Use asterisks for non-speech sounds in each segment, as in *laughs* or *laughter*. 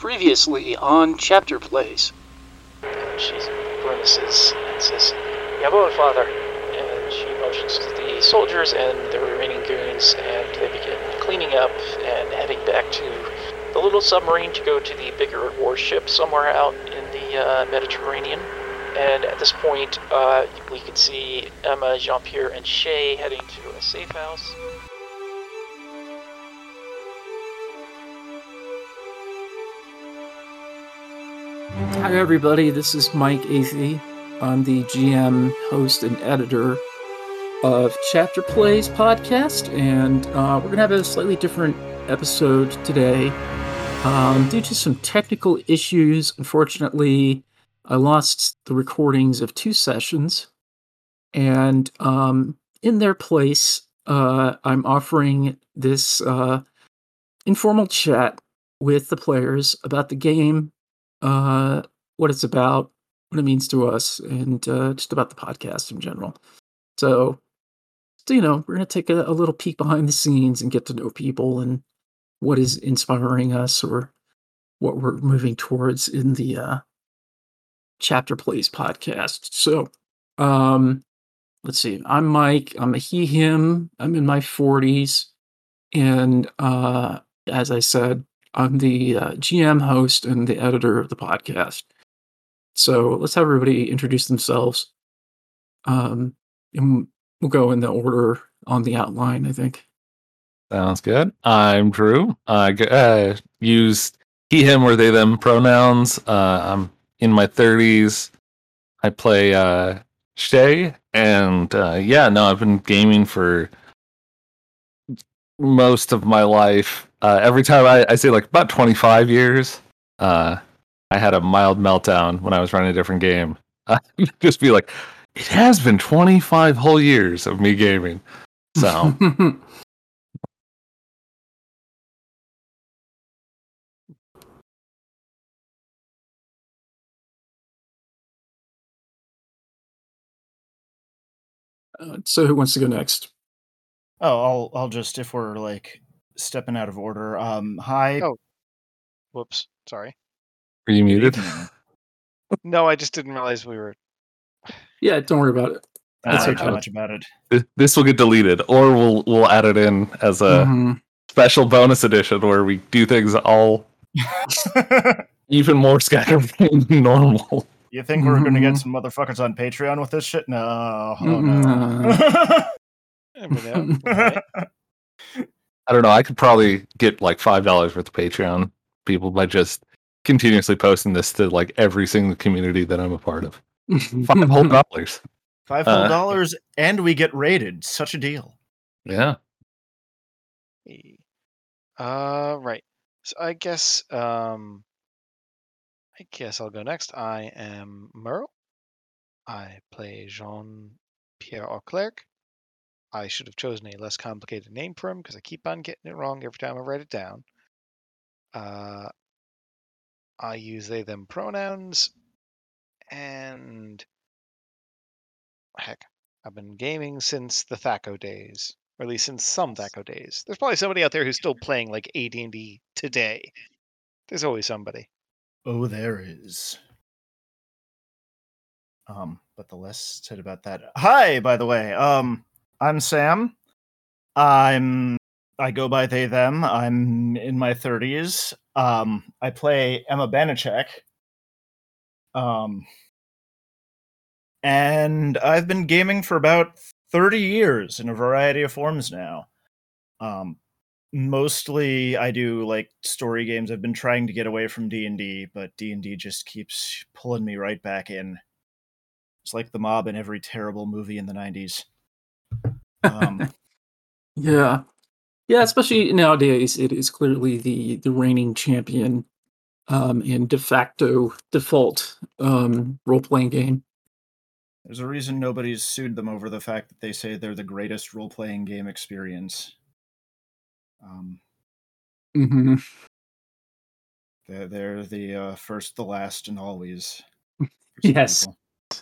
Previously on Chapter Plays. She grimaces and says, Jawohl, father. And she motions to the soldiers and the remaining goons, and they begin cleaning up and heading back to the little submarine to go to the bigger warship somewhere out in the uh, Mediterranean. And at this point, uh, we can see Emma, Jean Pierre, and Shay heading to a safe house. Hi, everybody. This is Mike Athey. I'm the GM, host, and editor of Chapter Plays podcast, and uh, we're going to have a slightly different episode today. Um, due to some technical issues, unfortunately, I lost the recordings of two sessions, and um, in their place, uh, I'm offering this uh, informal chat with the players about the game uh, what it's about, what it means to us, and uh, just about the podcast in general. So, so you know, we're going to take a, a, little peek behind the scenes and get to know people and what is inspiring us or what we're moving towards in the uh, Chapter Plays podcast. So, um, let's see. I'm Mike. I'm a he, him. I'm in my 40s. And uh, as I said, I'm the uh, GM host and the editor of the podcast. So let's have everybody introduce themselves. Um, and we'll go in the order on the outline, I think. Sounds good. I'm Drew. I uh, use he, him, or they, them pronouns. Uh, I'm in my 30s. I play uh, Shay, and uh, yeah, no, I've been gaming for most of my life uh, every time I, I say like about 25 years, uh, I had a mild meltdown when I was running a different game. *laughs* I just be like, it has been 25 whole years of me gaming. So. *laughs* uh, so who wants to go next? Oh, I'll I'll just if we're like stepping out of order. Um, hi. Oh, whoops. Sorry. Are you muted? *laughs* no, I just didn't realize we were. Yeah, don't worry about it. That's okay. Not much about it. This will get deleted, or we'll we'll add it in as a mm-hmm. special bonus edition where we do things all *laughs* even more scatterbrained *laughs* than normal. You think we're going to get mm-hmm. some motherfuckers on Patreon with this shit? No. Oh, no. *laughs* I don't know. I could probably get like five dollars worth of Patreon people by just continuously posting this to like every single community that I'm a part of. *laughs* five whole dollars. Five whole uh, dollars, and we get rated. Such a deal. Yeah. Uh, right. So I guess um, I guess I'll go next. I am Merle. I play Jean Pierre Auclerc. I should have chosen a less complicated name for him because I keep on getting it wrong every time I write it down. Uh, I use they them pronouns, and heck, I've been gaming since the THAC0 days, or at least since some THAC0 days. There's probably somebody out there who's still *laughs* playing like AD&D today. There's always somebody. Oh, there is. Um, but the less said about that. Hi, by the way. Um, I'm Sam. I'm I go by they them. I'm in my 30s. Um, I play Emma Banachek. Um, and I've been gaming for about 30 years in a variety of forms now. Um, mostly I do like story games. I've been trying to get away from D&D, but D&D just keeps pulling me right back in. It's like the mob in every terrible movie in the 90s. Um, *laughs* yeah, yeah. Especially nowadays, it is clearly the the reigning champion um, and de facto default um, role playing game. There's a reason nobody's sued them over the fact that they say they're the greatest role playing game experience. Um, mm-hmm. They're, they're the uh, first, the last, and always. *laughs* yes.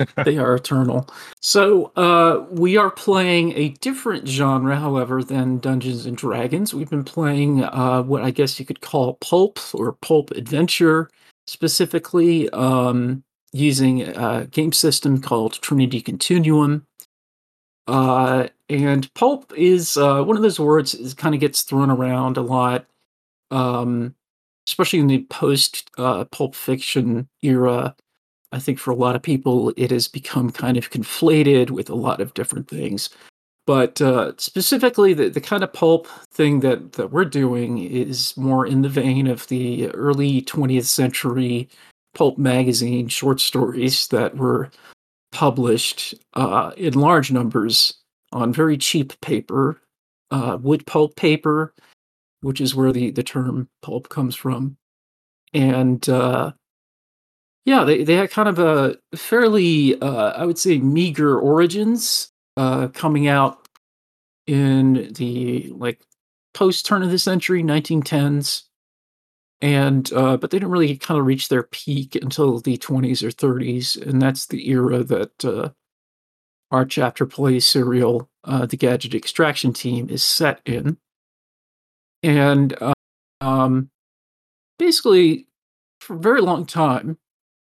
*laughs* they are eternal. So uh, we are playing a different genre, however, than Dungeons and Dragons. We've been playing uh, what I guess you could call pulp or pulp adventure, specifically um, using a game system called Trinity Continuum. Uh, and pulp is uh, one of those words that kind of gets thrown around a lot, um, especially in the post uh, pulp fiction era. I think for a lot of people, it has become kind of conflated with a lot of different things. But uh, specifically, the, the kind of pulp thing that, that we're doing is more in the vein of the early 20th century pulp magazine short stories that were published uh, in large numbers on very cheap paper, uh, wood pulp paper, which is where the, the term pulp comes from. And uh, yeah, they, they had kind of a fairly, uh, I would say, meager origins uh, coming out in the like post turn of the century, 1910s. And uh, but they didn't really kind of reach their peak until the 20s or 30s, and that's the era that uh, our chapter play serial, uh, the Gadget Extraction Team, is set in. And um, basically, for a very long time,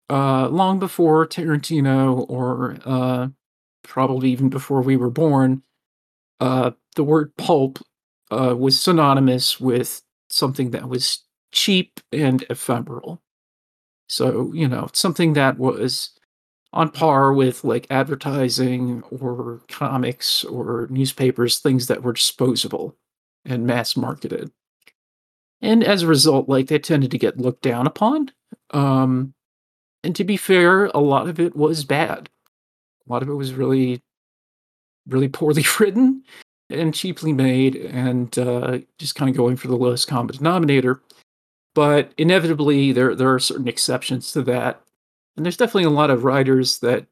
uh, long before Tarantino or uh, probably even before we were born, uh, the word pulp uh, was synonymous with something that was cheap and ephemeral. So, you know, something that was on par with like advertising or comics or newspapers, things that were disposable and mass marketed. And as a result, like they tended to get looked down upon. Um, and to be fair, a lot of it was bad. A lot of it was really, really poorly *laughs* written and cheaply made, and uh, just kind of going for the lowest common denominator. But inevitably, there there are certain exceptions to that, and there's definitely a lot of writers that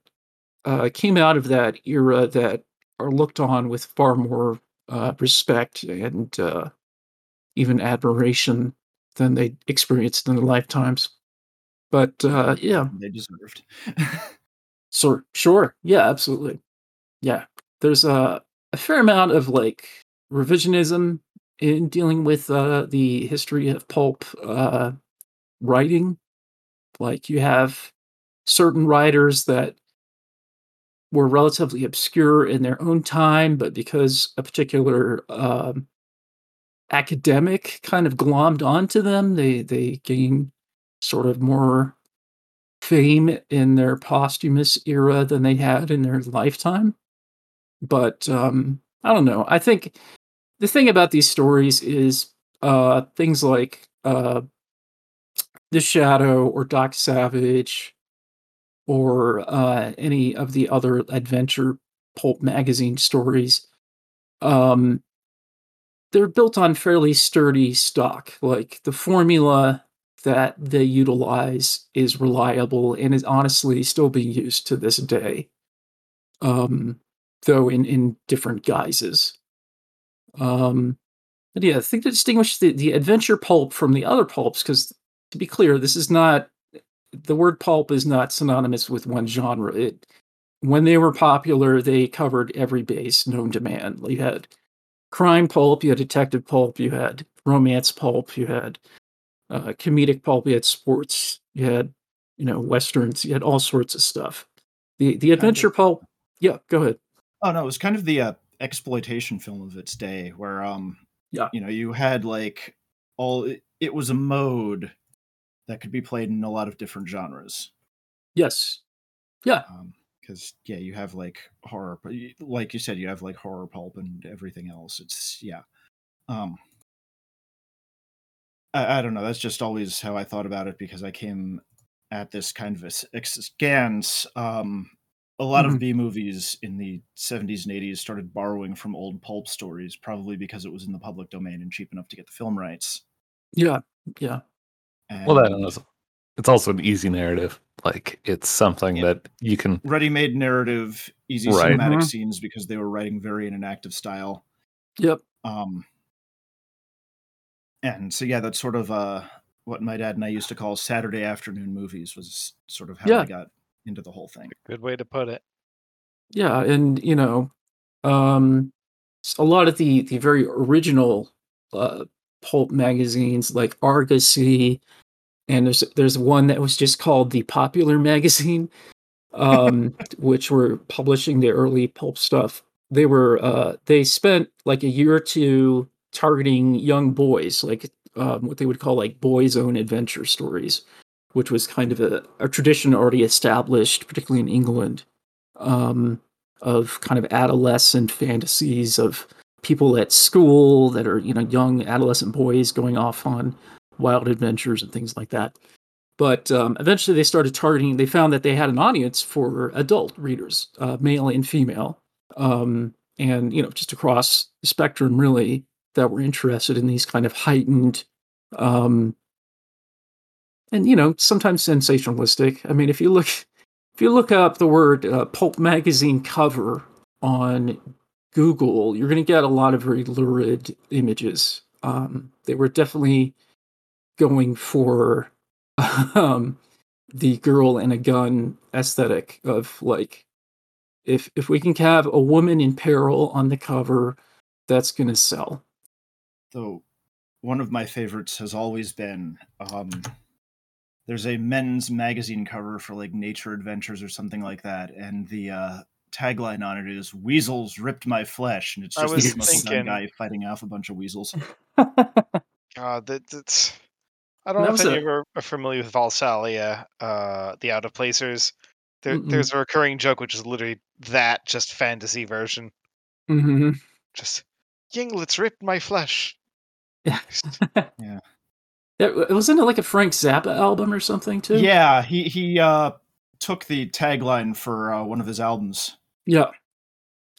uh, came out of that era that are looked on with far more uh, respect and uh, even admiration than they experienced in their lifetimes. But uh, yeah, They deserved. *laughs* so sure, yeah, absolutely, yeah. There's a a fair amount of like revisionism in dealing with uh, the history of pulp uh, writing. Like you have certain writers that were relatively obscure in their own time, but because a particular um, academic kind of glommed onto them, they they gain sort of more fame in their posthumous era than they had in their lifetime. But um, I don't know. I think the thing about these stories is uh, things like uh, The Shadow or Doc Savage or uh, any of the other adventure pulp magazine stories. Um, they're built on fairly sturdy stock. Like the formula that they utilize is reliable and is honestly still being used to this day. Um, though in, in different guises. Um, but yeah, I think to distinguish the, the adventure pulp from the other pulps, because to be clear, this is not the word pulp is not synonymous with one genre. It when they were popular, they covered every base known to man. You had crime pulp, you had detective pulp, you had romance pulp, you had uh, comedic pulp, you had sports, you had you know westerns, you had all sorts of stuff. The the adventure pulp, yeah, go ahead. Oh no, it was kind of the uh, exploitation film of its day, where um, Yeah. you know, you had like all it, it was a mode that could be played in a lot of different genres. Yes, Yeah. Um, because yeah, you have like horror, like you said, you have like horror pulp and everything else. It's yeah. Um, I, I don't know. That's just always how I thought about it because I came at this kind of a s- scans. Um, a lot Mhm. of B movies in the 70s and 80s started borrowing from old pulp stories, probably because it was in the public domain and cheap enough to get the film rights. yeah, yeah. And Well, that is, it's also an easy narrative. Like it's something Yeah. that you can. ready-made narrative, easy Right. cinematic Mhm. scenes because they were writing very in an active style. Yep. Um, and so yeah, that's sort of uh, what my dad and I used to call Saturday afternoon movies. Was sort of how Yeah. I got into the whole thing. Good way to put it. Yeah, and you know, um, s- a lot of the the very original uh, pulp magazines like Argosy, and there's there's one that was just called the Popular Magazine, um, *laughs* which were publishing the early pulp stuff. They were uh, they spent like a year or two targeting young boys, like um, what they would call like boys' own adventure stories, which was kind of a, a tradition already established, particularly in England um, of kind of adolescent fantasies of people at school that are you know young adolescent boys going off on wild adventures and things like that. But um, eventually, they started targeting. They found that they had an audience for adult readers, uh, male and female, um, and you know just across the spectrum, really, that were interested in these kind of heightened um, and you know sometimes sensationalistic. I mean, if you look if you look up the word uh, pulp magazine cover on Google, you're going to get a lot of very lurid images. Um, they were definitely going for *laughs* um, the girl and a gun aesthetic of like if if we can have a woman in peril on the cover, that's going to sell. Though one of my favorites has always been um, there's a men's magazine cover for like Nature Adventures or something like that, and the uh, tagline on it is "Weasels ripped my flesh," and it's just this muscle thinking- guy fighting off a bunch of weasels. God, *laughs* that, that's. I don't That know if any a- of you are are familiar with Valsalia, uh, the Out of Placers. There, there's a recurring joke which is literally that, just fantasy version. hmm Just Yinglets ripped my flesh. Yeah. *laughs* Yeah. It wasn't it like a Frank Zappa album or something too? Yeah, he he uh, took the tagline for uh, one of his albums. yeah.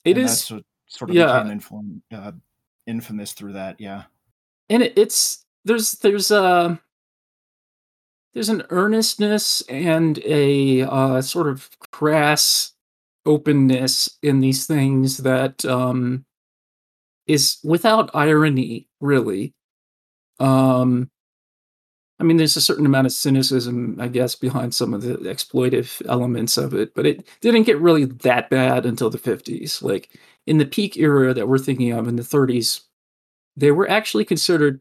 It and is, sort of yeah. became uh, infamous through that. Yeah. and it, it's there's there's a there's an earnestness and a uh, sort of crass openness in these things that um, is without irony, really. Um, I mean, there's a certain amount of cynicism, I guess, behind some of the exploitive elements of it, but it didn't get really that bad until the 50s. Like in the peak era that we're thinking of in the 30s, they were actually considered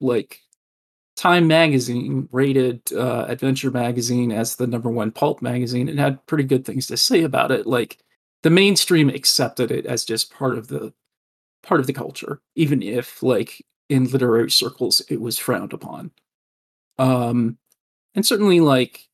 like Time magazine rated uh, Adventure magazine as the number one pulp magazine and had pretty good things to say about it. Like the mainstream accepted it as just part of the part of the culture, even if like in literary circles it was frowned upon. Um, and certainly like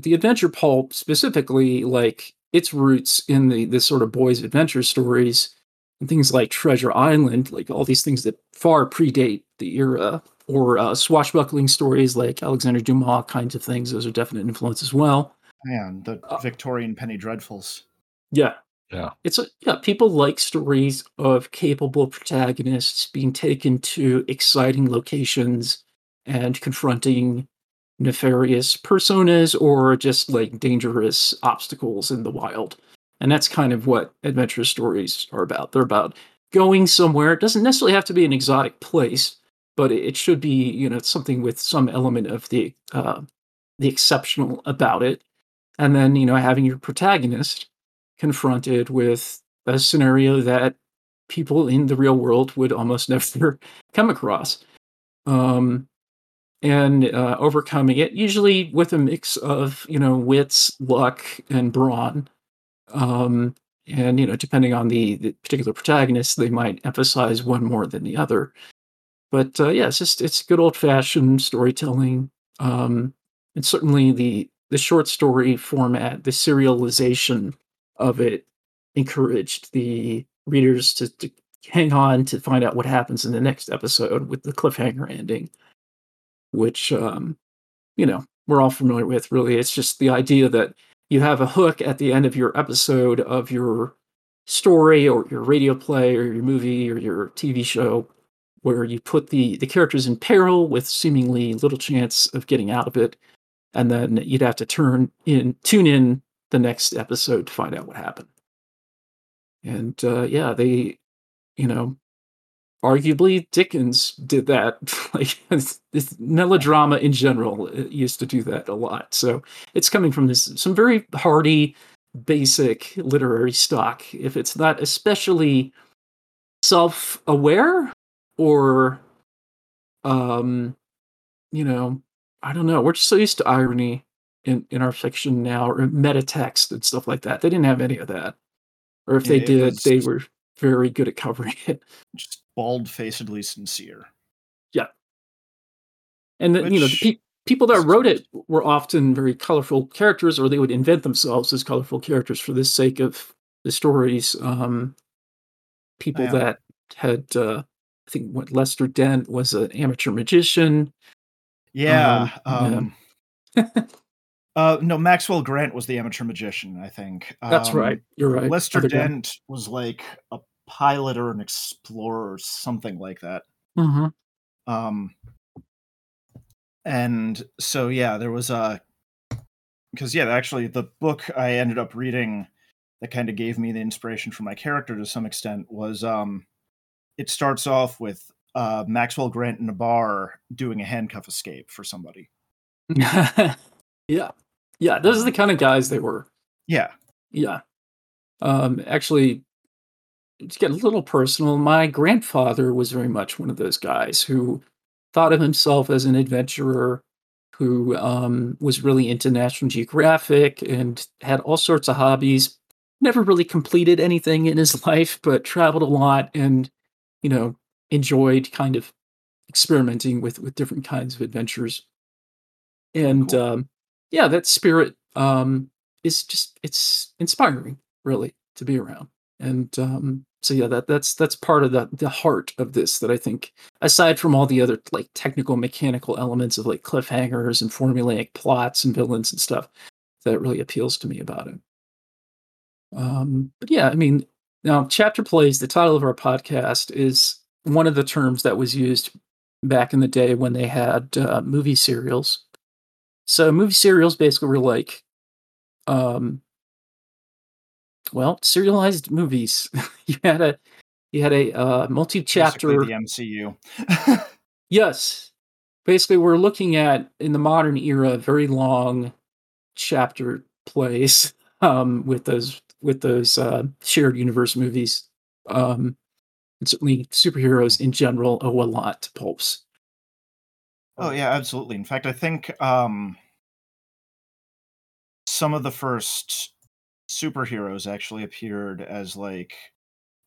the adventure pulp specifically, like its roots in the this sort of boys' adventure stories and things like Treasure Island, like all these things that far predate the era, or uh, swashbuckling stories like Alexander Dumas kinds of things. Those are definite influence as well. Man, the Uh, Victorian Penny Dreadfuls. Yeah. Yeah. It's a, yeah, people like stories of capable protagonists being taken to exciting locations and confronting nefarious personas or just like dangerous obstacles in the wild. And that's kind of what adventure stories are about. They're about going somewhere. It doesn't necessarily have to be an exotic place, but it should be, you know, something with some element of the uh, the exceptional about it. And then, you know, having your protagonist confronted with a scenario that people in the real world would almost *laughs* never come across. Um, and uh, overcoming it, usually with a mix of, you know, wits, luck, and brawn. Um, and, you know, depending on the, the particular protagonist, they might emphasize one more than the other. But uh, yeah, it's just, it's good old fashioned storytelling. Um, and certainly the, the short story format, the serialization of it encouraged the readers to, to hang on to find out what happens in the next episode with the cliffhanger ending, which, um, you know, we're all familiar with. Really, it's just the idea that you have a hook at the end of your episode of your story or your radio play or your movie or your TV show where you put the the characters in peril with seemingly little chance of getting out of it and then you'd have to turn in tune in the next episode to find out what happened and uh, yeah they you know arguably Dickens did that. *laughs* like this, melodrama in general uh, used to do that a lot. So it's coming from this some very hardy, basic literary stock. If it's not especially self-aware or, um, you know, I don't know. We're just so used to irony in in our fiction now, or meta text and stuff like that. They didn't have any of that, or if Yeah, they did, was- they were very good at covering *laughs* it. Just bald facedly sincere. Yeah. And the, you know, the pe- people that wrote it were often very colorful characters, or they would invent themselves as colorful characters for the sake of the stories. Um, people Yeah. that had, uh, I think, what Lester Dent was an amateur magician. Yeah. Um, Um, *laughs* uh, no, Maxwell Grant was the amateur magician, I think. That's Um, right. You're right. Lester Other guy. Dent was like a pilot or an explorer or something like that. Mhm. Um, and so yeah, there was a because yeah, actually the book I ended up reading that kind of gave me the inspiration for my character to some extent was um, it starts off with uh, Maxwell Grant in a bar doing a handcuff escape for somebody. *laughs* yeah. Yeah. Those are the kind of guys they were. Yeah, Yeah. Um, actually, to get a little personal, my grandfather was very much one of those guys who thought of himself as an adventurer who um, was really into National Geographic and had all sorts of hobbies. Never really completed anything in his *laughs* life, but traveled a lot and, you know, enjoyed kind of experimenting with with different kinds of adventures. And Cool. um, yeah, that spirit um, is just it's inspiring really to be around. And um so yeah that that's that's part of the the heart of this that i think aside from all the other like technical mechanical elements of like cliffhangers and formulaic plots and villains and stuff that really appeals to me about it. Um but yeah i mean now chapter plays the title of our podcast is one of the terms that was used back in the day when they had uh, movie serials so movie serials basically were like um well serialized movies. *laughs* You had a you had a uh, multi-chapter basically the MCU. *laughs* yes. Basically we're looking at in the modern era very long chapter plays *laughs* um with those with those uh shared universe movies. Um and certainly superheroes in general owe a lot to pulps Oh yeah, absolutely. In fact, I think um, some of the first superheroes actually appeared as like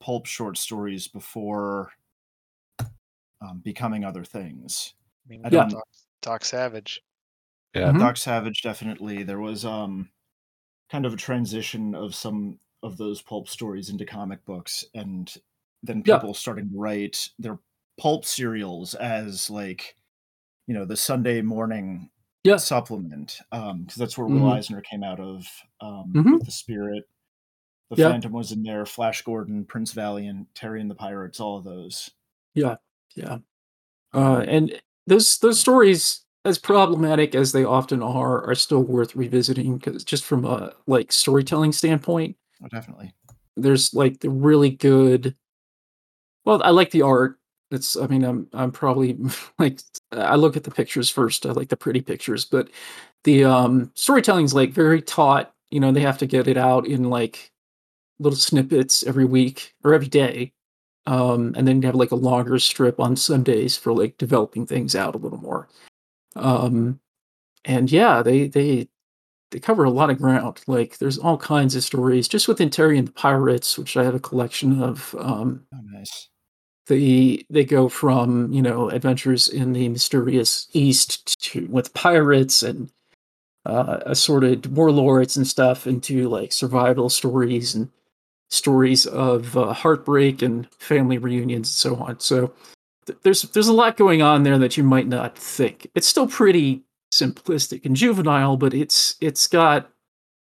pulp short stories before um, becoming other things. I mean, I don't- Doc, Doc Savage. Yeah. Mhm. Doc Savage definitely. There was um, kind of a transition of some of those pulp stories into comic books, and then Yeah. people starting to write their pulp serials as like, you know, the Sunday morning Yeah. supplement because that's where Will Mhm. Eisner came out of um, Mhm. with the Spirit. The Yeah. Phantom was in there. Flash Gordon, Prince Valiant, Terry and the Pirates, all of those. yeah yeah uh and those those stories as problematic as they often are are still worth revisiting because just from a like storytelling standpoint Oh, definitely. there's like the really good well i like the art it's i mean i'm i'm probably *laughs* like i look at the pictures first i like the pretty pictures but the um storytelling's like very taut you know they have to get it out in like little snippets every week or every day um and then you have like a longer strip on sundays for like developing things out a little more um and yeah they they they cover a lot of ground. Like there's all kinds of stories just within Terry and the Pirates, which I have a collection of. Um, Oh, nice. They they go from you know adventures in the mysterious East to with pirates and uh, assorted warlords and stuff into like survival stories and stories of uh, heartbreak and family reunions and so on. So th- there's there's a lot going on there that you might not think. It's still pretty simplistic and juvenile, but it's it's got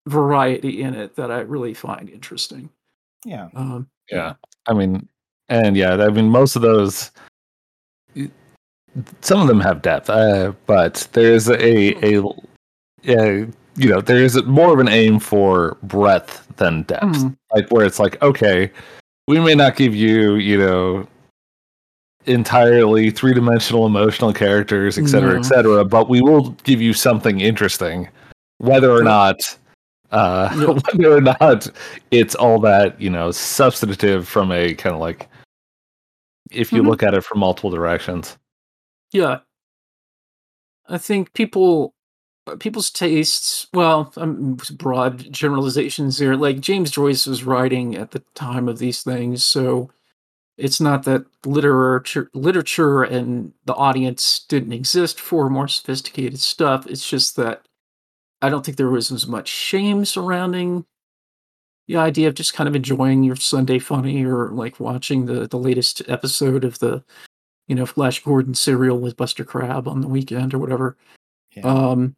variety in it that I really find interesting. Yeah. Um, Yeah. I mean, and yeah, I mean, most of those, some of them have depth, uh, but there's a, a, a, you know, there is more of an aim for breadth than depth. Mhm. Like, where it's like, okay, we may not give you, you know, entirely three dimensional emotional characters, et cetera, No. et cetera, but we will give you something interesting, whether or not uh Yeah. *laughs* whether or not it's all that, you know, substantive from a kind of like if you Mhm. look at it from multiple directions. Yeah. I think people uh, people's tastes, well, um, broad generalizations here. Like James Joyce was writing at the time of these things, so it's not that literature literature and the audience didn't exist for more sophisticated stuff. It's just that I don't think there was as much shame surrounding the idea of just kind of enjoying your Sunday funny or like watching the the latest episode of the you know Flash Gordon serial with Buster Crabbe on the weekend or whatever. Yeah. Um,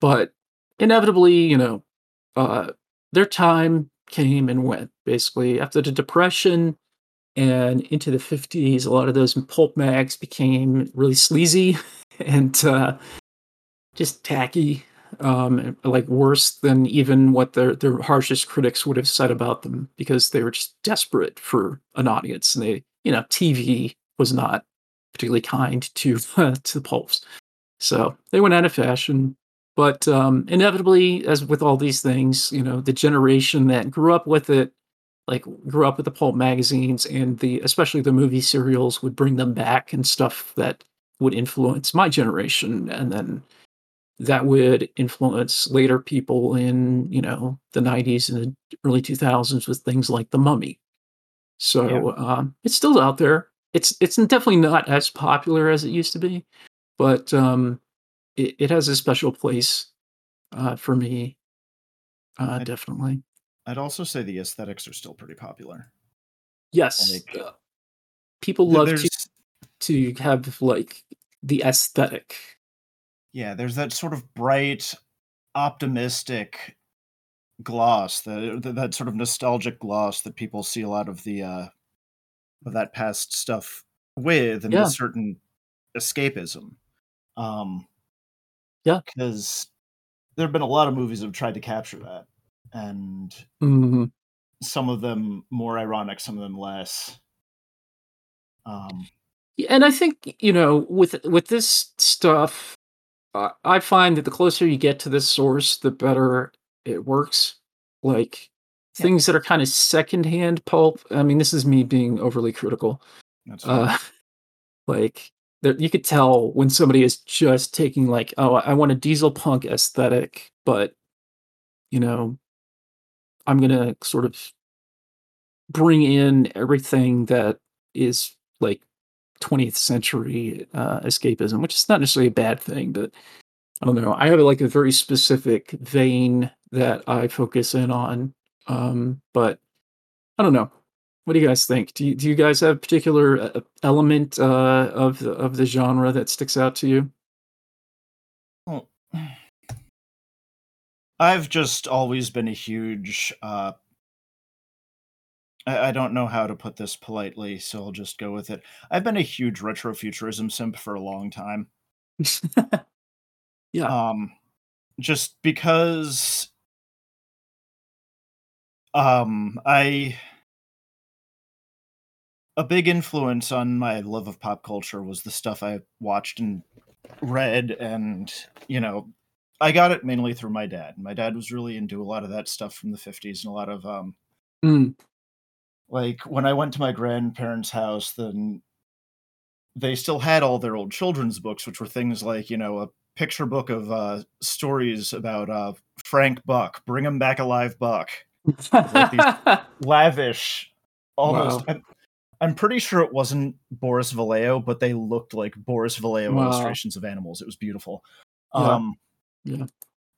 but inevitably, you know, uh, their time came and went. Basically, after the Depression and into the fifties, a lot of those pulp mags became really sleazy *laughs* and uh, just tacky. Um, like worse than even what their their harshest critics would have said about them because they were just desperate for an audience and they, you know, TV was not particularly kind to *laughs* to the pulps. So they went out of fashion. But um, inevitably, as with all these things, you know, the generation that grew up with it, like grew up with the pulp magazines and the especially the movie serials would bring them back and stuff that would influence my generation, and then that would influence later people in you know the 90s and the early 2000s with things like the mummy. So um, it's still out there. It's it's definitely not as popular as it used to be but um, it, it has a special place uh, for me. Uh, I- definitely. I'd also say the aesthetics are still pretty popular. yes. Like, uh, people love to, to have like the aesthetic yeah, there's that sort of bright, optimistic gloss, that that that sort of nostalgic gloss that people see a lot of the uh of that past stuff with, and Yeah. a certain escapism. Um, Yeah. because there have been a lot of movies that have tried to capture that, and Mhm. some of them more ironic, some of them less. Um, and I think you know with with this stuff, uh, I find that the closer you get to the source, the better it works. Like Yeah. things that are kind of secondhand pulp. I mean, this is me being overly critical. that's. Uh, *laughs* like there, you could tell when somebody is just taking like, oh, I want a diesel punk aesthetic, but you know, I'm gonna sort of bring in everything that is like 20th century uh, escapism, which is not necessarily a bad thing, but I don't know. I have like a very specific vein that I focus in on. Um, but I don't know. What do you guys think? Do you, do you guys have a particular uh, element uh, of the, of the genre that sticks out to you? *sighs* I've just always been a huge. Uh, I, I don't know how to put this politely, so I'll just go with it. I've been a huge retrofuturism simp for a long time. *laughs* Yeah. Um, just because. Um, I. A big influence on my love of pop culture was the stuff I watched and read, and you know, I got it mainly through my dad. My dad was really into a lot of that stuff from the 50s and a lot of um Mm, like when I went to my grandparents' house, then they still had all their old children's books, which were things like, you know, a picture book of uh stories about uh Frank Buck, bring him back alive Buck. *laughs* Lavish almost Wow. I'm, I'm pretty sure it wasn't Boris Vallejo, but they looked like Boris Vallejo Wow. illustrations of animals. It was beautiful. Yeah. Um Yeah.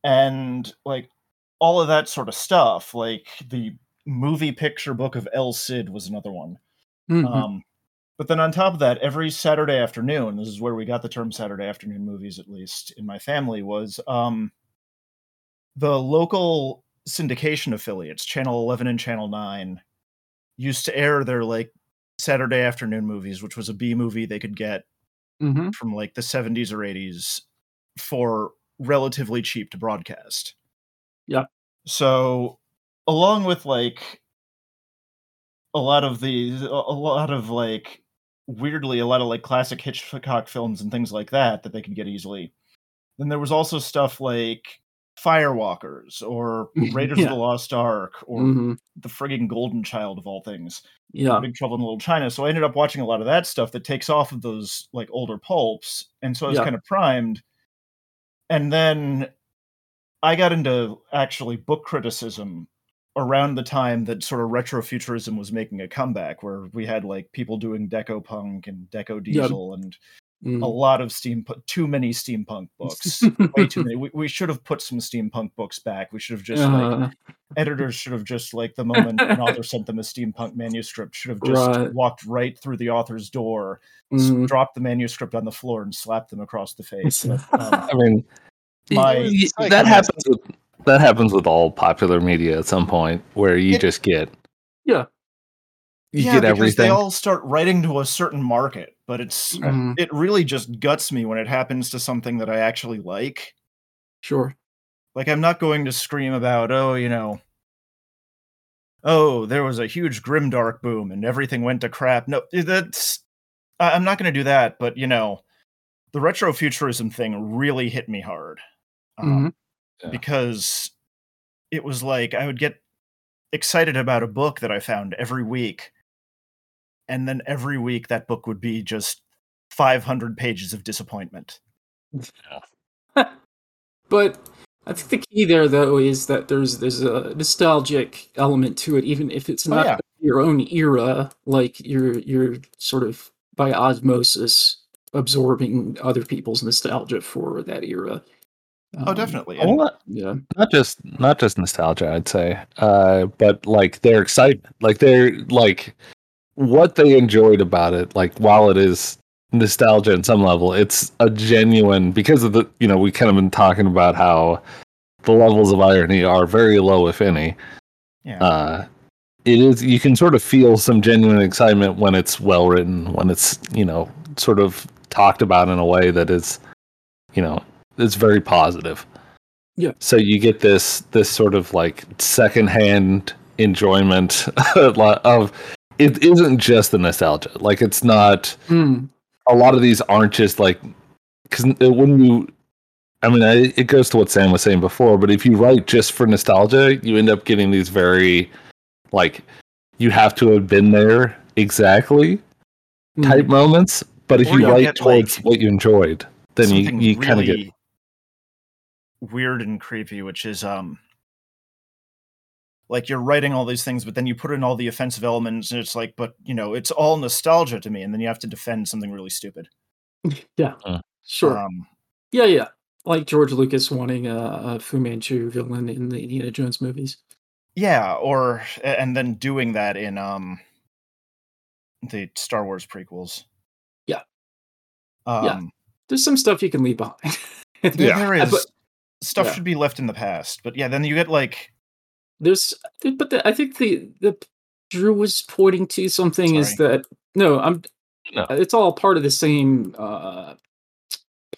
and like all of that sort of stuff like the movie picture book of el cid was another one Mhm. um but then on top of that every saturday afternoon this is where we got the term saturday afternoon movies at least in my family was um the local syndication affiliates channel 11 and channel 9 used to air their like saturday afternoon movies which was a b movie they could get Mhm. from like the 70s or 80s for relatively cheap to broadcast. Yeah. So along with like a lot of the a lot of like weirdly a lot of like classic Hitchcock films and things like that that they could get easily. Then there was also stuff like Firewalkers or *laughs* Raiders Yeah. of the Lost Ark or hmm the frigging Golden Child of all things. Yeah. Big Trouble in Little China. So I ended up watching a lot of that stuff that takes off of those like older pulps, and so I was Yeah. kind of primed. And then I got into actually book criticism around the time that sort of retrofuturism was making a comeback, where we had like people doing deco punk and deco Yeah. diesel and Mm. a lot of steam too many steampunk books way too many we, we should have put some steampunk books back we should have just like Uh, editors should have just like the moment an author sent them a steampunk manuscript should have just Right. walked right through the author's door s- mm. dropped the manuscript on the floor and slapped them across the face *laughs* But, um, I mean, My- y- It's like- that happens. With, that happens with all popular media at some point, where you It- just get Yeah. you yeah get because everything. they all start writing to a certain market but it's Mhm. it really just guts me when it happens to something that i actually like Sure. Like I'm not going to scream about, oh, you know, oh, there was a huge grimdark boom and everything went to crap. No, that's I- I'm not going to do that. But you know, the retrofuturism thing really hit me hard um, Yeah. because it was like I would get excited about a book that I found every week, and then every week that book would be just 500 pages of disappointment. *laughs* But I think the key there, though, is that there's there's a nostalgic element to it, even if it's Oh, not yeah. your own era. Like you're you're sort of by osmosis absorbing other people's nostalgia for that era. Oh, Um, definitely. Well, not, Yeah. not just not just nostalgia, I'd say, uh, but like their excitement, like they're like what they enjoyed about it. Like while it is nostalgia in some level, it's a genuine because of the you know we kind of been talking about how the levels of irony are very low, if any. yeah. uh it is you can sort of feel some genuine excitement when it's well written when it's you know sort of talked about in a way that is you know is very positive Yeah. so you get this this sort of like secondhand enjoyment *laughs* of it isn't just the nostalgia like it's not Mm, a lot of these aren't just like because when you i mean I, it goes to what sam was saying before but if you write just for nostalgia you end up getting these very like you have to have been there exactly mm. type moments but if Or you write get, towards like, what you enjoyed then you, something you kind of get really weird and creepy, which is um like you're writing all these things, but then you put in all the offensive elements, and it's like, but you know, it's all nostalgia to me, and then you have to defend something really stupid. *laughs* Yeah. Uh, Sure. Um, yeah, yeah. Like George Lucas wanting a, a Fu Manchu villain in the Indiana Jones movies. yeah, or and then doing that in um the Star Wars prequels. Yeah. Um, Yeah. There's some stuff you can leave behind. *laughs* there- Yeah. there Uh, but- stuff yeah. should be left in the past, but yeah, then you get like There's, but the, I think the the Drew was pointing to something is that no, I'm. No. It's all part of the same uh,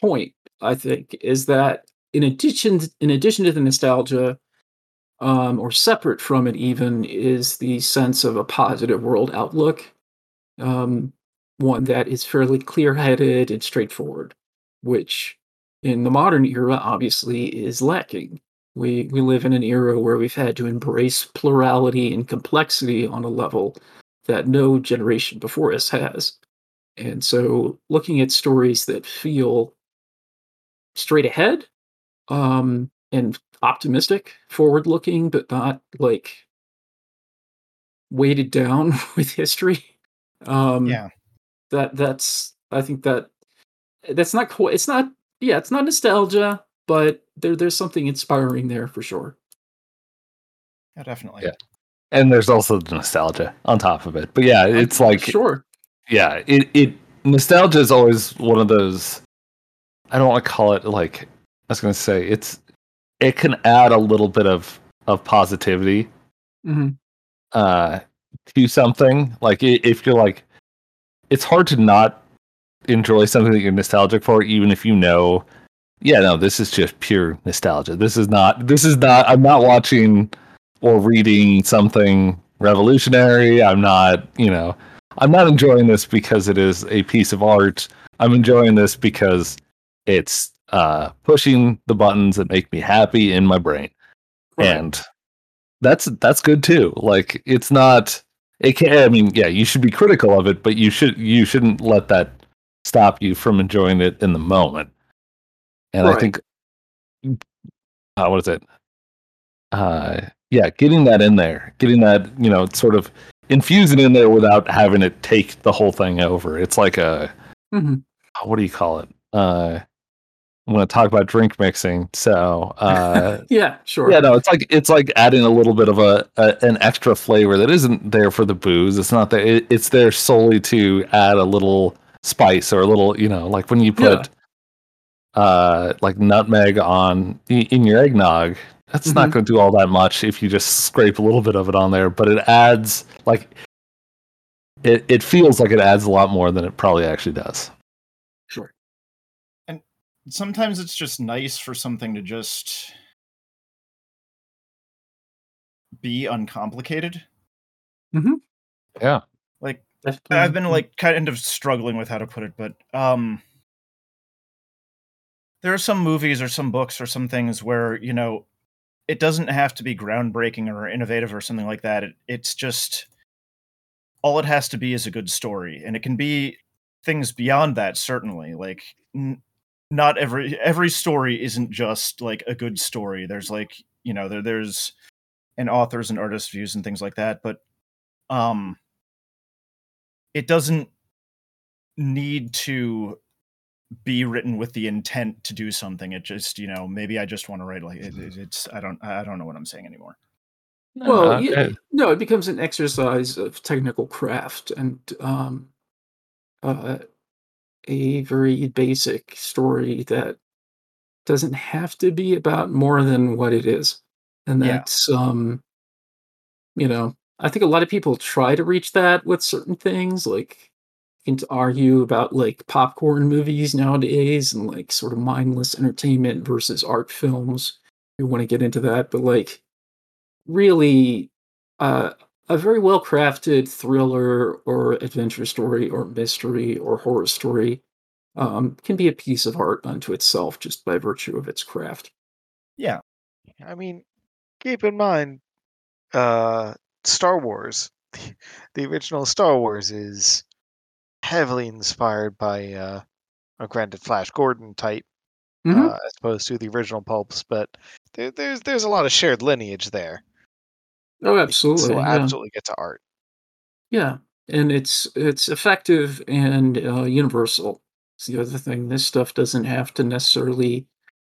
point. I think is that in addition in addition to the nostalgia, um, or separate from it, even is the sense of a positive world outlook, um, one that is fairly clear headed and straightforward, which in the modern era obviously is lacking. We we live in an era where we've had to embrace plurality and complexity on a level that no generation before us has. And so looking at stories that feel straight ahead um and optimistic forward looking but not like weighted down *laughs* with history um yeah, that that's i think that that's not quite it's not yeah it's not nostalgia but there there's something inspiring there for sure. Yeah, definitely. Yeah. and there's also the nostalgia on top of it. But yeah it's like sure. Yeah it, it nostalgia is always one of those i don't want to call it like i was going to say it's it can add a little bit of of positivity hmm uh to something. Like if you're like it's hard to not enjoy something that you're nostalgic for even if you know yeah no this is just pure nostalgia this is not this is not i'm not watching or reading something revolutionary i'm not you know I'm not enjoying this because it is a piece of art. I'm enjoying this because it's uh, pushing the buttons that make me happy in my brain, Right. and that's that's good too. Like it's not. It can. I mean, yeah, you should be critical of it, but you should you shouldn't let that stop you from enjoying it in the moment. And I think, uh, what is it? Uh, yeah, getting that in there, getting that you know, sort of infusing in there without having it take the whole thing over. It's like a Mhm. what do you call it? Uh, I'm going to talk about drink mixing. So, uh, *laughs* Yeah, sure. yeah, no, it's like it's like adding a little bit of a, a an extra flavor that isn't there for the booze. It's not that it, it's there solely to add a little spice or a little, you know, like when you put uh like nutmeg on in your eggnog. That's not Mhm. going to do all that much if you just scrape a little bit of it on there, but it adds like it it feels like it adds a lot more than it probably actually does. Sure. And sometimes it's just nice for something to just be uncomplicated. Mhm. Yeah. I've been like kind of struggling with how to put it, but um there are some movies or some books or some things where, you know, it doesn't have to be groundbreaking or innovative or something like that. It, it's just all it has to be is a good story, and it can be things beyond that certainly. Like n- not every every story isn't just like a good story. There's like, you know, there there's an author's and artist's views and things like that, but um it doesn't need to be written with the intent to do something. It just you know maybe i just want to write like it, it- it's i don't i don't know what i'm saying anymore. Well, Uh, yeah, no, it becomes an exercise of technical craft and um, uh, a very basic story that doesn't have to be about more than what it is, and Yeah. that's um, you know, I think a lot of people try to reach that with certain things, like you can argue about like popcorn movies nowadays and like sort of mindless entertainment versus art films. You want to get into that, but like really uh, a very well crafted thriller or adventure story or mystery or horror story um, can be a piece of art unto itself just by virtue of its craft. yeah I mean, keep in mind, uh, Star Wars, *laughs* the original Star Wars is heavily inspired by uh, a granted Flash Gordon type, Mhm. uh, as opposed to the original pulps, but there, there's there's a lot of shared lineage there. Oh, absolutely. yeah. absolutely get to art. Yeah, and it's it's effective and uh, universal. It's the other thing. This stuff doesn't have to necessarily.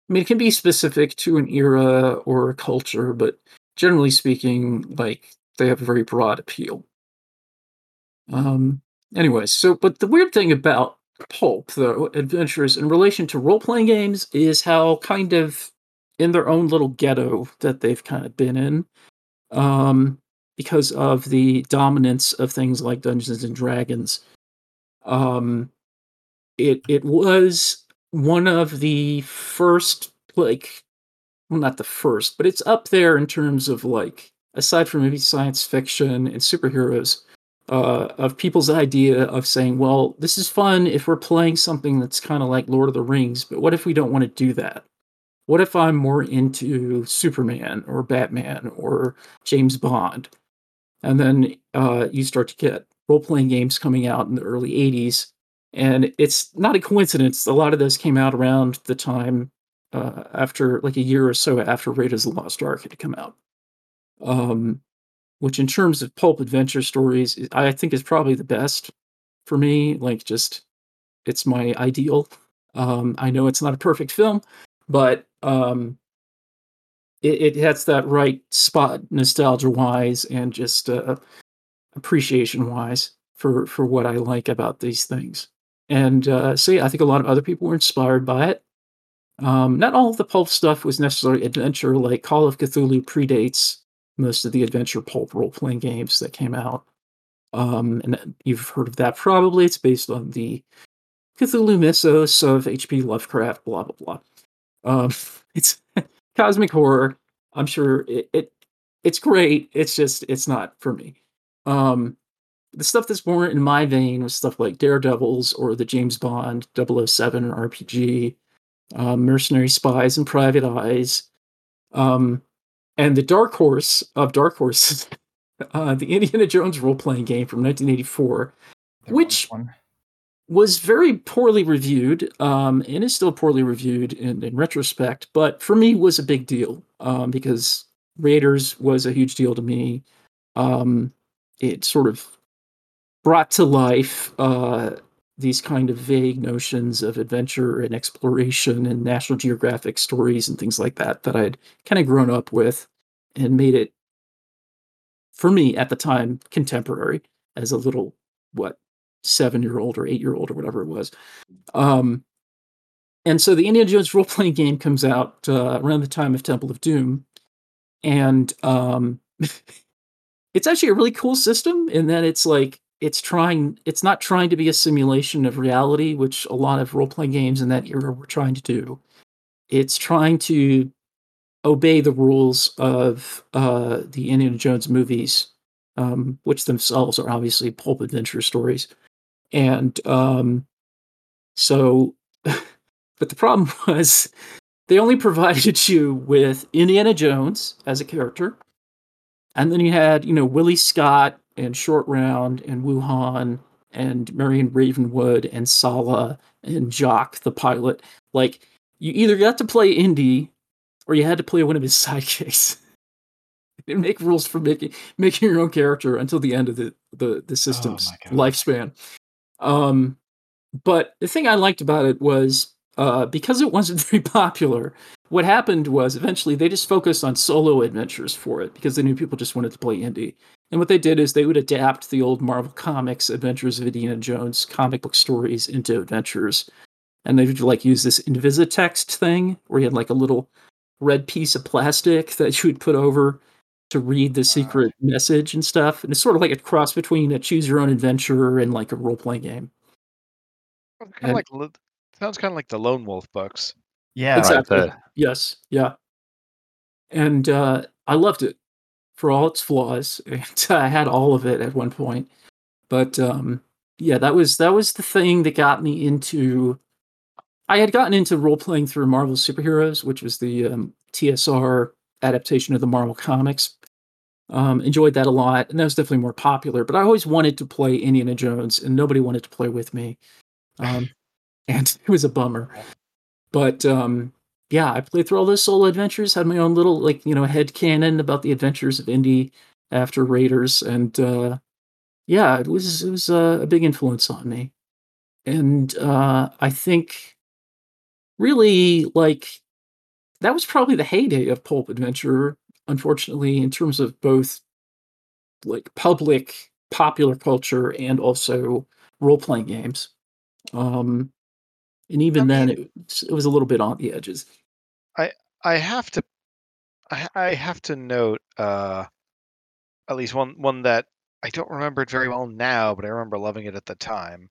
I mean, it can be specific to an era or a culture, but generally speaking, like they have a very broad appeal. Um. Anyways, so but the weird thing about pulp, though, adventures in relation to role playing games, is how kind of in their own little ghetto that they've kind of been in. Um, because of the dominance of things like Dungeons and Dragons. Um, it it was one of the first, like, well, not the first, but it's up there in terms of like, aside from maybe science fiction and superheroes, uh, of people's idea of saying, well, this is fun if we're playing something that's kind of like Lord of the Rings, but what if we don't want to do that? What if I'm more into Superman or Batman or James Bond? and then uh, you start to get role playing games coming out in the early 80s. And it's not a coincidence. A lot of those came out around the time uh, after, like a year or so after Raiders of the Lost Ark had come out. Um, which, in terms of pulp adventure stories, I think is probably the best for me. Like, just it's my ideal. Um, I know it's not a perfect film, but um, it, it hits that right spot nostalgia wise and just uh, appreciation wise for for what I like about these things. And uh, so yeah, I think a lot of other people were inspired by it. Um, not all of the pulp stuff was necessarily adventure. Like Call of Cthulhu predates most of the adventure pulp role playing games that came out. Um, and you've heard of that probably. It's based on the Cthulhu mythos of H.P. Lovecraft. Blah blah blah. Um, *laughs* it's *laughs* cosmic horror. I'm sure it, it it's great. It's just it's not for me. Um, the stuff that's more in my vein was stuff like Daredevils or the James Bond 007 RPG, uh, Mercenary Spies and Private Eyes, um, and the dark horse of dark horses, *laughs* uh, the Indiana Jones role playing game from 1984, There Which- was very poorly reviewed um, and is still poorly reviewed in, in retrospect, but for me was a big deal um, because Raiders was a huge deal to me. Um, it sort of brought to life uh, these kind of vague notions of adventure and exploration and National Geographic stories and things like that that I'd kind of grown up with and made it, for me at the time, contemporary as a little, what, seven year old or eight year old or whatever it was. Um, and so the Indiana Jones role playing game comes out uh, around the time of Temple of Doom. And um, *laughs* it's actually a really cool system in that it's like, it's trying, it's not trying to be a simulation of reality, which a lot of role playing games in that era were trying to do. It's trying to obey the rules of uh, the Indiana Jones movies, um, which themselves are obviously pulp adventure stories and um so *laughs* but the problem *laughs* was they only provided you with indiana jones as a character and then you had you know willie scott and short round and wu han and marion ravenwood and sallah and jock the pilot like you either got to play indy or you had to play one of his *laughs* sidekicks they didn't make rules for making making your own character until the end of the the, the system's my God. lifespan um, but the thing I liked about it was uh, because it wasn't *laughs* very popular. What happened was eventually they just focused on solo adventures for it because they knew people just wanted to play Indy. And what they did is they would adapt the old Marvel Comics Adventures of Indiana Jones comic book stories into adventures. And they would like use this Invisitext thing where you had like a little red piece of plastic *laughs* that you would put over to read the secret message and stuff. And it's sort of like a cross between a choose your own adventure and like a role playing game. Kind And- of like sounds kind of like the Lone Wolf books. Yeah, Right, exactly. the- Yes. Yeah. And uh, I loved it for all its flaws. *laughs* And I had all of it at one point. But um, yeah, that was that was the thing that got me into. I had gotten into role playing through Marvel Superheroes, which was the um, TSR adaptation of the Marvel comics. Um, enjoyed that a lot, and that was definitely more popular. But I always wanted to play Indiana Jones, and nobody wanted to play with me, um, *laughs* and *laughs* it was a bummer. But um, yeah, I played through all those solo adventures, had my own little like you know head canon about the adventures of Indy after Raiders, and uh, yeah, it was it was uh, a big influence on me, and uh, I think really like that was probably the heyday of pulp adventure. Unfortunately, in terms of both like public popular culture and also role playing games. Um, and even then, it, it was a little bit on the edges. I i have to, I, I have to note, uh, at least one one that I don't remember it very well now, but I remember loving it at the time.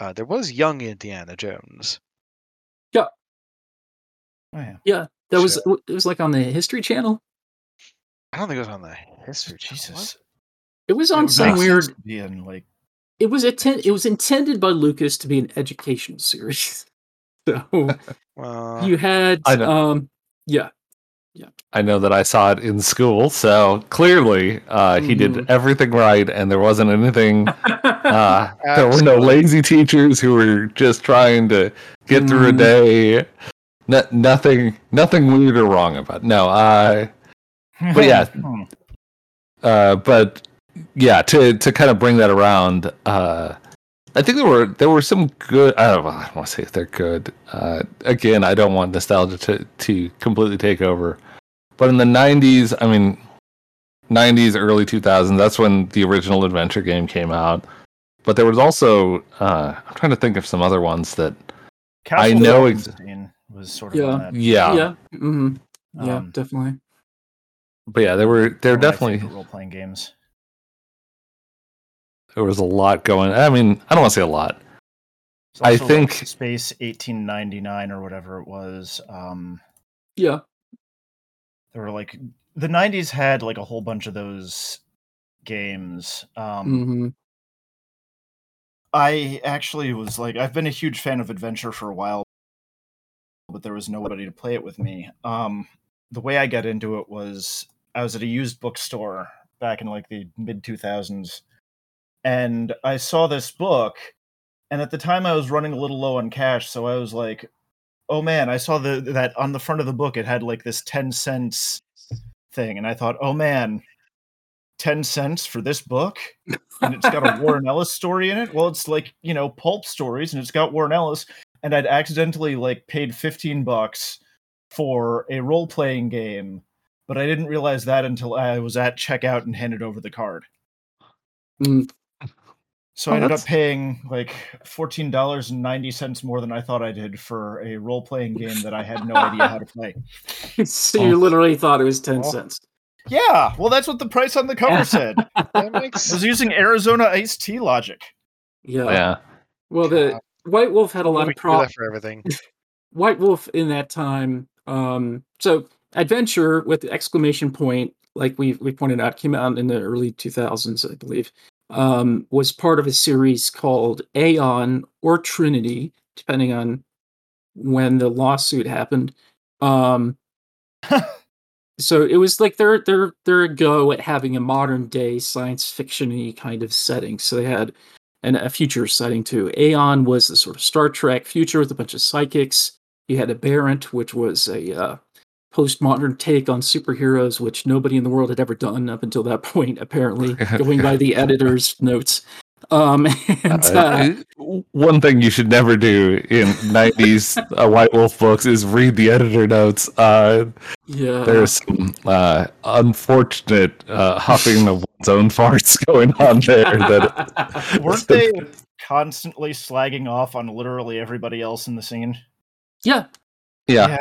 Uh, there was young Indiana Jones. Oh, yeah. Yeah, that was it was like on the History Channel. I don't think it was on the History Channel. was Jesus. It was It on would some weird. be in, like It was atten- It was intended by Lucas to be an educational series. *laughs* So Well, you had, I know. um, yeah, Yeah. I know that I saw it in school, so clearly uh, he did Mhm. everything right, and there wasn't anything. *laughs* Uh, there were no lazy teachers who were just trying to get through a Mhm. day. No, nothing, nothing weird or wrong about. It. No, uh, But yeah. *laughs* Hmm. uh, but yeah, to to kind of bring that around, uh, I think there were there were some good. I don't, I don't want to say if they're good. Uh, again, I don't want nostalgia to to completely take over. But in the '90s, I mean, '90s, early 2000s, that's when the original adventure game came out. But there was also uh, I'm trying to think of some other ones that I know ex- was sort of Yeah. on that. yeah, yeah, hmm yeah, Um, definitely. but yeah, there were there one of my definitely role-playing games. There was a lot going. I mean, I don't want to say a lot. I also, like, think- Space 1899 or whatever it was. Um, Yeah, there were like the 90s had like a whole bunch of those games. Um, hmm I actually was like, I've been a huge fan of adventure for a while, but there was nobody to play it with me. Um, the way I got into it was I was at a used bookstore back in like the mid 2000s, and I saw this book. And at the time, I was running a little low on cash, so I was like, "Oh man!" I saw the that on the front of the book, it had like this ten cents thing, and I thought, "Oh man, 10 cents for this book and it's got a *laughs* Warren Ellis story in it. Well, it's like, you know, pulp stories and it's got Warren Ellis and I'd accidentally like paid 15 bucks for a role-playing game, but I didn't realize that until I was at checkout and handed over the card. Mm. So Oh, I ended up paying like $14.90 more than I thought I did for a role-playing game that I had no idea how to *laughs* play. so you literally thought it was 10 Oh. cents. Yeah, well that's what the price on the cover *laughs* said. That I makes was using Arizona iced tea logic. Yeah. Yeah. Well, the God. White Wolf had a lot we of problems. for everything. *laughs* White Wolf in that time. Um, so adventure with the exclamation point, like we we pointed out, came out in the early 2000s, I believe. Um, was part of a series called Aeon or Trinity, depending on when the lawsuit happened. Um, *laughs* so it was like their their their go at having a modern day science fiction-y kind of setting. So they had and a future setting too. Aeon was the sort of Star Trek future with a bunch of psychics. You had a Aberrant, which was a uh, postmodern take on superheroes, which nobody in the world had ever done up until that *laughs* point, apparently, going by the editor's notes. Um, *laughs* and uh, Uh, one thing you should never do in 90s uh, White Wolf books is read the editor notes. Uh, yeah, there's some uh, unfortunate uh, huffing of one's own farts *laughs* going on there. That Weren't they constantly slagging off on literally everybody else in the scene? yeah, yeah,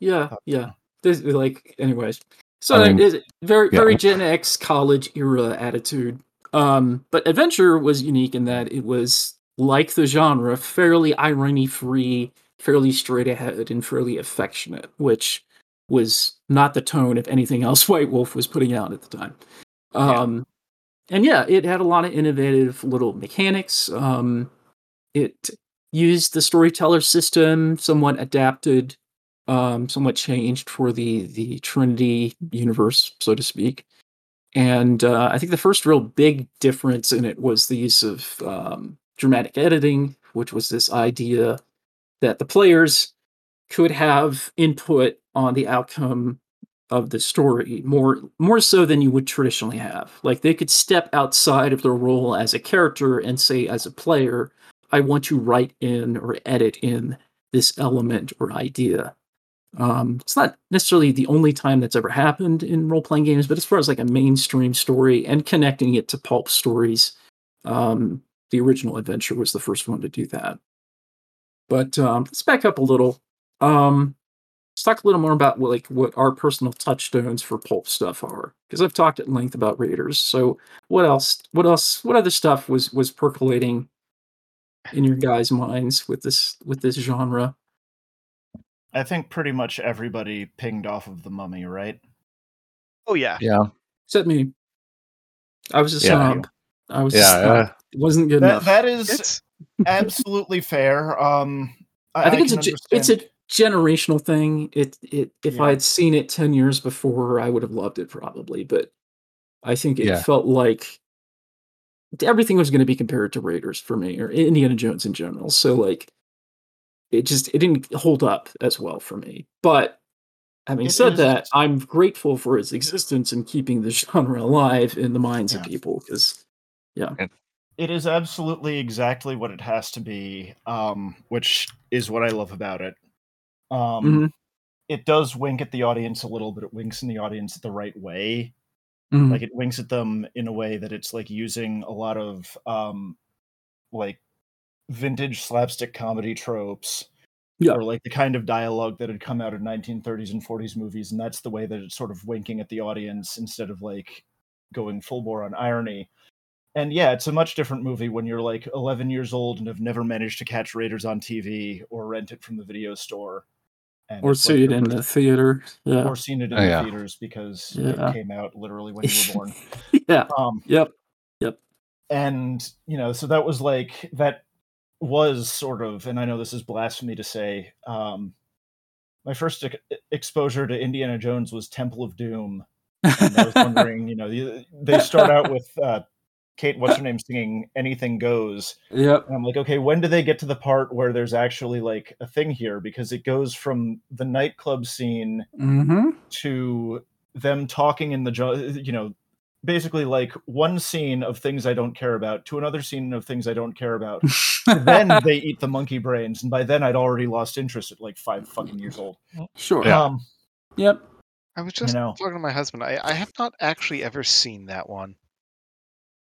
yeah, yeah. This, like, anyways, so I mean, it is very, yeah. very Gen X college era attitude. Um, but adventure was unique in that it was like the genre, fairly irony free, fairly straight ahead, and fairly affectionate, which was not the tone of anything *laughs* else White Wolf was putting out at the time. Um, and yeah, it had a lot of innovative little mechanics. Um, it used the storyteller system, somewhat adapted, um, somewhat changed for the the Trinity universe, so to speak. And uh, I think the first real big difference in it was the use of um, dramatic editing, which was this idea that the players could have input on the outcome of the story more more so than you would traditionally have. Like they could step outside of their role as a character and say, as a player, I want to write in or edit in this element or idea. Um, it's not necessarily the only time that's ever happened in role playing games, but as far as like a mainstream story and connecting it to pulp stories, um, the original adventure was the first one to do that. But um, let's back up a little. Um, let's talk a little more about what, like what our personal touchstones for pulp stuff are, because I've talked at length about Raiders. So what else? What else? What other stuff was was percolating in your guys' minds with this with this genre? I think pretty much everybody pinged off of the mummy, right? Oh yeah. yeah, Except me. I was a Yeah. snob. I was yeah. Uh, It wasn't good That enough. that is absolutely fair. Um, I, I think it's a can it's a generational thing. It it if Yeah. I had seen it ten years before, I would have loved it probably. But I think it Yeah. felt like everything was going to be compared to Raiders for me or Indiana Jones in general. So like, it just it didn't hold up as well for me. But having It said is- that, I'm grateful for its existence and keeping the *laughs* genre alive in the minds of people because yeah. it is absolutely exactly what it has to be, um, which is what I love about it. Um, Mhm. It does wink at the audience a little, but it winks in the audience the right way. Mhm. Like it winks at them in a way that it's like using a lot of um, like vintage slapstick comedy tropes. Yeah. Or like the kind of dialogue that had come out of 1930s and 40s movies, and that's the way that it's sort of winking at the audience instead of like going full bore on irony. And yeah, it's a much different movie when you're like 11 years old and have never managed to catch Raiders on TV or rent it from the video store. And or see like it in the theater. Yeah. or seen it in Oh, the theaters because Yeah. it came out literally when you were born. *laughs* yeah. Um, Yep. Yep. and you know, so that was like that was sort of, and I know this is blasphemy to say, um, my first ex- exposure to Indiana Jones was Temple of Doom. And I was wondering, you know, the- they start out with uh, Kate, what's her name, singing "Anything Goes," Yep. and I'm like, okay, when do they get to the part where there's actually like a thing here? Because it goes from the nightclub scene Mm-hmm. to them talking in the you know basically like one scene of things i don't care about to another scene of things i don't care about then *laughs* they eat the monkey brains and by then i'd already lost interest at like five fucking years old sure. Yeah. um Yep. I was just know. talking to my husband. I, I have not actually ever seen that one.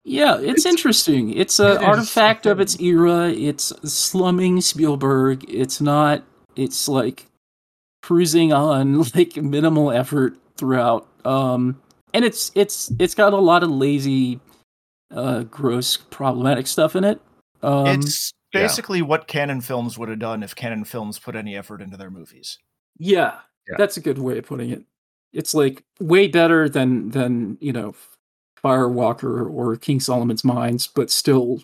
Yeah, it's, It's- interesting. It's an it is. artifact of its *laughs* era. It's slumming Spielberg. It's not. It's like cruising on *laughs* like minimal effort throughout. Um, and it's it's it's got a lot of lazy, uh, gross, problematic stuff in it. Um, it's yeah. basically what Cannon films would have done if Cannon films put any effort into their movies yeah, Yeah. that's a good way of putting it. It's like way better than than you know, Firewalker or King Solomon's Mines, but still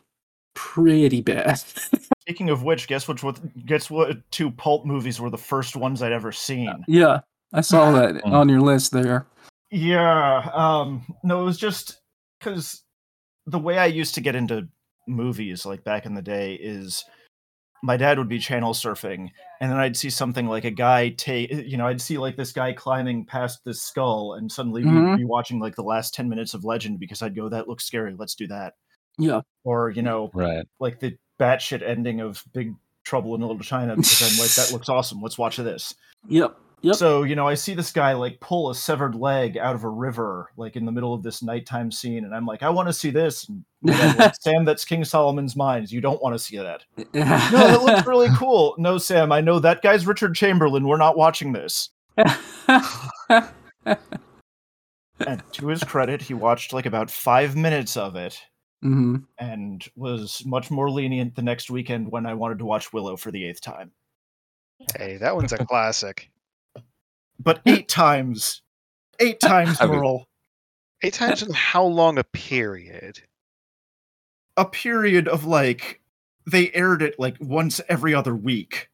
pretty bad. *laughs* speaking of which guess which what guess what two pulp movies were the first ones i'd ever seen Yeah, I saw that *laughs* Mm. on your list there. Yeah. Um no, it was just cuz the way I used to get into movies like back in the day is my dad would be channel surfing and then I'd see something like a guy take you know, I'd see like this guy climbing past this skull and suddenly Mhm. we'd be watching like the last 10 minutes of Legend because I'd go that looks scary, let's do that. Yeah. Or, you know, Right. like the batshit ending of Big Trouble in Little China because I'm like that *laughs* looks awesome, let's watch this. Yep. Yep. So, you know, I see this guy like pull a severed leg out of a river, like in the middle of this nighttime scene, and I'm like, I want to see this. And *laughs* my like, Sam, that's King Solomon's Mines. You don't want to see that. *laughs* No, that looks really cool. No, Sam, I know that guy's Richard Chamberlain. We're not watching this. *laughs* And to his credit, he watched like about five minutes of it hmm and was much more lenient the next weekend when I wanted to watch Willow for the eighth time. Hey, that one's a classic. But eight times, eight times, I mean- Merle. Eight times in how long a period? a period of like they aired it like once every other week.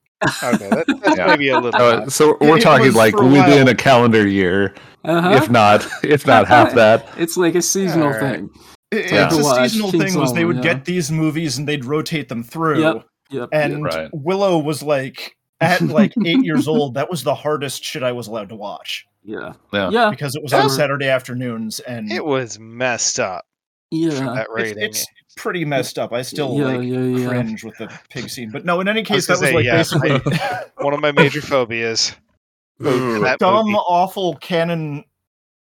Okay, that, that's Yeah. maybe a little. Uh, so we're It talking was like a within while. a calendar year, Uh-huh. if not if not half *laughs* that. It's like a seasonal Alright. thing. It- Yeah. It's a seasonal King thing was they would yeah. get these movies and they'd rotate them through. Yep. Yep. And Right. Willow was like at *laughs* like eight years old, that was the hardest shit I was allowed to watch yeah. Yeah. Yeah. because it was That on Saturday afternoons and It was messed up Yeah. that it's, rating. it's pretty messed up. I still Yeah, like yeah, yeah. cringe with the pig scene. But no, in any was case, that gonna was say, like yeah, basically *laughs* One of my major phobias. *laughs* That dumb, movie. awful Cannon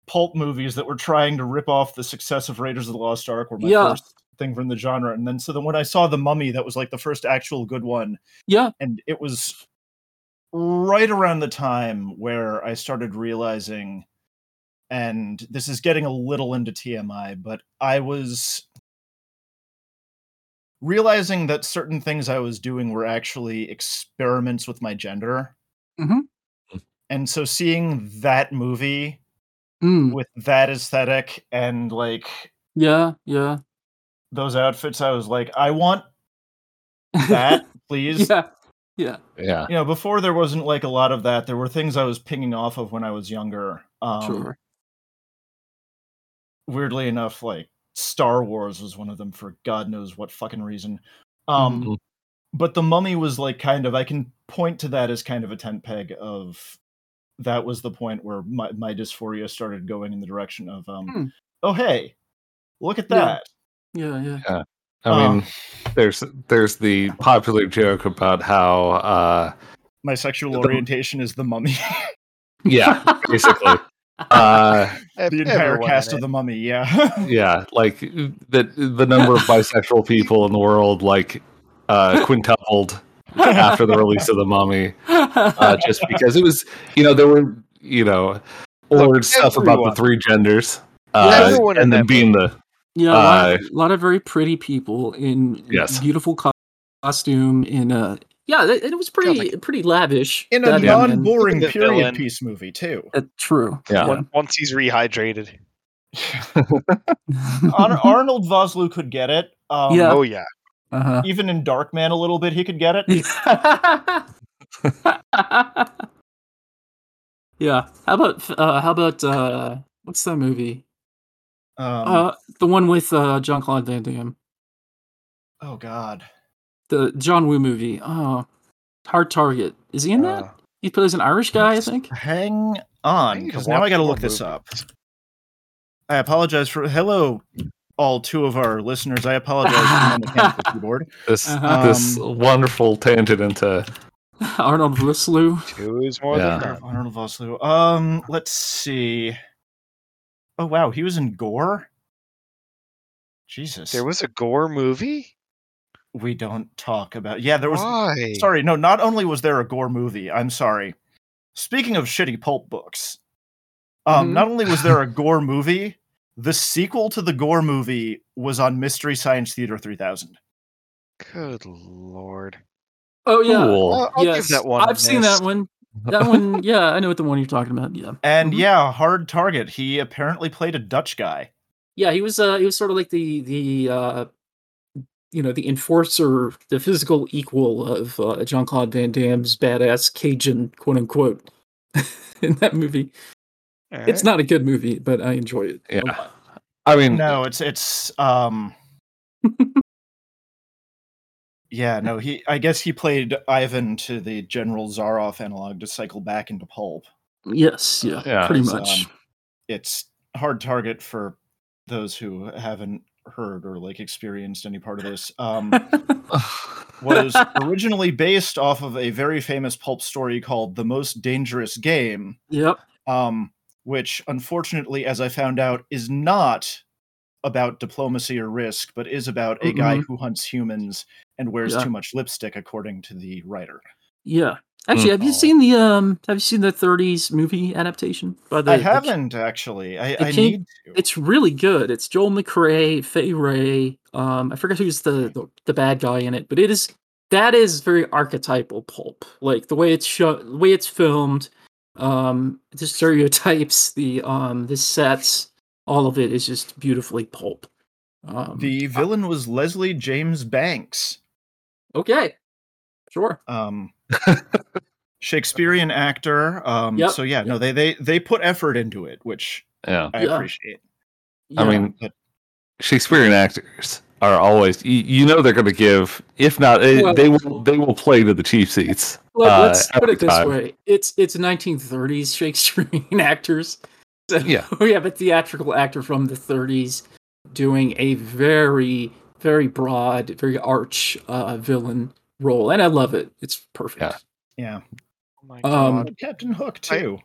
pulp movies that were trying to rip off the success of Raiders of the Lost Ark were my Yeah. first thing from the genre. And then so then when I saw The Mummy, that was like the first actual good one. Yeah. And it was right around the time where I started realizing and this is getting a little into TMI, but I was realizing that certain things I was doing were actually experiments with my gender. Mhm. And so seeing that movie Mm. with that aesthetic and like Yeah. Yeah. those outfits, I was like, I want that, *laughs* please. Yeah. Yeah. Yeah. You know, before there wasn't like a lot of that. There were things I was pinging off of when I was younger. Um, Sure. Weirdly enough, like Star Wars was one of them for God knows what fucking reason. Um, Mhm. but the Mummy was like kind of. I can point to that as kind of a tent peg of. That was the point where my, my dysphoria started going in the direction of, um, Hmm. oh hey, look at Yeah. that. Yeah. Yeah. I Uh, mean, there's there's the popular joke about how uh My sexual The- orientation is the Mummy. *laughs* yeah, basically. *laughs* Uh the entire cast of the Mummy. Yeah. *laughs* yeah, like that the number of bisexual people in the world like uh quintupled after the release of the mummy uh, just because it was you know there were you know Look, or stuff about the three genders uh, everyone and then that being the Yeah, a lot, of, Uh, lot of very pretty people in Yes. beautiful co- costume. In uh, yeah, it, it was pretty pretty lavish. In a non-boring period villain. piece movie too. uh, true. Yeah. Yeah. Once he's rehydrated. *laughs* Arnold Vosloo could get it. Um, Yeah. Oh yeah. uh-huh. Even in Darkman, a little bit, he could get it. *laughs* yeah. How about uh how about uh what's that movie? Um, uh the one with uh Jean Claude Van Damme. oh God. The John Woo movie. Oh Hard Target. Is he in that? Uh, He plays an Irish guy, I think. Hang on, because now I got to more look this up. I apologize for hello, all two of our listeners. I apologize for my *laughs* mechanical keyboard. This Uh-huh. this wonderful tangent into *laughs* Arnold Vosloo. Two is more Yeah. than none. Arnold Vosloo. Um, let's see. Oh wow, he was in Gor. Jesus, There was a gor movie. we don't talk about. Yeah, there was. Why? Sorry, no. Not only was there a Gor movie. I'm sorry. Speaking of shitty pulp books, um, Mhm. not only was there a *laughs* Gor movie, the sequel to the Gor movie was on Mystery Science Theater 3000. Good lord. Oh yeah. Cool. I'll, I'll yes. give that one. a I've seen miss. that one. *laughs* That one, yeah, I know what the one you're talking about. Yeah. And Mhm. yeah, Hard Target. He apparently played a Dutch guy. Yeah, he was uh he was sort of like the the uh you know, the enforcer, the physical equal of uh, Jean Claude Van Damme's badass Cajun, quote unquote, *laughs* in that movie. All It's not a good movie, but I enjoy it. Yeah. I mean No, it's it's um *laughs* Yeah, no, he I guess he played Ivan to the General Zaroff analog to cycle back into pulp. Yes, yeah, Yeah. pretty much. um, It's hard target for those who haven't heard or like experienced any part of this. Um *laughs* was originally based off of a very famous pulp story called The Most Dangerous Game, yep. um, which unfortunately, as I found out, is not about diplomacy or risk, but is about a guy who hunts humans and wears Yeah. too much lipstick, according to the writer. Yeah. Actually, have you Oh. seen the um have you seen the 30s movie adaptation by the I haven't actually. I, I need to. It's really good. It's Joel McCrea, Fay Wray. Um, I forget who's the, the the bad guy in it, but it is that is very archetypal pulp. Like the way it's show, the way it's filmed, um, the stereotypes, the um, the sets, all of it is just beautifully pulp. Um, the villain was Leslie James Banks, okay, sure. um, *laughs* Shakespearean actor. Um, Yep, So yeah, no, they they they put effort into it, which yeah. I Yeah. appreciate. I mean but- Shakespearean actors are always you, you know they're going to give if not Well- they will they will play to the cheap seats. Let, uh, let's put it this time. way: it's it's 1930s Shakespearean *laughs* actors. So Yeah. *laughs* we have a theatrical actor from the 30s doing a very very broad, very arch uh, villain role, and I love it. It's perfect. Yeah. Yeah, Oh my Um, god. Captain Hook too.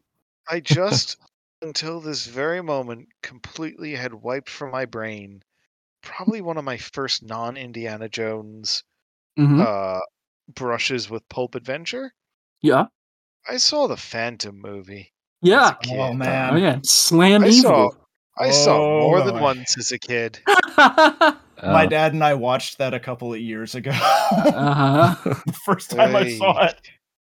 I just, *laughs* until this very moment, completely had wiped from my brain probably one of my first non Indiana Jones Mhm. uh, brushes with pulp adventure. yeah, I saw the Phantom movie. Yeah. kid. Oh man, Oh yeah, slam I saw- evil. I saw more Oh, than once as a kid. uh *laughs* my Uh, dad and I watched that a couple of years ago. *laughs* huh. the first time I saw it.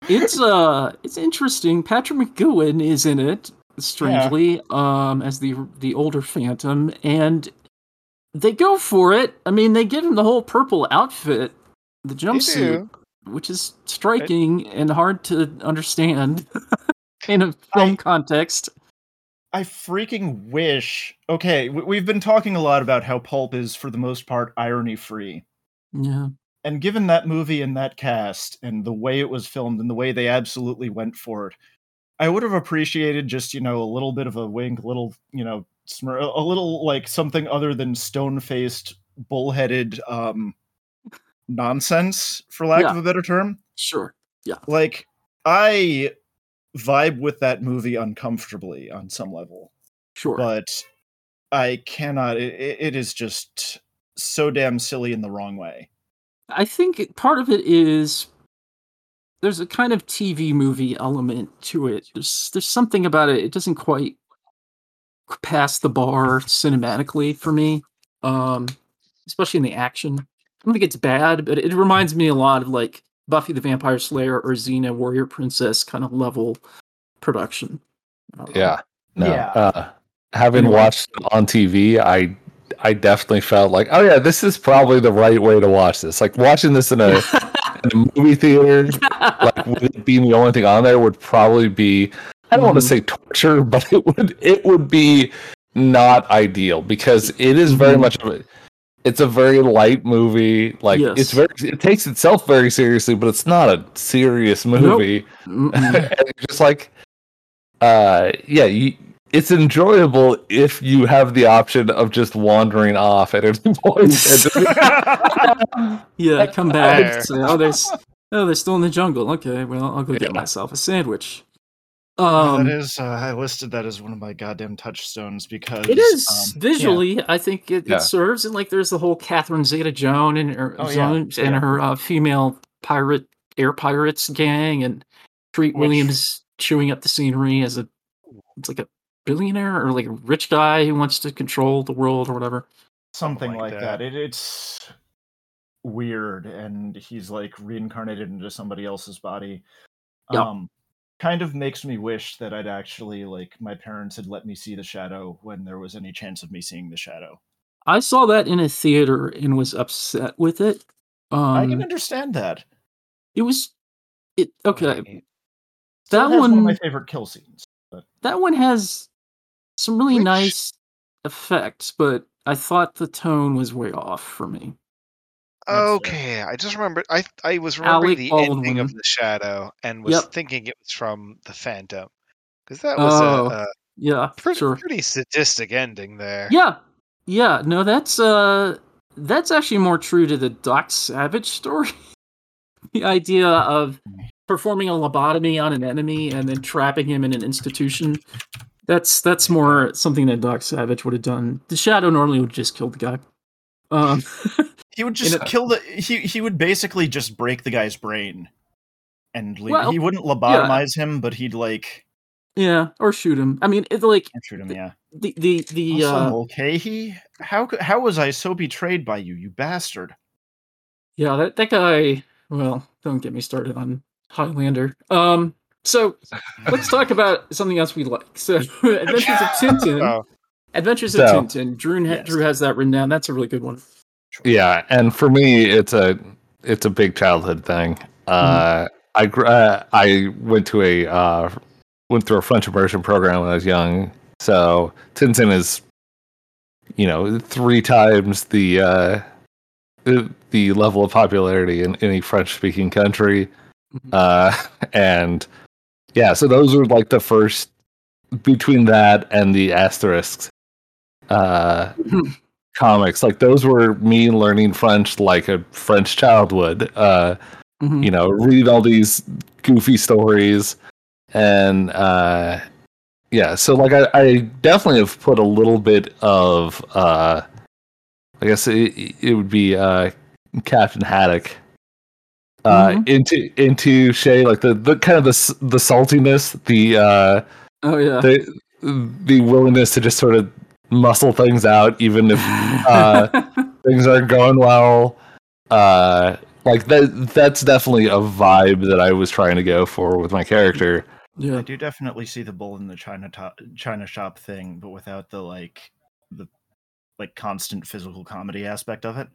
It's uh, it's interesting. Patrick McGoohan is in it, strangely, um, as the the older Phantom, and they go for it. I mean, they give him the whole purple outfit, the jumpsuit, which is striking and hard to understand *laughs* in a film I- context. I freaking wish. Okay, we- we've been talking a lot about how pulp is, for the most part, irony free. Yeah, And given that movie and that cast and the way it was filmed and the way they absolutely went for it, I would have appreciated just, you know, a little bit of a wink, a little, you know, smir- a little like something other than stone faced, bullheaded um, nonsense, for lack Yeah. of a better term. sure. Yeah. Like, I vibe with that movie uncomfortably on some level. Sure. but I cannot. It, it- it is just so damn silly in the wrong way. I think part of it is there's a kind of TV movie element to it. There's there's something about it. It doesn't quite pass the bar cinematically for me, um, especially in the action. I don't think it's bad, but it reminds me a lot of like Buffy the Vampire Slayer or Xena Warrior Princess kind of level production. Yeah. No. Yeah. Uh, having Anyway. watched on TV, I I definitely felt like, oh yeah, this is probably the right way to watch this. Like watching this in a, *laughs* in a movie theater, like with it being the only thing on there would probably be I don't want to say torture, *laughs* but it would it would be not ideal because it is very Mhm. much of a it's a very light movie. Like Yes. it's very it takes itself very seriously, but it's not a serious movie. *laughs* It's just like uh yeah, you it's enjoyable if you have the option of just wandering off at any *laughs* point. just- *laughs* yeah, come back. Say, oh, there's oh, they're still in the jungle. Okay, well, I'll go get Yeah. myself a sandwich. Oh, Um, that is, uh, I listed that as one of my goddamn touchstones because It is um, visually. I think it, Yeah. it serves, and like there's the whole Catherine Zeta-Jones and her Oh, yeah. Jones and her uh, female pirate air pirates gang, and Treat Which- Williams chewing up the scenery as a it's like a billionaire or like a rich guy who wants to control the world or whatever. something like like that. that. It, it's weird, and he's like reincarnated into somebody else's body. Yep. Um, kind of makes me wish that I'd actually like my parents had let me see the shadow when there was any chance of me seeing the shadow. I saw that in a theater and was upset with it. I can Um, understand that. it was it okay. Right. That has one of my favorite kill scenes. But That one has some really Which- nice effects, but I thought the tone was way off for me. Okay, I just remembered. I I was remembering Alec the ending of the shadow and was Yep. thinking it was from the Phantom because that was Oh. a, a Yeah, pretty, sure. pretty sadistic ending there. Yeah, yeah. No, that's uh, that's actually more true to the Doc Savage story. *laughs* the idea of performing a lobotomy on an enemy and then trapping him in an institution. That's that's more something that Doc Savage would have done. The Shadow normally would just kill the guy. Um, *laughs* he would just a- kill the. He he would basically just break the guy's brain, and leave. Well, he wouldn't lobotomize him, but he'd like yeah, or shoot him. I mean, it, like shoot him. Yeah. the the the Also, uh, Mulcahy, how how was I so betrayed by you, you bastard? Yeah, that, that guy. Well, don't get me started on Highlander. Um, so *laughs* let's talk about something else we like. So, *laughs* Adventures of *laughs* Tintin. Oh, Adventures of Tintin. Drew, Yes. Drew has that written down. That's a really good one. Yeah, and for me, it's a it's a big childhood thing. Uh, I gr- uh, I went to a uh, went through a French immersion program when I was young, so Tintin is, you know, three times the uh, the, level of popularity in any French speaking country, Mhm. uh, *laughs* and yeah, so those were like the first between that and the Asterix. Uh, *laughs* comics like those were me learning french like a french child would uh Mhm. you know read all these goofy stories and uh yeah so like i, I definitely have put a little bit of uh i guess it, it would be uh captain haddock uh Mhm. into into shay like the the kind of the the saltiness the uh Oh yeah. the the willingness to just sort of muscle things out even if uh, *laughs* things aren't going well. Uh, like that that's definitely a vibe that I was trying to go for with my character. Yeah. I do definitely see the bull in the China top, China shop thing, but without the like the like constant physical comedy aspect of it.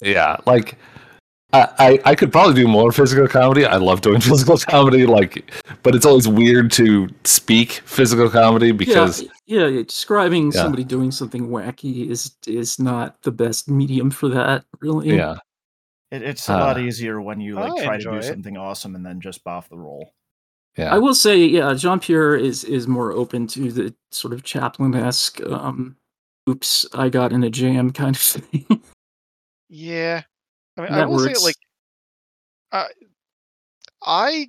Yeah, like I, I I could probably do more physical comedy. I love doing *laughs* physical comedy, like, but it's always weird to speak physical comedy because yeah, yeah, describing Yeah. somebody doing something wacky is is not the best medium for that, really. yeah, it it's a lot easier when you like I try to do it. something awesome and then just boff the roll. yeah. I will say, yeah, Jean Pierre is is more open to the sort of Chaplin esque. Um, oops, I got in a jam kind of *laughs* thing. yeah. I mean, I will works. say, like, uh, I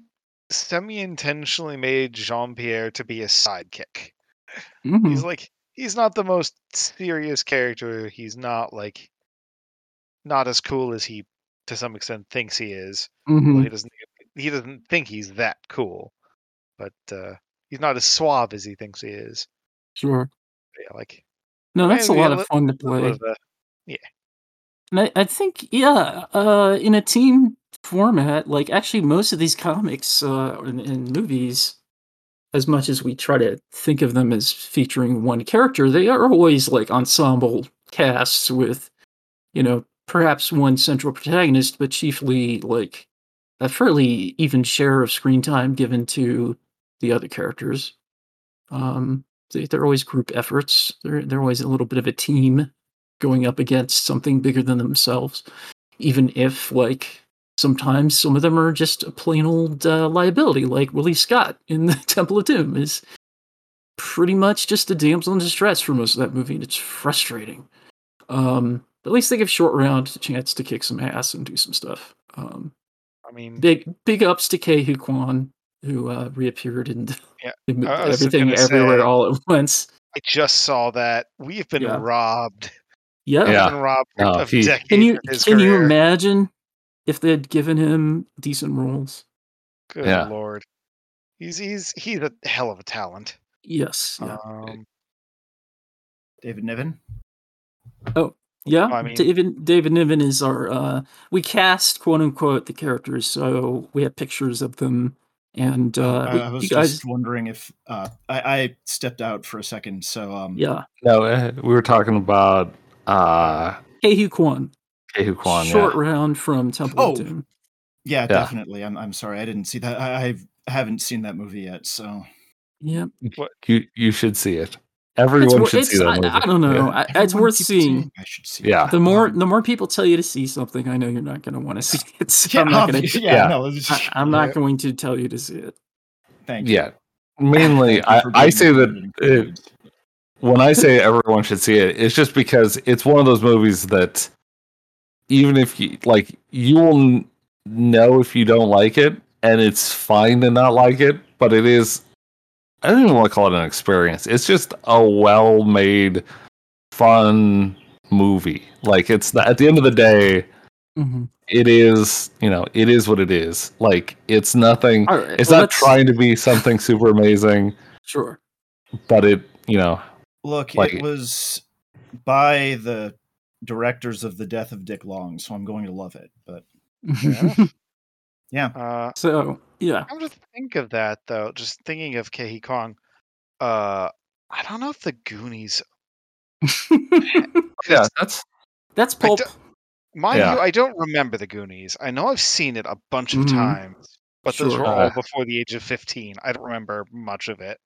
semi-intentionally made Jean Pierre to be a sidekick. Mhm. He's like, he's not the most serious character. He's not like, not as cool as he, to some extent, thinks he is. Mhm. he doesn't. He doesn't think he's that cool, but uh, he's not as suave as he thinks he is. Sure. Yeah, like No, that's a Maybe a lot of fun to play. a- And I, I think, yeah, uh, in a team format, like actually most of these comics uh, and, and movies, as much as we try to think of them as featuring one character, they are always like ensemble casts with, you know, perhaps one central protagonist, but chiefly like a fairly even share of screen time given to the other characters. Um, they, they're always group efforts. They're they're always a little bit of a team going up against something bigger than themselves, even if like sometimes some of them are just a plain old uh, liability, like Willie Scott in the *laughs* Temple of Doom is pretty much just a damsel in distress for most of that movie, and it's frustrating. Um, but at least they give Short Round a chance to kick some ass and do some stuff. Um, I mean, big big ups to Ke Huy Quan, who uh, reappeared in, Yeah, *laughs* in everything everywhere say- all at once. I just saw that we have been Yeah. robbed. Yeah. We've Yeah. been robbed No, of he- Can you of his can you imagine if they had given him decent roles? Good Yeah. lord, he's he's he's a hell of a talent. Yes. Yeah. Um, David Niven. Oh, yeah. I mean- David David Niven is our uh we cast quote unquote the characters, so we have pictures of them and uh I, I was you guys just wondering if uh, I, I stepped out for a second, so um, yeah. No, uh, we were talking about uh Ke Huy Quan. Kehu Kwan. Short yeah. round from Temple Oh, of Doom. yeah, definitely. I'm I'm sorry, I didn't see that. I, I haven't seen that movie yet, so Yeah. You you should see it. It's Everyone wor- should see that I, movie. I don't know. I, it's worth keeps seeing. saying I should see. Yeah. it. The more Um, the more people tell you to see something, I know you're not going to want to see it. So yeah, I'm not going to. yeah, yeah. no, it's I, just- I'm not Yeah. going to tell you to see it. Thank you. Yeah. Mainly, I, I say that it, when I say everyone should see it, it's just because it's one of those movies that even if you like, you will n- know if you don't like it, and it's fine to not like it. But it is, I don't even want to call it an experience. It's just a well-made, fun movie. Like it's the, at the end of the day, Mm-hmm. it is you know it is what it is. Like it's nothing. Right, It's well, not trying to be something super amazing, Sure. but it you know Look, Like- it was by the directors of the Death of Dick Long, so I'm going to love it. But *laughs* yeah, uh, so yeah, I'm just think of that though. Just thinking of Ke Huy Quan. Uh, I don't know if the Goonies. *laughs* yeah that's that's I pulp. Mind Yeah. you, I don't remember the Goonies. I know I've seen it a bunch of Mhm. times, but those were all Uh. before the age of 15. I don't remember much of it.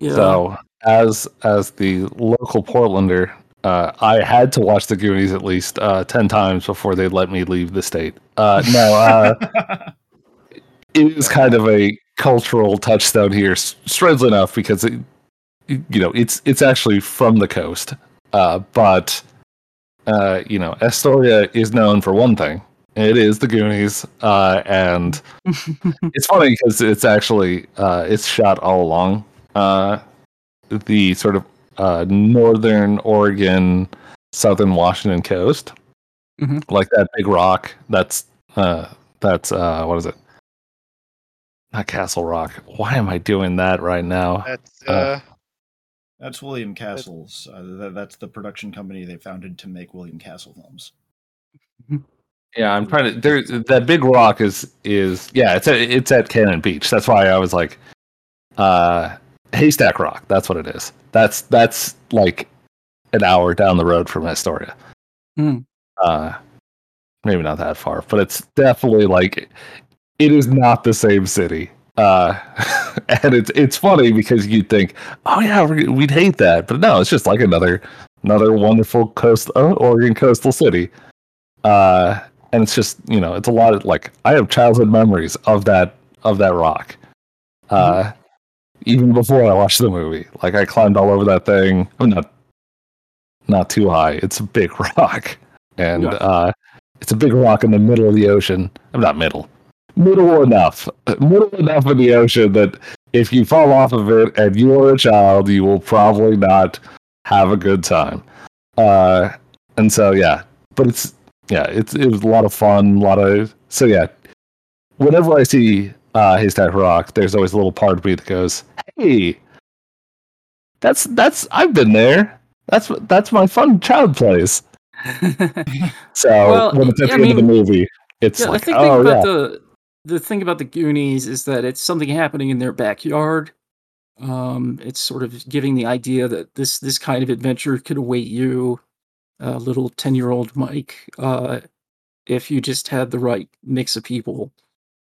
Yeah. so as as the local Portlander. Uh, I had to watch the Goonies at least uh, ten times before they let me leave the state. Uh, no, uh, *laughs* it is kind of a cultural touchstone here, strangely enough, because it, you know it's it's actually from the coast, uh, but uh, you know Astoria is known for one thing. It is the Goonies, uh, and *laughs* it's funny because it's actually uh, it's shot all along uh, the sort of uh, northern Oregon, southern Washington coast, Mhm. like that big rock. That's uh, that's uh, what is it? Not Castle Rock. Why am I doing that right now? That's Uh, uh, that's William Castle's. Uh, that, that's the production company they founded to make William Castle films. *laughs* Yeah, I'm trying to. There, that big rock is is yeah. It's at, it's at Cannon Beach. That's why I was like, uh, Haystack Rock. That's what it is. That's that's like an hour down the road from Astoria. Hmm. Uh, maybe not that far, but it's definitely like it is not the same city. Uh, *laughs* and it's it's funny because you'd think, oh yeah, we- we'd hate that, but no, it's just like another another wonderful coast uh, Oregon coastal city. Uh, and it's just you know it's a lot of like I have childhood memories of that of that rock. Uh, even before I watched the movie, like I climbed all over that thing. I'm not not too high. It's a big *laughs* rock, and Yeah. uh, it's a big rock in the middle of the ocean. I'm not middle, middle enough, middle enough in the ocean that if you fall off of it and you are a child, you will probably not have a good time. Uh, and so yeah, but it's yeah, it's it was a lot of fun, a lot of so yeah. Whenever I see uh, Haystack Rock, there's always a little part of me that goes, "Hey, that's that's I've been there. That's what- that's my fun child place." *laughs* So Well, when it's at yeah, the I end of the movie, it's yeah, like, I think oh thing about yeah, the the thing about the Goonies is that it's something happening in their backyard. Um, it's sort of giving the idea that this this kind of adventure could await you, uh, little ten year old Mike, uh, if you just had the right mix of people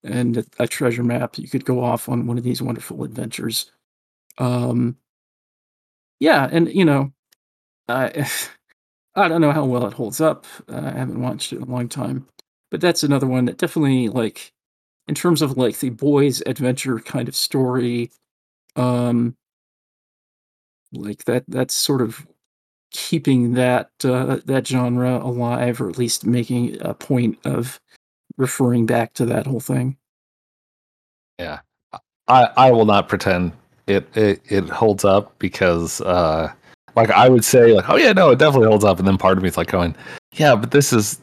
and a, treasure map. You could go off on one of these wonderful adventures. Um, yeah, and you know, I *laughs* I don't know how well it holds up. Uh, I haven't watched it in a long time, but that's another one that definitely like, in terms of like the boys' adventure kind of story, um, like that that's sort of keeping that uh, that genre alive, or at least making a point of referring back to that whole thing. Yeah, I I will not pretend it it, it holds up because uh like I would say like oh yeah no it definitely holds up and then part of me is like going yeah but this is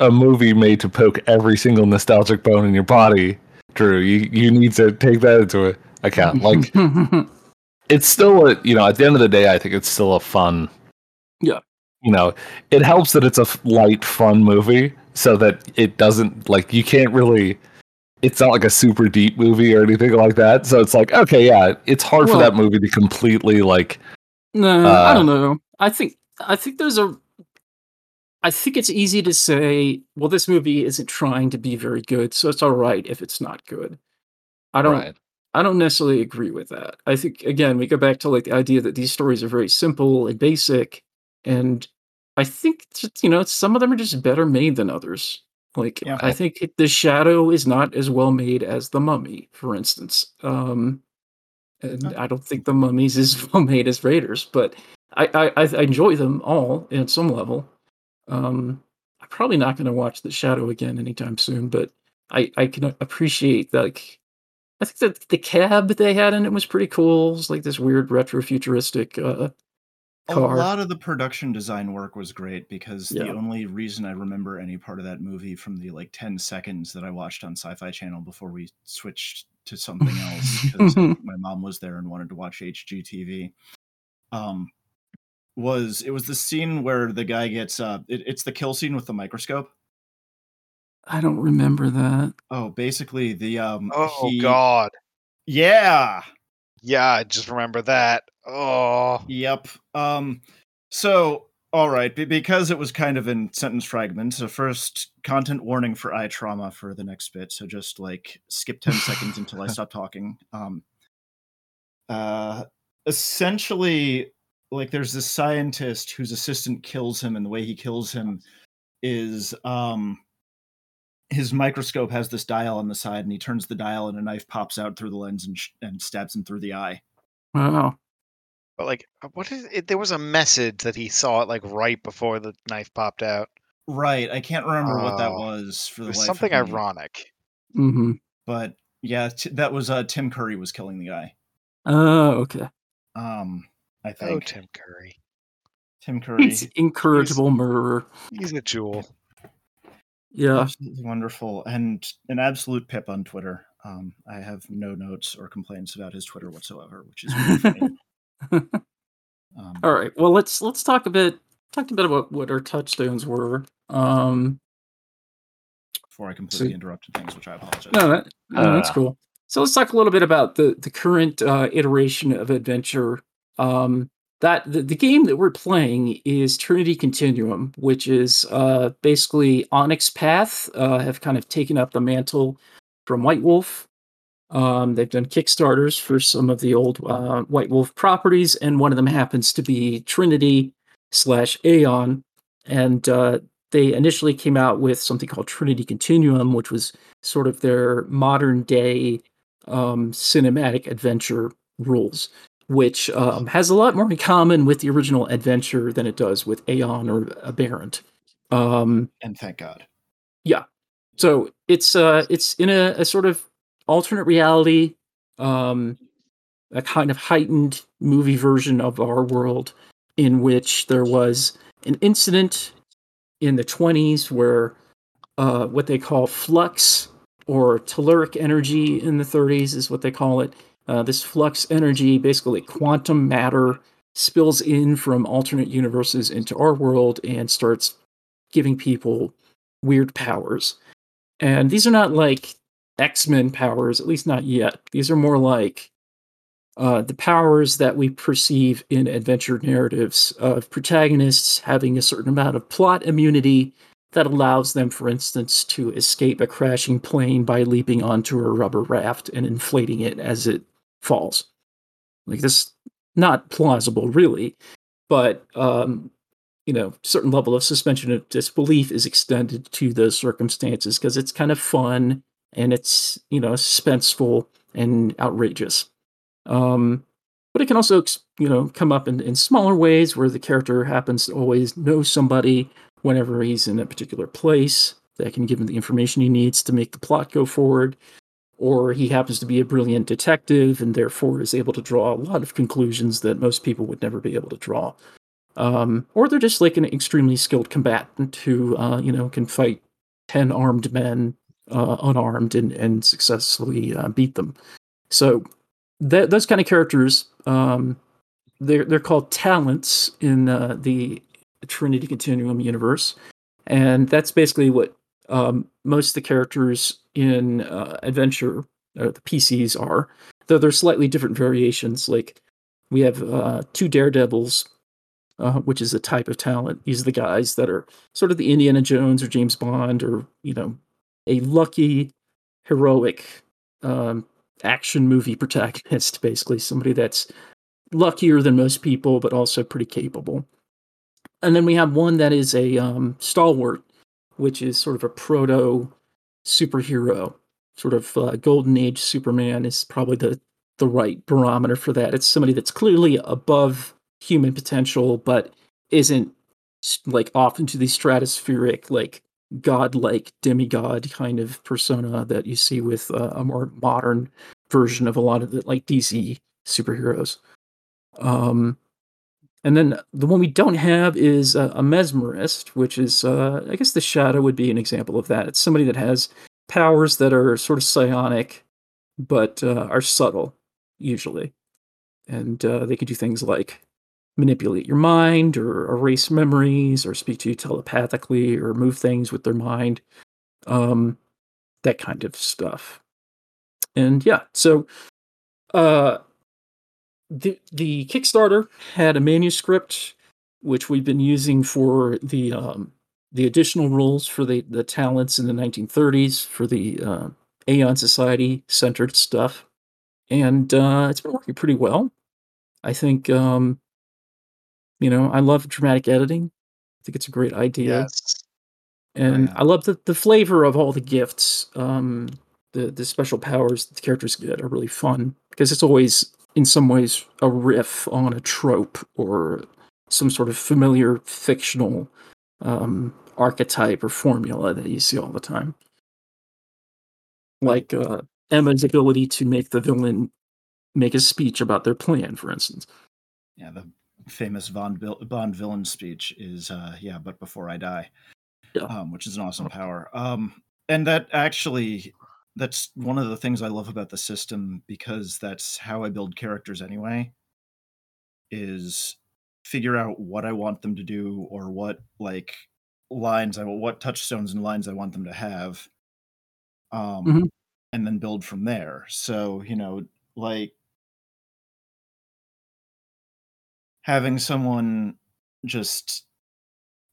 a movie made to poke every single nostalgic bone in your body Drew you you need to take that into account like *laughs* it's still a you know at the end of the day I think it's still a fun Yeah. you know it helps that it's a light fun movie so that it doesn't like you can't really it's not like a super deep movie or anything like that so it's like okay yeah it's hard for that movie to completely like No, I Uh, don't know. I think I think there's a I think it's easy to say, well, this movie isn't trying to be very good, so it's all right if it's not good. I don't right I don't necessarily agree with that. I think again, we go back to like the idea that these stories are very simple and basic, and I think you know some of them are just better made than others. Like Yeah. I think the Shadow is not as well made as the Mummy, for instance. Um, and Okay. I don't think the Mummies is *laughs* well made as Raiders, but I I, I I enjoy them all at some level. Um, I'm probably not going to watch the Shadow again anytime soon, but I I can appreciate like I think that the cab they had in it was pretty cool. It's like this weird retro futuristic uh A lot of the production design work was great because the only reason I remember any part of that movie from the like 10 seconds that I watched on Sci Fi Channel before we switched to something else *laughs* because my mom was there and wanted to watch HGTV um, was it was the scene where the guy gets uh, it, it's the kill scene with the microscope. I don't remember that. Oh, basically the um. Oh he- God. Yeah. Yeah, I just remember that. Oh. Yep. Um so all right, be- because it was kind of in sentence fragments. So first content warning for eye trauma for the next bit. So just like skip 10 *laughs* seconds until I stop talking. Um uh essentially like there's this scientist whose assistant kills him and the way he kills him is um his microscope has this dial on the side and he turns the dial and a knife pops out through the lens and, sh- and stabs him through the eye. Wow. But like, uh, what is it? There was a message that he saw it like right before the knife popped out. Right. I can't remember what that Oh, was for It the was life something of me. ironic. Mm-hmm. But yeah, t- that was uh, Tim Curry was killing the guy. Oh, okay. Um, I Oh, think Tim Curry. Tim Curry, He's incorrigible murderer. He's a jewel. Yeah. absolutely wonderful, and an absolute pip on Twitter. Um, I have no notes or complaints about his Twitter whatsoever, which is really *laughs* funny. *laughs* Um, All right. Well, let's let's talk a bit talk a bit about what our touchstones were. Um, before I completely So- interrupted things, which I apologize. no, that, no, that's Uh. cool. So let's talk a little bit about the the current uh, iteration of adventure. Um, that the, the game that we're playing is Trinity Continuum, which is uh, basically Onyx Path uh, have kind of taken up the mantle from White Wolf. Um, they've done Kickstarters for some of the old uh, White Wolf properties, and one of them happens to be Trinity slash Aeon. And uh, they initially came out with something called Trinity Continuum, which was sort of their modern day um, cinematic adventure rules, which um, has a lot more in common with the original adventure than it does with Aeon or Aberrant. Um, and thank God. Yeah. So it's uh it's in a, a sort of alternate reality, um, a kind of heightened movie version of our world, in which there was an incident in the 20s where uh, what they call flux or telluric energy in the 30s is what they call it. Uh, this flux energy, basically quantum matter, spills in from alternate universes into our world and starts giving people weird powers. And these are not like X Men powers, at least not yet. These are more like uh, the powers that we perceive in adventure narratives of protagonists having a certain amount of plot immunity that allows them, for instance, to escape a crashing plane by leaping onto a rubber raft and inflating it as it falls. Like this, not plausible, really, but um, you know, certain level of suspension of disbelief is extended to those circumstances because it's kind of fun and it's you know suspenseful and outrageous. Um, but it can also you know come up in, in smaller ways where the character happens to always know somebody whenever he's in a particular place that can give him the information he needs to make the plot go forward or he happens to be a brilliant detective and therefore is able to draw a lot of conclusions that most people would never be able to draw um, or they're just like an extremely skilled combatant who uh, you know can fight 10 armed men uh, unarmed and, and successfully uh, beat them. So th- those kind of characters um, they're, they're called talents in uh, the trinity continuum universe. And that's basically what um, most of the characters in uh, adventure uh, the pcs are though there's slightly different variations. Like we have uh, two daredevils uh, which is a type of talent. These are the guys that are sort of the Indiana Jones or James Bond or, you know, a lucky, heroic um, action movie protagonist, basically. Somebody that's luckier than most people, but also pretty capable. And then we have one that is a um, stalwart, which is sort of a proto superhero. Sort of uh, golden age Superman is probably the the right barometer for that. It's somebody that's clearly above human potential, but isn't like off into the stratospheric, like godlike demigod kind of persona that you see with uh, a more modern version of a lot of the like DC superheroes. Um, and then the one we don't have is a, a mesmerist, which is, uh, I guess, the shadow would be an example of that. It's somebody that has powers that are sort of psionic, but uh, are subtle usually, and uh, they could do things like manipulate your mind or erase memories or speak to you telepathically or move things with their mind um that kind of stuff and yeah so uh the the kickstarter had a manuscript which we've been using for the um the additional rules for the the talents in the 1930s for the uh, Aeon Society centered stuff, and uh, it's been working pretty well. I think um, you know, I love dramatic editing. I think it's a great idea. Yes. And yeah. I love the, the flavor of all the gifts. Um, the the special powers that the characters get are really fun because it's always in some ways a riff on a trope or some sort of familiar fictional um, archetype or formula that you see all the time. Like uh, Emma's ability to make the villain make a speech about their plan, for instance. Yeah, the famous Bond, Bond villain speech is, uh, yeah, but before I die, Yeah. um, which is an awesome power. Um, and that actually, that's one of the things I love about the system because that's how I build characters anyway. Is figure out what I want them to do or what like lines I what touchstones and lines I want them to have. Um, Mhm. and then build from there. So you know, like having someone just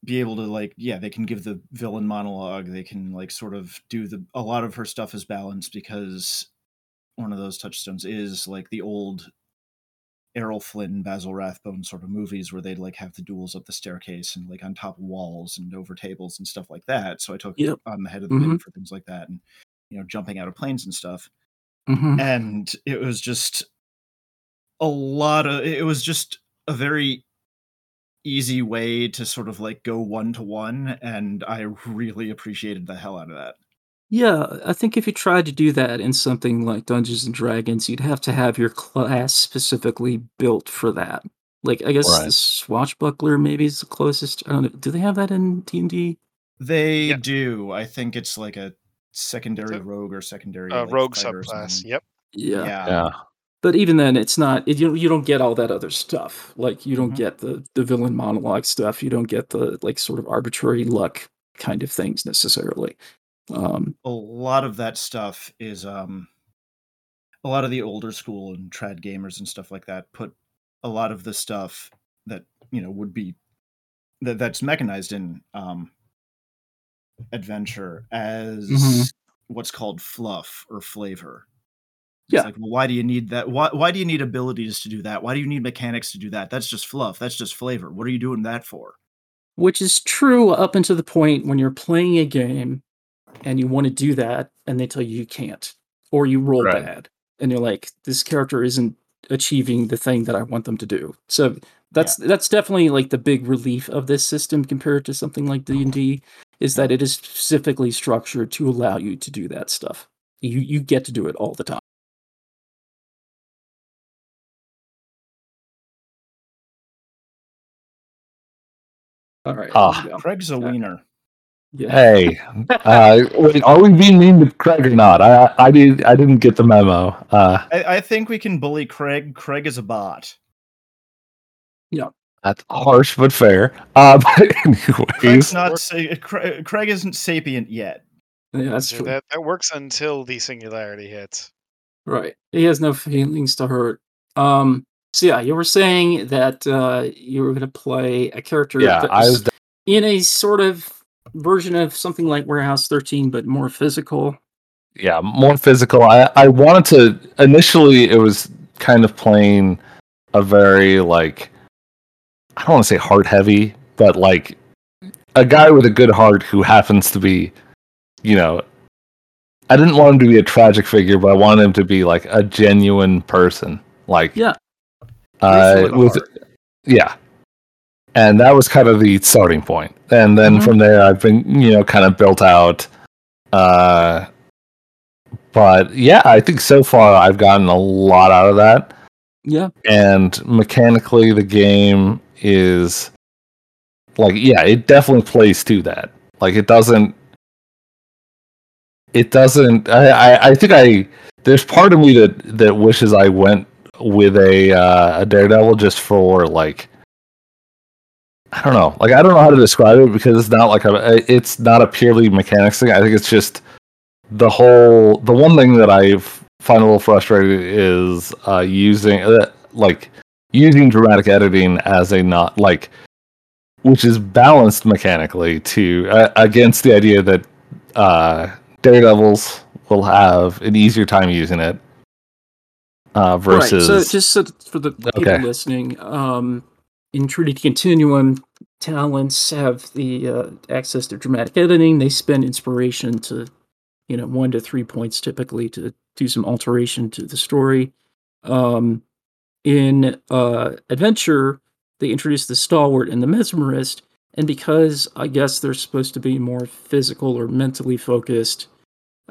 be able to like yeah they can give the villain monologue they can like sort of do the a lot of her stuff is balanced because one of those touchstones is like the old Errol Flynn, Basil Rathbone sort of movies where they'd like have the duels up the staircase and like on top of walls and over tables and stuff like that. So I took Yep. on the head of the Mhm. for things like that and you know jumping out of planes and stuff Mhm. and it was just a lot of it was just a very easy way to sort of like go one to one and i really appreciated the hell out of that Yeah, I think if you tried to do that in something like Dungeons and Dragons, you'd have to have your class specifically built for that. Like, I guess Right. the Swashbuckler maybe is the closest. I don't know. Do they have that in D and D? they Yeah. do i think it's like a secondary So- rogue or secondary Uh, like, rogue subclass. Yep. Yeah. yeah Yeah. But even then, it's not. It, you you don't get all that other stuff. Like you don't Mhm. get the the villain monologue stuff. You don't get the like sort of arbitrary luck kind of things necessarily. Um, a lot of that stuff is um a lot of the older school and trad gamers and stuff like that put a lot of the stuff that you know would be that that's mechanized in um adventure as Mhm. what's called fluff or flavor Yeah. it's like well why do you need that why, why do you need abilities to do that why do you need mechanics to do that that's just fluff that's just flavor what are you doing that for Which is true up until the point when you're playing a game and you want to do that and they tell you you can't or you roll Right. bad and you're like this character isn't achieving the thing that I want them to do. So that's that's definitely like the big relief of this system compared to something like D&D is that it is specifically structured to allow you to do that stuff. You you get to do it all the time. All right. Ah. here we go. craig's a wiener Yeah. Hey, uh, wait, are we being mean to Craig or not? I I did I didn't get the memo. Uh, I, I think we can bully craig craig is a bot Yeah, that's harsh but fair. Uh, *laughs* but craig's anyways, not sa- Craig, craig isn't sapient yet Yeah, that's true. that that works until the singularity hits. Right. He has no feelings to hurt. Um so yeah, you were saying that uh you were gonna play a character yeah, I was in a sort of version of something like Warehouse 13, but more physical. yeah more physical. I I wanted to initially it was kind of playing a very like I don't want to say heart heavy, but like a guy with a good heart who happens to be, you know, I didn't want him to be a tragic figure, but I wanted him to be like a genuine person. Like Yeah. Uh, with yeah, and that was kind of the starting point. And then Mhm. from there, I've been you know kind of built out. Uh, but yeah, I think so far I've gotten a lot out of that Yeah. and mechanically the game is like yeah it definitely plays to that like it doesn't it doesn't i i, I think i there's part of me that that wishes i went with a uh, a daredevil just for like i don't know. Like i don't know how to describe it because it's not like a it's not a purely mechanics thing. I think it's just the whole the one thing that i've find a little frustrating is uh using uh, like using dramatic editing as a not like which is balanced mechanically to uh, against the idea that uh daredevils will have an easier time using it uh versus Right. So just so for the people Okay. listening, um in Trinity Continuum, talents have the uh, access to dramatic editing. They spend inspiration to, you know, one to three points typically to do some alteration to the story. Um, in uh, Adventure, they introduce the Stalwart and the Mesmerist, and because I guess they're supposed to be more physical or mentally focused,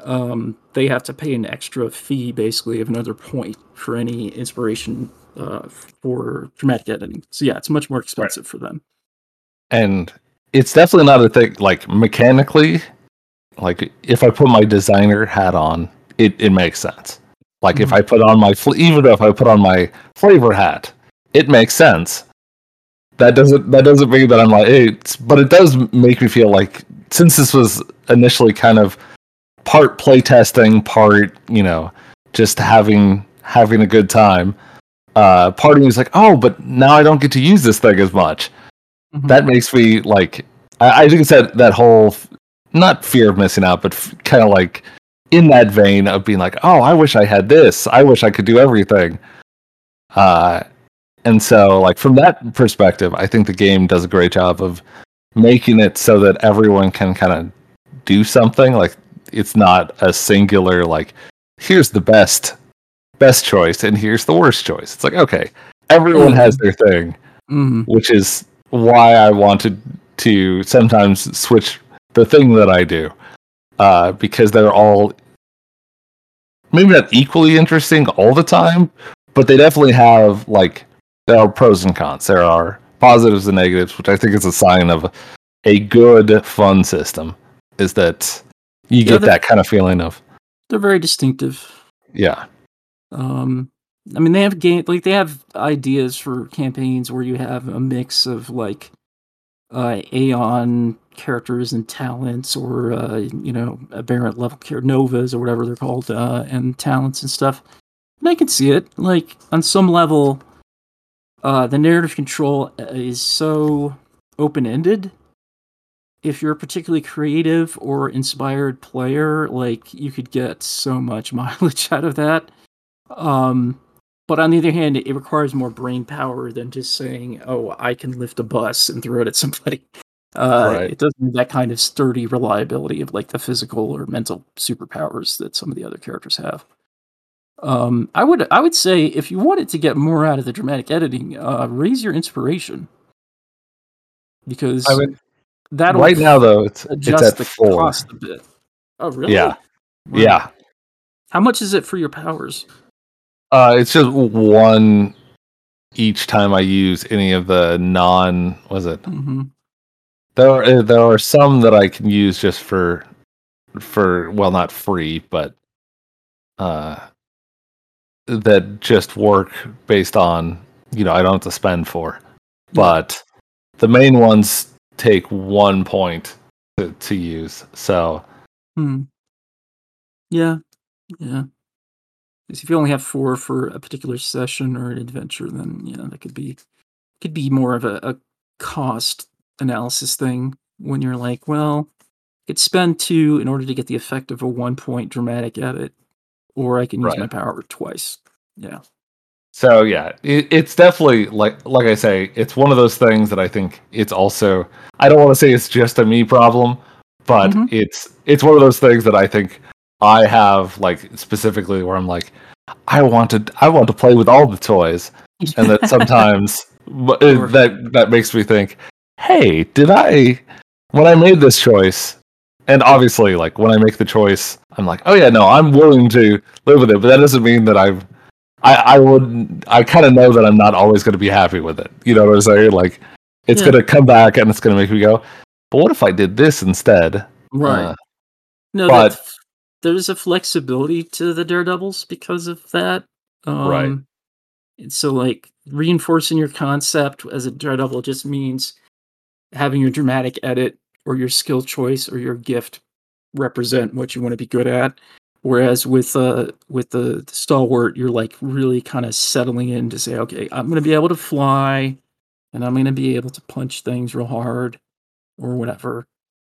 um, they have to pay an extra fee, basically, of another point for any inspiration uh, for dramatic editing. So yeah, it's much more expensive for them. and it's definitely not a thing like mechanically like if i put my designer hat on it, it makes sense like if Mhm. i put on my fl- even if i put on my flavor hat it makes sense that doesn't that doesn't mean that i'm like hey, it's but it does make me feel like since this was initially kind of part playtesting part you know just having having a good time uh part of me is like oh but now i don't get to use this thing as much Mhm. that makes me like I, I think it's that that whole not fear of missing out, but f- kind of like in that vein of being like, oh, I wish I had this. I wish I could do everything. Uh, and so like from that perspective, I think the game does a great job of making it so that everyone can kind of do something. Like it's not a singular like here's the best best choice and here's the worst choice. It's like okay, everyone has their thing Mhm. which is why I wanted to sometimes switch the thing that I do, uh, because they're all maybe not equally interesting all the time, but they definitely have like there are pros and cons. There are positives and negatives, which I think is a sign of a good fun system. Is that you Yeah, get that kind of feeling of They're very distinctive. yeah, Um, I mean, they have game like they have ideas for campaigns where you have a mix of like uh, Aeon characters and talents, or uh, you know, aberrant level char- novas or whatever they're called, uh, and talents and stuff. And I can see it. Like on some level, uh, the narrative control is so open ended. If you're a particularly creative or inspired player, like you could get so much *laughs* mileage out of that. Um, but on the other hand, it requires more brain power than just saying, "Oh, I can lift a bus and throw it at somebody." *laughs* Uh, Right. It doesn't have that kind of sturdy reliability of like the physical or mental superpowers that some of the other characters have. Um, I would I would say if you wanted to get more out of the dramatic editing, uh, raise your inspiration because I mean, that'll right now though, it's it's at the four. cost a bit. Oh, really? Yeah, Wow. yeah. How much is it for your powers? Uh, it's just one each time I use any of the non. Was it? hmm There are, there are some that I can use just for for well, not free, but uh, that just work based on you know I don't have to spend for. But the main ones take one point to, to use. So Hmm. Yeah. Yeah. if you only have four for a particular session or an adventure, then yeah, that could be could be more of a, a cost analysis thing when you're like, well, I could spend two in order to get the effect of a one point dramatic edit, or I can use my power twice. Yeah. So yeah, it, it's definitely like like I say, it's one of those things that I think it's also. I don't want to say it's just a me problem, but Mhm. it's it's one of those things that I think I have like specifically where I'm like, I want to I want to play with all the toys, and that *laughs* sometimes Sure. that that makes me think, hey, did I when I made this choice? And obviously, like when I make the choice, I'm like, oh yeah, no, I'm willing to live with it, but that doesn't mean that I've I, I would I kind of know that I'm not always going to be happy with it. You know what I'm saying? Like it's Yeah. going to come back and it's going to make me go, but what if I did this instead? right. Uh, no, but- there's a flexibility to the Daredevils because of that. Um, Right. and So, like, reinforcing your concept as a Daredevil just means having your dramatic edit or your skill choice or your gift represent what you want to be good at. Whereas with uh with the, the stalwart, you're like really kind of settling in to say, okay, I'm gonna be able to fly, and I'm gonna be able to punch things real hard, or whatever.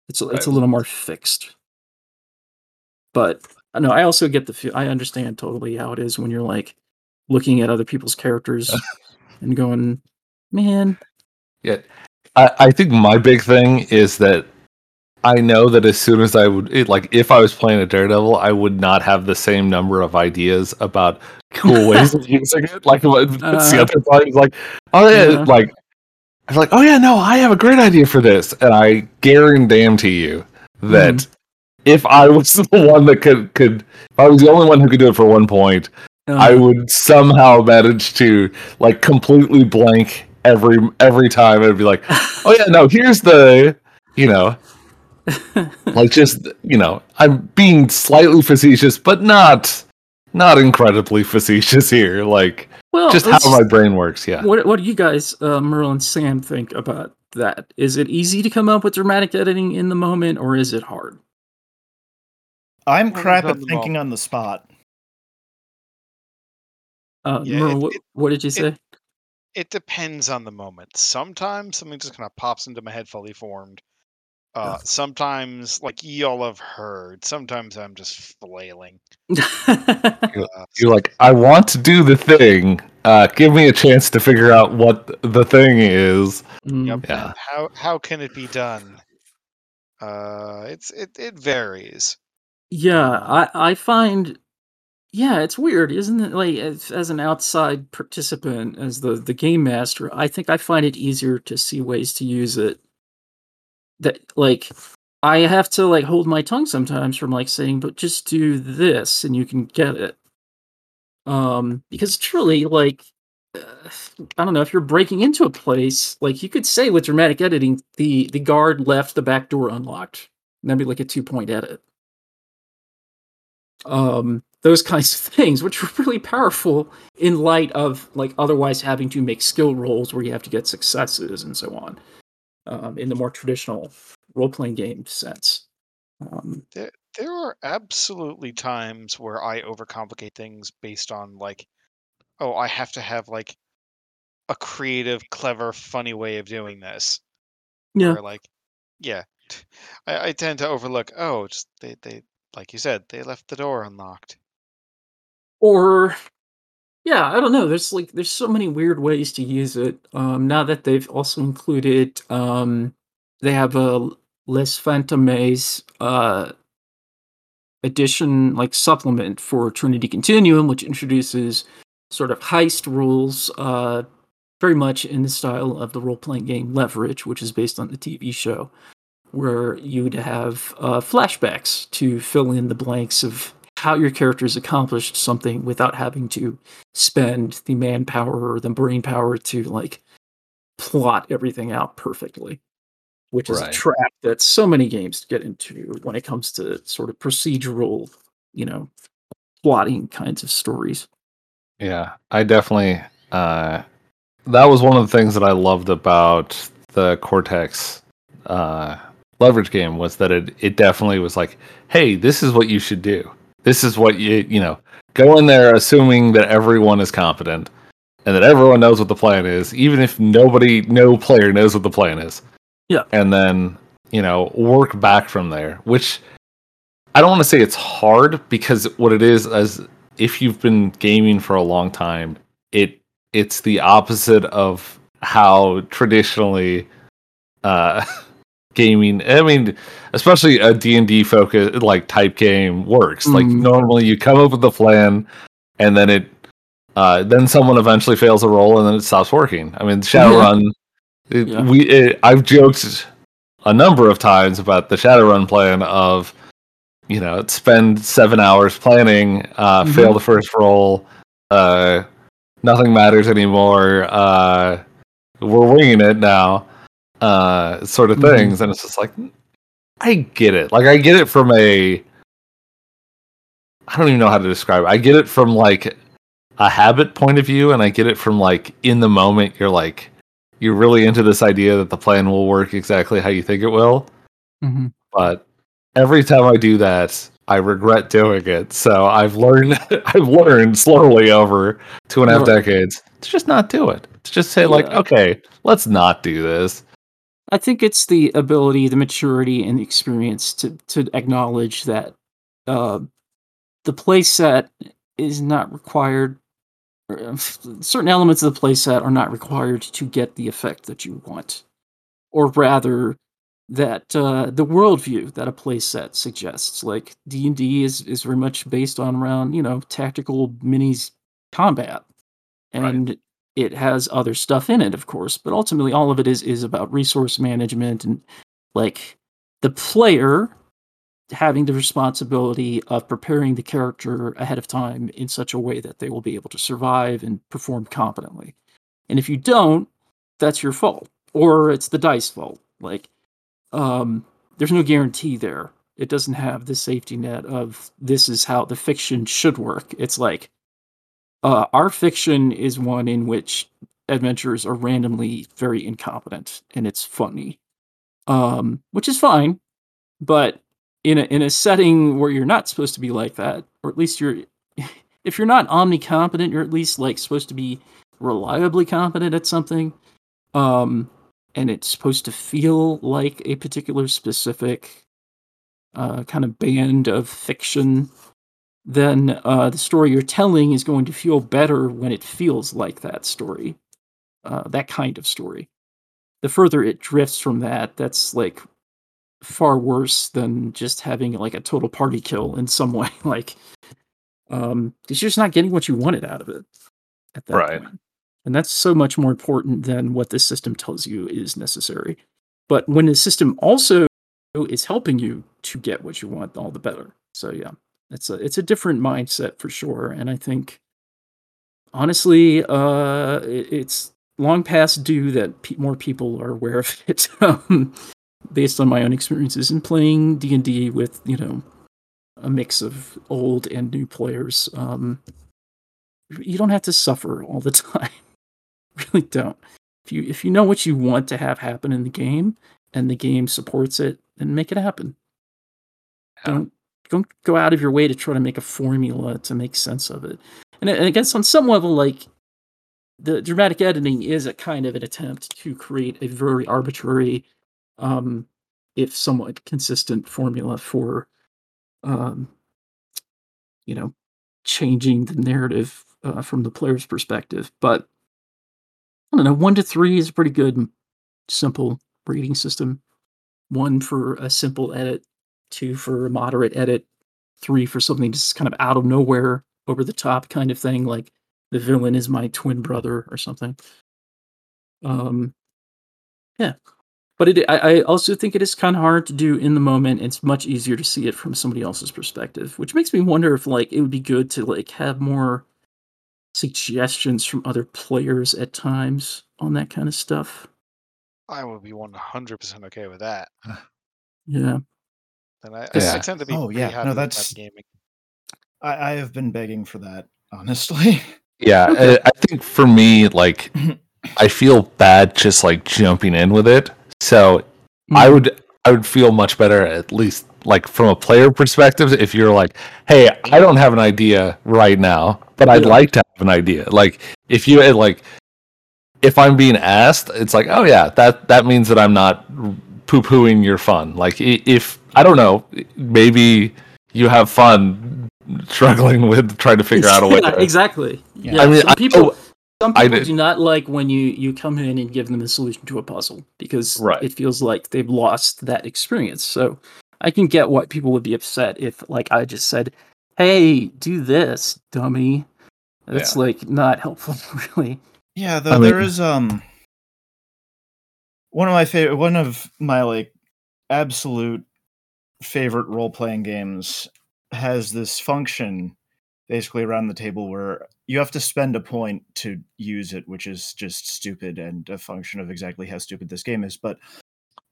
It's a- it's a little more fixed. But no, I also get the feel. I understand totally how it is when you're like looking at other people's characters *laughs* and going, man, Yeah, I, I think my big thing is that I know that as soon as I would it, like if I was playing a Daredevil, I would not have the same number of ideas about cool *laughs* ways of using it. Like what it's the Uh, other like, oh yeah, like I'm like, oh yeah, no, I have a great idea for this, and I guarantee to you that Mhm. if I was *laughs* the one that could could if I was the only one who could do it for one point, I uh, would somehow manage to like completely blank every every time. It'd be like, *laughs* oh yeah, no, here's the you know, *laughs* like just you know, I'm being slightly facetious, but not not incredibly facetious here. Like well, just how my brain works. Yeah. What what do you guys, uh, Merle and Sam, think about that? Is it easy to come up with dramatic editing in the moment, or is it hard? I'm crap at thinking on the spot. Uh, Yeah, Merle, it- what, it- what did you say? It depends on the moment. Sometimes something just kind of pops into my head fully formed. Uh, sometimes, like y'all have heard, sometimes I'm just flailing. *laughs* Uh, You're like, I want to do the thing. Uh, give me a chance to figure out what the thing is. Mm, Yep. Yeah. How how can it be done? Uh, it's it it varies. Yeah, I I find yeah, it's weird, isn't it? Like as, as an outside participant, as the the game master, I think I find it easier to see ways to use it. That like I have to like hold my tongue sometimes from like saying, but just do this and you can get it. Um, because truly, like uh, I don't know if you're breaking into a place, like you could say with dramatic editing, the the guard left the back door unlocked. And that'd be like a two point edit um those *laughs* kinds of things which are really powerful in light of like otherwise having to make skill rolls where you have to get successes and so on um, in the more traditional role-playing game sense um, There There are absolutely times where I overcomplicate things based on like, oh, I have to have like a creative, clever, funny way of doing this. Yeah. Or like, yeah, *laughs* I, I tend to overlook. Oh, just they they like you said, they left the door unlocked. or yeah i don't know there's like there's so many weird ways to use it um now that they've also included um they have a les phantomes uh edition like supplement for trinity continuum which introduces sort of heist rules uh very much in the style of the role-playing game leverage which is based on the tv show where you'd have uh, flashbacks to fill in the blanks of how your characters accomplished something without having to spend the manpower or the brain power to like plot everything out perfectly which is a trap that so many games get into when it comes to sort of procedural you know plotting kinds of stories Yeah, I definitely. Uh, that was one of the things that I loved about the Cortex uh, leverage game was that it it definitely was like, hey, this is what you should do. This is what you you know go in there assuming that everyone is competent and that everyone knows what the plan is, even if nobody, no player knows what the plan is. Yeah. and then you know work back from there. Which I don't want to say it's hard because what it is is if you've been gaming for a long time, it it's the opposite of how traditionally uh *laughs* gaming I mean especially a D&D focus like type game works. Like Mhm. normally you come up with the plan and then it uh then someone eventually fails a roll and then it stops working. I mean Shadowrun it, Yeah. we it, I've joked a number of times about the Shadowrun plan of you know spend seven hours planning, uh, Mhm. fail the first roll, uh, nothing matters anymore. Uh, we're winging it now, uh, sort of Mhm. things, and it's just like I get it. Like I get it from a I don't even know how to describe it. I get it from like a habit point of view, and I get it from like in the moment. You're like you're really into this idea that the plan will work exactly how you think it will mm-hmm. but every time I do that, I regret doing it. So I've learned *laughs* I've learned slowly over two and a half decades to just not do it. To just say like, okay, let's not do this. I think it's the ability, the maturity, and the experience to to acknowledge that uh, the playset is not required. uh, Certain elements of the playset are not required to get the effect that you want, or rather, that uh, the worldview that a playset suggests. Like D and D is is very much based on around you know tactical minis combat, Right. It has other stuff in it, of course, but ultimately all of it is is about resource management and like the player having the responsibility of preparing the character ahead of time in such a way that they will be able to survive and perform competently. And if you don't, that's your fault or it's the dice fault. Like um there's no guarantee there. It doesn't have the safety net of this is how the fiction should work. It's like uh, our fiction is one in which adventurers are randomly very incompetent and it's funny. Um, which is fine but in a in a setting where you're not supposed to be like that or at least you're *laughs* if you're not omnicompetent you're at least like supposed to be reliably competent at something. Um, and it's supposed to feel like a particular specific uh, kind of band of fiction then uh, the story you're telling is going to feel better when it feels like that story, uh, that kind of story. The further it drifts from that, that's like far worse than just having like a total party kill in some *laughs* way. like, um, you're just not getting what you wanted out of it at that Right. point. And that's so much more important than what the system tells you is necessary. But when the system also is helping you to get what you want, all the better. So yeah it's a it's a different mindset for sure and i think honestly uh it, it's long past due that pe- more people are aware of *laughs* it um, based on my own experiences in playing d&d with you know a mix of old and new players um you don't have to suffer all the *laughs* time. Really don't. If you if you know what you want to have happen in the game and the game supports it then make it happen. Don't don't go out of your way to try to make a formula to make sense of it. And, I- and I guess on some level, like the dramatic editing is a kind of an attempt to create a very arbitrary, um, if somewhat consistent formula for, um, you know, changing the narrative uh, from the player's perspective. But I don't know, one to three is a pretty good, simple rating system. One for a simple edit, two for a moderate edit, three for something just kind of out of nowhere, over the top kind of thing, like the villain is my twin brother or something. Um, yeah, but it, I, I also think it is kind of hard to do in the moment. It's much easier to see it from somebody else's perspective, which makes me wonder if like it would be good to like have more suggestions from other players at times on that kind of stuff. I would be 100% okay with that. Yeah. And I, I, Yeah. I tend to be Oh, yeah. happy No, with that's- gaming. I, I have been begging for that, honestly. Yeah, I, I think for me, like, *laughs* I feel bad just like jumping in with it. So I Mm. would I would feel much better at least like from a player perspective if you're like, hey, I don't have an idea right now, but I'd Yeah. like to have an idea. Like if you had like if I'm being asked, it's like, oh yeah, that that means that I'm not poo pooing your fun. Like if I don't know, maybe you have fun struggling with trying to figure out a way. *laughs* Yeah, exactly. Yeah. Yeah, I mean, some people, know- some people did- do not like when you you come in and give them a solution to a puzzle because Right. it feels like they've lost that experience. So I can get why people would be upset if, like, I just said, "Hey, do this, dummy." That's like not helpful, *laughs* really. Yeah, though I mean- there is um one of my favorite one of my like absolute favorite role playing games has this function basically around the table where you have to spend a point to use it, which is just stupid and a function of exactly how stupid this game is. But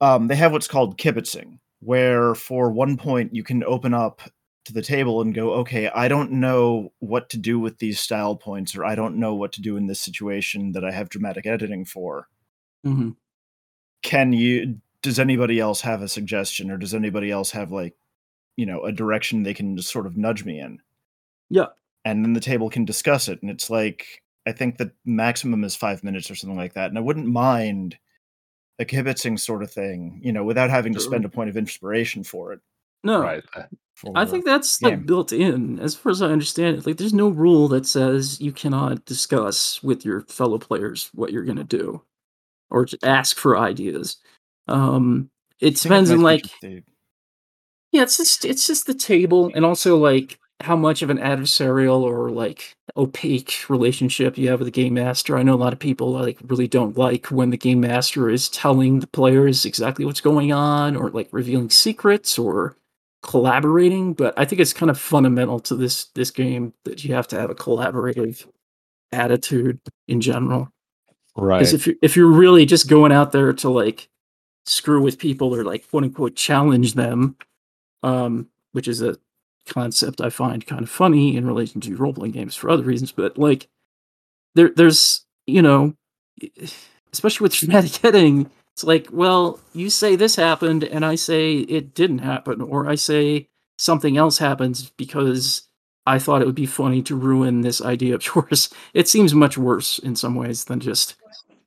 um, they have what's called kibitzing, where for one point you can open up to the table and go, okay, I don't know what to do with these style points, or I don't know what to do in this situation that I have dramatic editing for. hmm Can you? Does anybody else have a suggestion, or does anybody else have like, you know, a direction they can just sort of nudge me in? Yeah. And then the table can discuss it, and it's like I think the maximum is five minutes or something like that, and I wouldn't mind a kibitzing sort of thing, you know, without having to spend a point of inspiration for it. No, right. I think that's like game. built in, as far as I understand it. Like, there's no rule that says you cannot discuss with your fellow players what you're gonna do, or to ask for ideas. Um, it depends on like Yeah, it's just it's just the table and also like how much of an adversarial or like opaque relationship you have with the game master. I know a lot of people like really don't like when the game master is telling the players exactly what's going on or like revealing secrets or collaborating, but I think it's kind of fundamental to this this game that you have to have a collaborative attitude in general. Right. Because if you're if you're really just going out there to like screw with people or like quote unquote challenge them, um, which is a concept I find kind of funny in relation to role playing games for other reasons, but like there there's you know *sighs* especially with dramatic *laughs* editing, it's like, well, you say this happened and I say it didn't happen, or I say something else happens because I thought it would be funny to ruin this idea of *laughs* yours. It seems much worse in some ways than just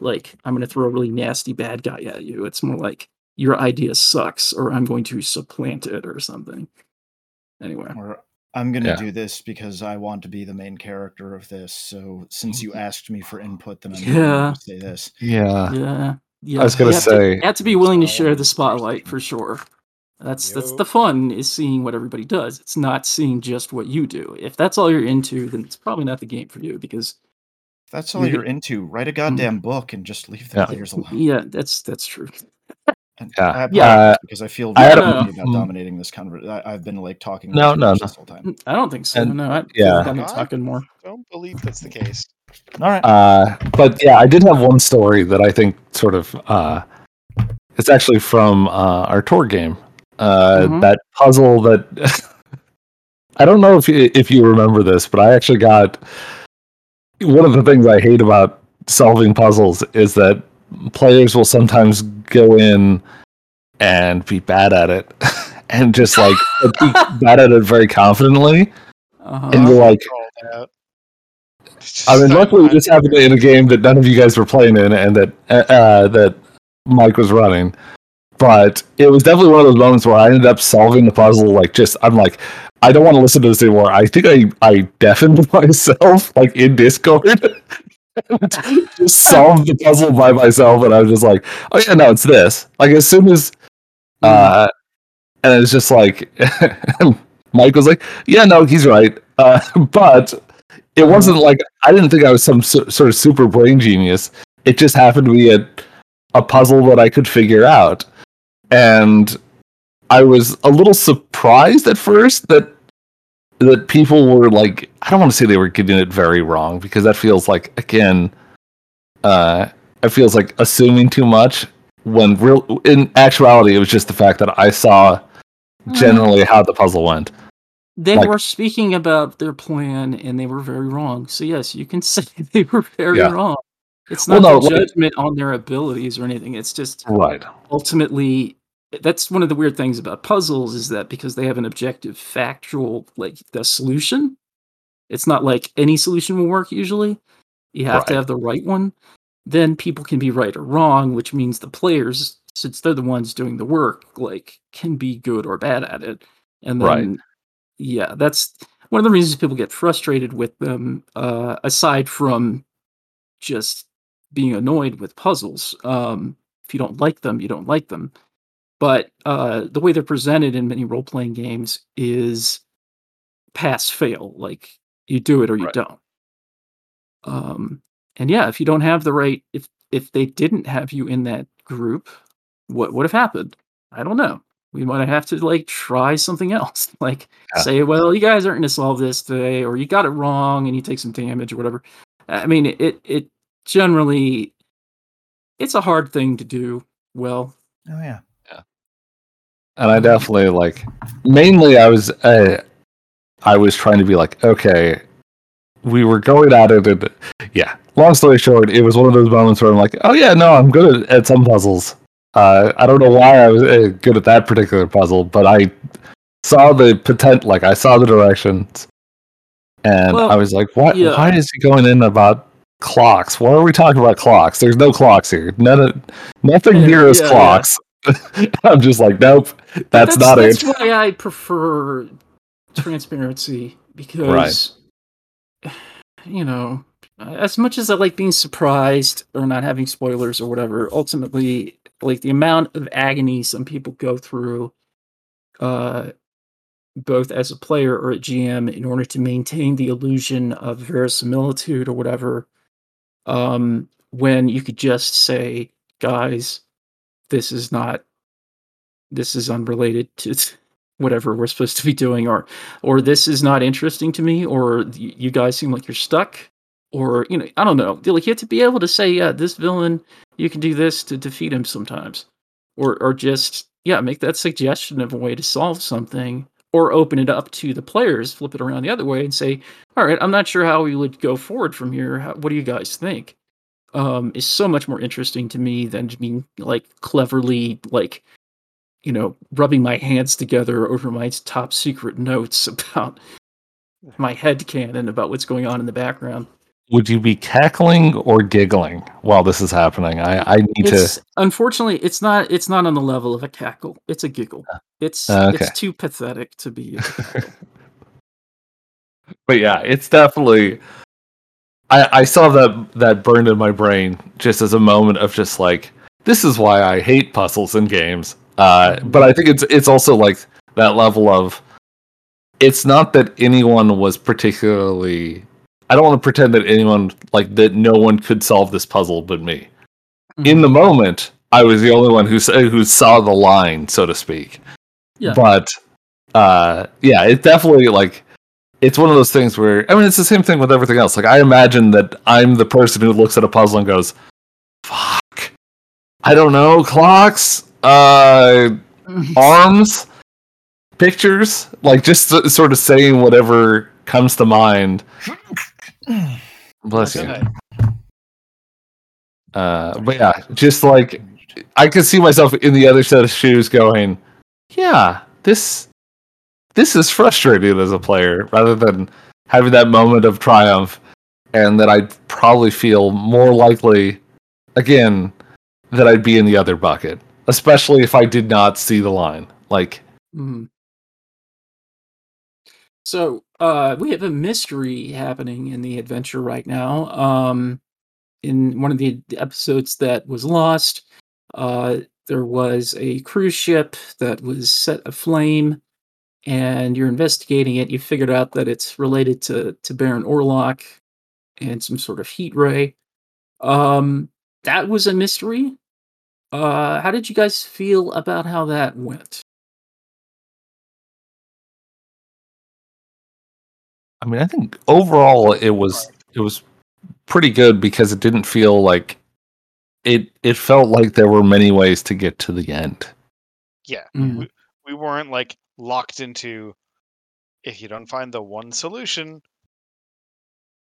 like I'm going to throw a really nasty bad guy at you. It's more like your idea sucks, or I'm going to supplant it, or something. Anyway, or I'm going to Yeah. do this because I want to be the main character of this. So since you mm-hmm. asked me for input, then I'm Yeah. going to say this. yeah. yeah, yeah. I was gonna you to- say- you have to be willing to share the spotlight for uh, sure. That's that's the fun is seeing what everybody does. It's not seeing just what you do. If that's all you're into, then it's probably not the game for you because If that's all You're- you're into, write a goddamn book and just leave the Yeah. players alone. yeah, that's that's true. And Yeah. I Yeah. because I feel I had very a- about mm. dominating this conversation. I've been like talking No, no, no. this whole time. I don't think so. And- no, I, yeah, I'm God. talking more. Don't believe that's the case. All right. Uh, but yeah, I did have one story that I think sort of uh, it's actually from uh, our tour game. Uh, Mhm. That puzzle that *laughs* I don't know if you, if you remember this, but I actually got one of the things I hate about solving puzzles is that players will sometimes go in and be bad at it *laughs* and just like *laughs* be bad at it very confidently. Uh-huh. And you're like, I mean, luckily this happened in a game that none of you guys were playing in, and that uh, uh, that Mike was running. But it was definitely one of those moments where I ended up solving the puzzle. Like, just I'm like, I don't want to listen to this anymore. I think I I deafened *laughs* myself like in Discord. and *laughs* just solved the puzzle by myself, and I was just like, oh yeah, no, it's this. Like as soon as, uh, and it's just like, *laughs* Mike was like, yeah, no, he's right. Uh, but it wasn't like I didn't think I was some so, sort of super brain genius. It just happened to be a a puzzle that I could figure out, and I was a little surprised at first that that people were like I don't want to say they were getting it very wrong because that feels like again uh it feels like assuming too much when real in actuality it was just the fact that I saw generally how the puzzle went. They Like- were speaking about their plan and they were very wrong. So yes, you can *laughs* say they were very Yeah. wrong. It's Well, not no, a like- judgment on their abilities or anything. It's just Right. ultimately that's one of the weird things about puzzles is that because they have an objective factual like the solution it's not like any solution will work usually. You have to have the right one. Then people can be right or wrong which means the players since they're the ones doing the work like can be good or bad at it. And then Right. yeah that's one of the reasons people get frustrated with them uh aside from just being annoyed with puzzles. Um if you don't like them you don't like them but uh, the way they're presented in many role playing games is pass fail. Like you do it or you Right. don't. Um, and yeah, if you don't have the right, if if they didn't have you in that group, what would have happened? I don't know. We might have to like try something else. *laughs* Like Yeah. say, well, you guys aren't going to solve this today, or you got it wrong and you take some damage or whatever. I mean, it it generally it's a hard thing to do well. Oh yeah. And I definitely like mainly I was uh, I was trying to be like okay we were going at it and yeah. Long story short it was one of those moments where I'm like oh yeah no I'm good at, at some puzzles. Uh, I don't know why I was uh, good at that particular puzzle but I saw the potent like I saw the directions. And Well, I was like what yeah. why is he going in about clocks? Why are we talking about clocks? There's no clocks here. None of, nothing Yeah, here is yeah, clocks *laughs* I'm just like nope But that's, not that's it. why I prefer transparency because, you know, as much as I like being surprised or not having spoilers or whatever, ultimately, like the amount of agony some people go through, uh, both as a player or a GM, in order to maintain the illusion of verisimilitude or whatever, um, when you could just say, guys, this is not this is unrelated to *laughs* whatever we're supposed to be doing or or this is not interesting to me or you guys seem like you're stuck or you know i don't know. Like you have to be able to say yeah this villain you can do this to defeat him sometimes. Or or just yeah make that suggestion of a way to solve something or open it up to the players flip it around the other way and say all right i'm not sure how we would go forward from here. How, what do you guys think um is so much more interesting to me than to be like cleverly like you know, rubbing my hands together over my top secret notes *laughs* about my head canon about what's going on in the background. Would you be cackling or giggling while this is happening? I, I need It's to. unfortunately it's not it's not on the level of a cackle. It's a giggle. It's Uh, okay. it's too pathetic to be. *laughs* But yeah, it's definitely. I, I saw that that burned in my brain just as a moment of just like this is why I hate puzzles in games. Uh, but I think it's it's also like that level of. It's not that anyone was particularly. I don't want to pretend that anyone like that. No one could solve this puzzle but me. in the moment, I was the only one who who saw the line, so to speak. Yeah. But uh, yeah, it definitely like it's one of those things where I mean, it's the same thing with everything else. Like I imagine that I'm the person who looks at a puzzle and goes, "Fuck, I don't know, clocks, uh, *laughs* arms, pictures, like just sort of saying whatever comes to mind." Bless you. Uh, but yeah, just like I could see myself in the other set of shoes going, yeah, this this is frustrating as a player rather than having that moment of triumph and that I'd probably feel more likely again that I'd be in the other bucket, especially if I did not see the line. Like Mhm. So, uh, we have a mystery happening in the adventure right now. Um, in one of the episodes that was lost, uh, there was a cruise ship that was set aflame, and you're investigating it. You figured out that it's related to to Baron Orlok and some sort of heat ray. Um, that was a mystery. Uh, how did you guys feel about how that went? I mean, I think overall it was it was pretty good because it didn't feel like it it felt like there were many ways to get to the end. Yeah, Mm. we, we weren't like locked into. If you don't find the one solution,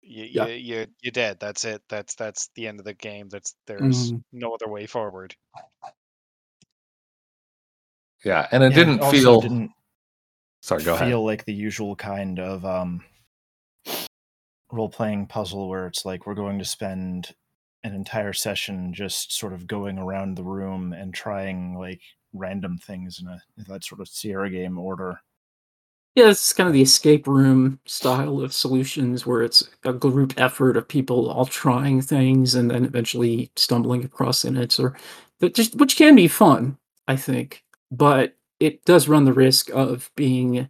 you, Yeah. you, you you're dead. That's it. That's that's the end of the game. That's there's Mhm. no other way forward. Yeah, and it Yeah, didn't also feel didn't Sorry, go feel ahead. like the usual kind of um, role playing puzzle where it's like we're going to spend an entire session just sort of going around the room and trying like random things in a in that sort of Sierra game order. Yeah, it's kind of the escape room style of solutions where it's a group effort of people all trying things and then eventually stumbling across in it, or but just which can be fun, I think. But it does run the risk of being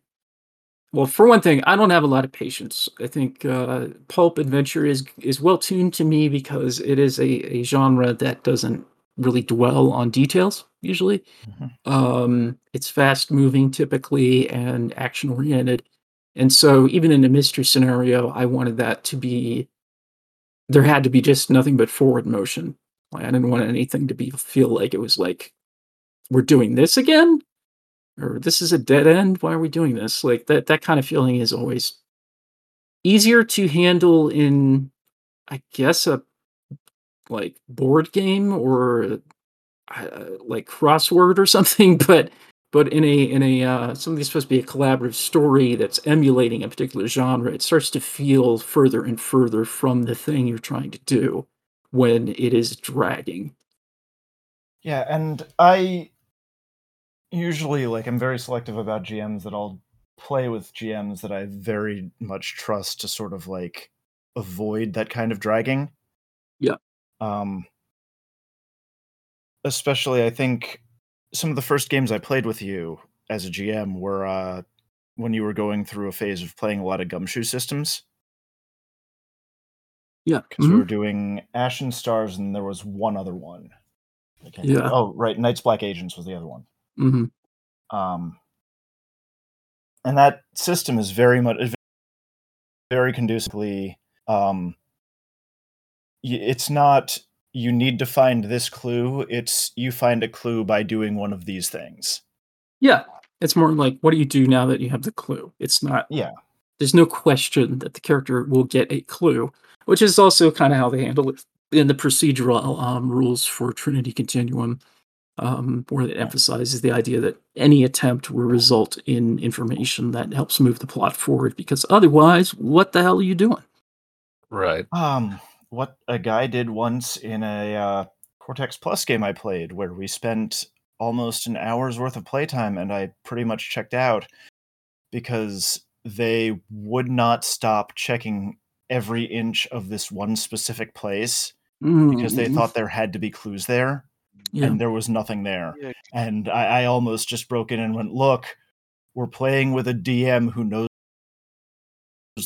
well, for one thing, I don't have a lot of patience. I think uh, pulp adventure is is well tuned to me because it is a, a genre that doesn't really dwell on details usually. Mhm. Um, it's fast moving typically and action oriented. And so even in a mystery scenario, I wanted that to be there had to be just nothing but forward motion. Like, I didn't want anything to be feel like it was like we're doing this again or this is a dead end. Why are we doing this? Like that that kind of feeling is always easier to handle in I guess a like board game or uh, like crossword or something *laughs* but but in a in a uh, something supposed to be a collaborative story that's emulating a particular genre it starts to feel further and further from the thing you're trying to do when it is dragging Yeah, and I usually like I'm very selective about GMs that I'll play with GMs that I very much trust to sort of like avoid that kind of dragging. Yeah. Um especially I think some of the first games I played with you as a GM were uh when you were going through a phase of playing a lot of gumshoe systems yeah because we Mhm. were doing Ashen Stars and there was one other one. Can't Yeah. Oh, right, Night's Black Agents was the other one. Mhm. um, and that system is very much very conducively um, it's not you need to find this clue it's you find a clue by doing one of these things yeah it's more like what do you do now that you have the clue it's not yeah there's no question that the character will get a clue, which is also kind of how they handle it in the procedural um, rules for Trinity Continuum, um, where it emphasizes the idea that any attempt will result in information that helps move the plot forward, because otherwise, what the hell are you doing? Right. um what a guy did once in a uh, cortex plus game i played where we spent almost an hour's worth of playtime and i pretty much checked out because they would not stop checking every inch of this one specific place because they thought there had to be clues there yeah. and there was nothing there Yeah. and I, I almost just broke in and went look we're playing with a dm who knows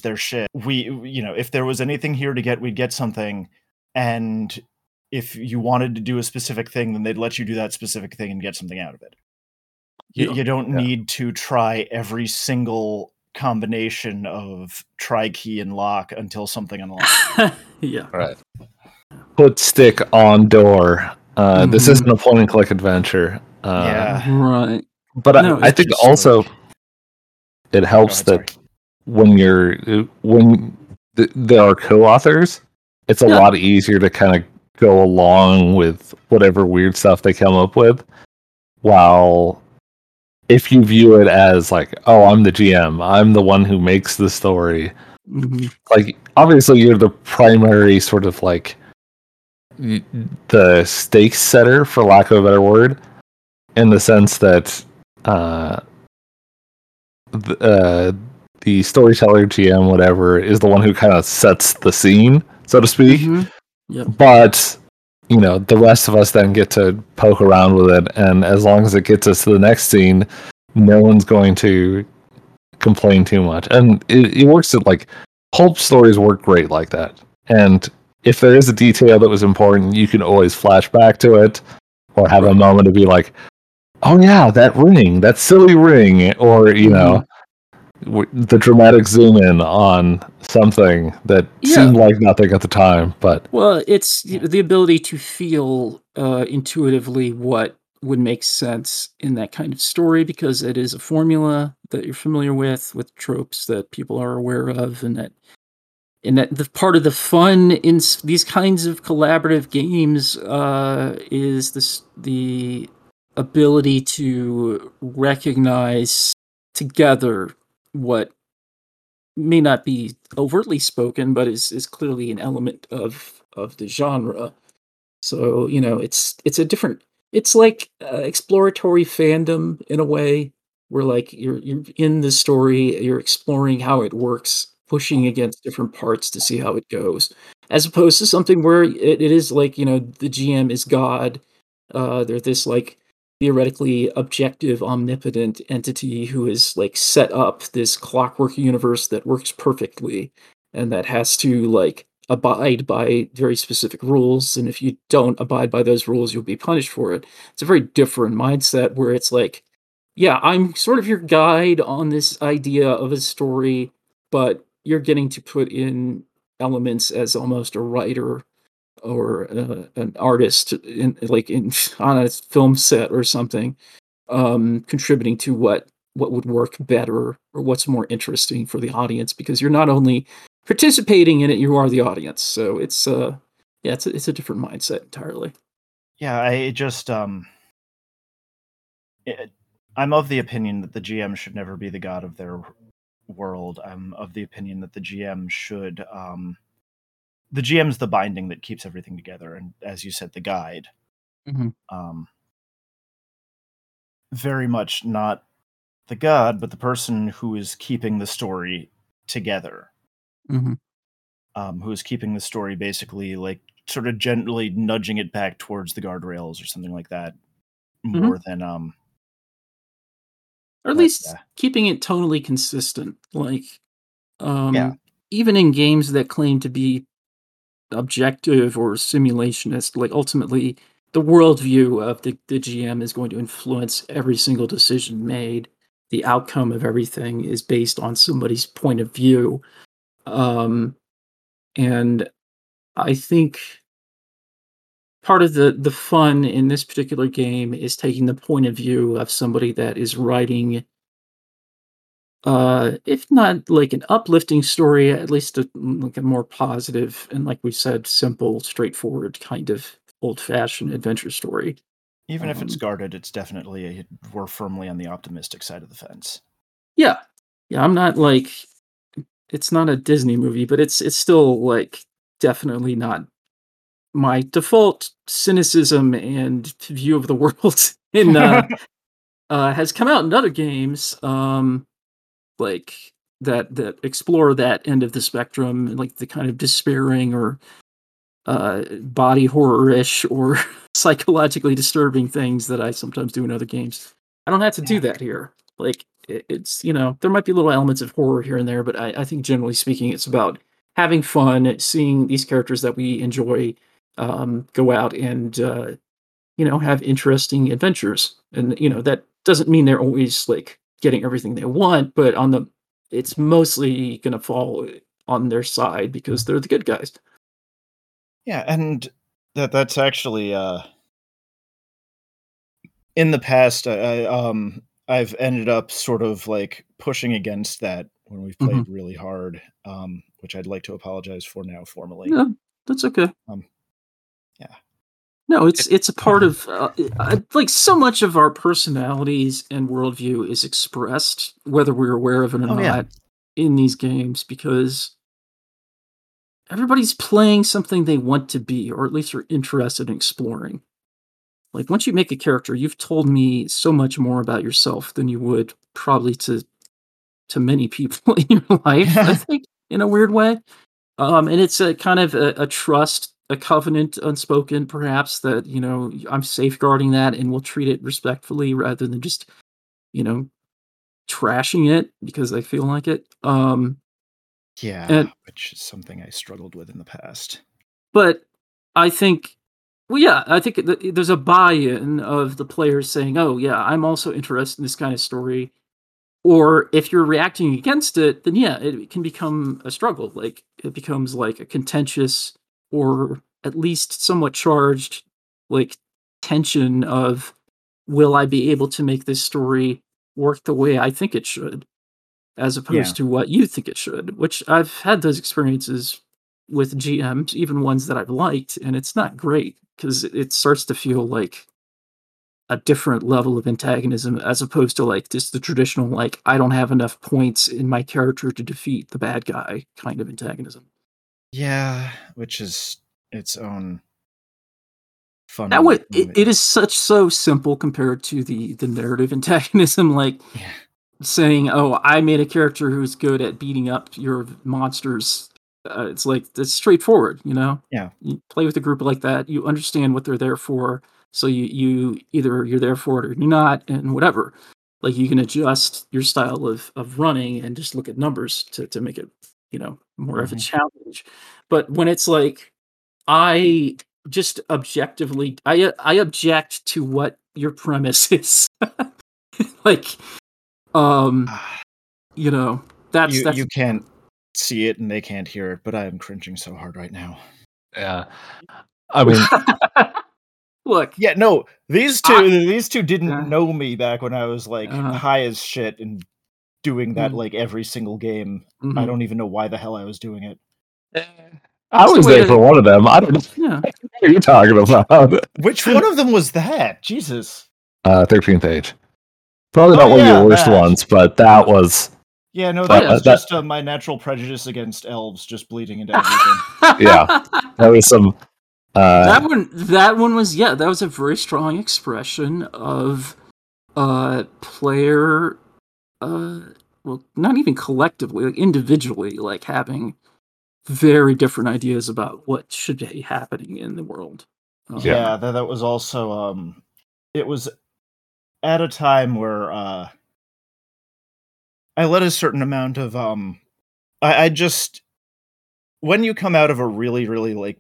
their shit we you know if there was anything here to get we'd get something and if you wanted to do a specific thing then they'd let you do that specific thing and get something out of it you, you don't Yeah. need to try every single combination of try key and lock until something unlocks *laughs* yeah. Right. Put stick on door. Uh, This Mhm. isn't a point and click adventure. Uh, Yeah. Right. But No, I, I think also like- it helps Go ahead, that when you're when th- there are co-authors, it's a Yeah. lot easier to kind of go along with whatever weird stuff they come up with, while if you view it as like, oh, I'm the GM, I'm the one who makes the story. Mhm. Like, obviously, you're the primary sort of like the stakes setter, for lack of a better word, in the sense that uh, th- uh, the storyteller, GM, whatever, is the one who kind of sets the scene, so to speak. Mhm. But you know, the rest of us then get to poke around with it, and as long as it gets us to the next scene, no one's going to complain too much. And it, it works at like pulp stories work great like that. And if there is a detail that was important, you can always flash back to it, or have a moment to be like, "Oh yeah, that ring, that silly ring," or you know. The dramatic zoom in on something that Yeah. seemed like nothing at the time, but Well, it's the the ability to feel uh, intuitively what would make sense in that kind of story because it is a formula that you're familiar with, with tropes that people are aware of, and that and that the part of the fun in these kinds of collaborative games uh, is this the ability to recognize together what may not be overtly spoken, but is is clearly an element of of the genre. So you know, it's it's a different. It's like uh, exploratory fandom in a way, where like you're you're in the story, you're exploring how it works, pushing against different parts to see how it goes, as opposed to something where it, it is like you know the GM is God. Uh, they're this like theoretically objective omnipotent entity who has like set up this clockwork universe that works perfectly and that has to like abide by very specific rules. And if you don't abide by those rules you'll be punished for it. It's a very different mindset where it's like yeah i'm sort of your guide on this idea of a story but you're getting to put in elements as almost a writer or uh, an artist in like in on a film set or something um contributing to what what would work better or what's more interesting for the audience because you're not only participating in it you are the audience so it's uh yeah it's a, it's a different mindset entirely Yeah, I just um it, I'm of the opinion that the GM should never be the god of their world. I'm of the opinion that the GM should um the GM's the binding that keeps everything together and as you said the guide. Mhm. Um very much not the god but the person who is keeping the story together. mm-hmm. um, who is keeping the story basically like sort of gently nudging it back towards the guardrails or something like that, Mhm. more than um. or at least keeping it tonally consistent like um Yeah. even in games that claim to be objective or simulationist like ultimately the worldview of the, the gm is going to influence every single decision made. The outcome of everything is based on somebody's point of view. Um and i think part of the the fun in this particular game is taking the point of view of somebody that is writing uh if not like an uplifting story at least a, like a more positive and like we said simple straightforward kind of old fashioned adventure story. Even if it's Um, guarded, it's definitely a, we're firmly on the optimistic side of the fence. yeah. Yeah i'm not like it's not a disney movie but it's it's still like definitely not my default cynicism and view of the *laughs* world in uh, *laughs* uh has come out in other games. Um like that that explore that end of the spectrum like the kind of despairing or uh body horror-ish or *laughs* psychologically disturbing things that i sometimes do in other games. I don't have to do that here. Like it, it's you know there might be little elements of horror here and there but I, I think generally speaking it's about having fun seeing these characters that we enjoy um go out and uh you know have interesting adventures. And you know that doesn't mean they're always like getting everything they want but on the it's mostly going to fall on their side because they're the good guys. Yeah, and that that's actually uh in the past I, um I've ended up sort of like pushing against that when we've played really hard, um, which I'd like to apologize for now formally. yeah that's okay No, it's it's a part of uh, uh, like so much of our personalities and worldview is expressed, whether we're aware of it or Oh, not, yeah. in these games because everybody's playing something they want to be, or at least are interested in exploring. Like once you make a character, you've told me so much more about yourself than you would probably to to many *laughs* people in your life. I *laughs* think in a weird way, um, and it's a kind of a, a trust, a covenant, unspoken, perhaps that you know I'm safeguarding that, and we'll treat it respectfully rather than just you know trashing it because I feel like it. Um, Yeah, And- which is something I struggled with in the past. but I think, well, yeah, I think th- there's a buy-in of the players saying, "Oh, yeah, I'm also interested in this kind of story." Or if you're reacting against it, then yeah, it can become a struggle. Like it becomes like a contentious or at least somewhat charged, like tension of, will I be able to make this story work the way I think it should, as opposed Yeah. to what you think it should? Which I've had those experiences with GMs, even ones that I've liked, and it's not great because it starts to feel like a different level of antagonism as opposed to like just the traditional like I don't have enough points in my character to defeat the bad guy kind of antagonism. Yeah, which is its own fun. That would it, it is such so simple compared to the the narrative *laughs* antagonism like Yeah. saying, "Oh, I made a character who's good at beating up your monsters." Uh, it's like it's straightforward, you know. Yeah. You play with a group like that, you understand what they're there for, so you you either you're there for it or you're not, and whatever. Like you can adjust your style of of running and just look at numbers to to make it, you know, more of a Mhm. challenge. But when it's like, I just objectively, I I object to what your premise *laughs* is. like, um, you know, that's you, that's you can't see it and they can't hear it, but I am cringing so hard right now. Yeah. I mean, *laughs* look. Yeah, no, these two I- these two didn't Yeah. know me back when I was like Uh-huh. high as shit and doing that Mhm. like every single game. I mhm. don't even know why the hell I was doing it. I That's the was there to- for one of them. I don't know *laughs* Yeah, *laughs* what you're talking about. Which one of them was that? Jesus. Uh, 13th age. Probably Oh, not one of your worst that. ones, but that was. Yeah, no, But, that uh, was that- just uh, my natural prejudice against elves just bleeding into everything. *laughs* Yeah. That was some. Uh, that one that one was yeah that was a very strong expression of uh player uh well not even collectively like individually like having very different ideas about what should be happening in the world Um, yeah, that, that was also um it was at a time where uh I let a certain amount of um I, I just when you come out of a really, really like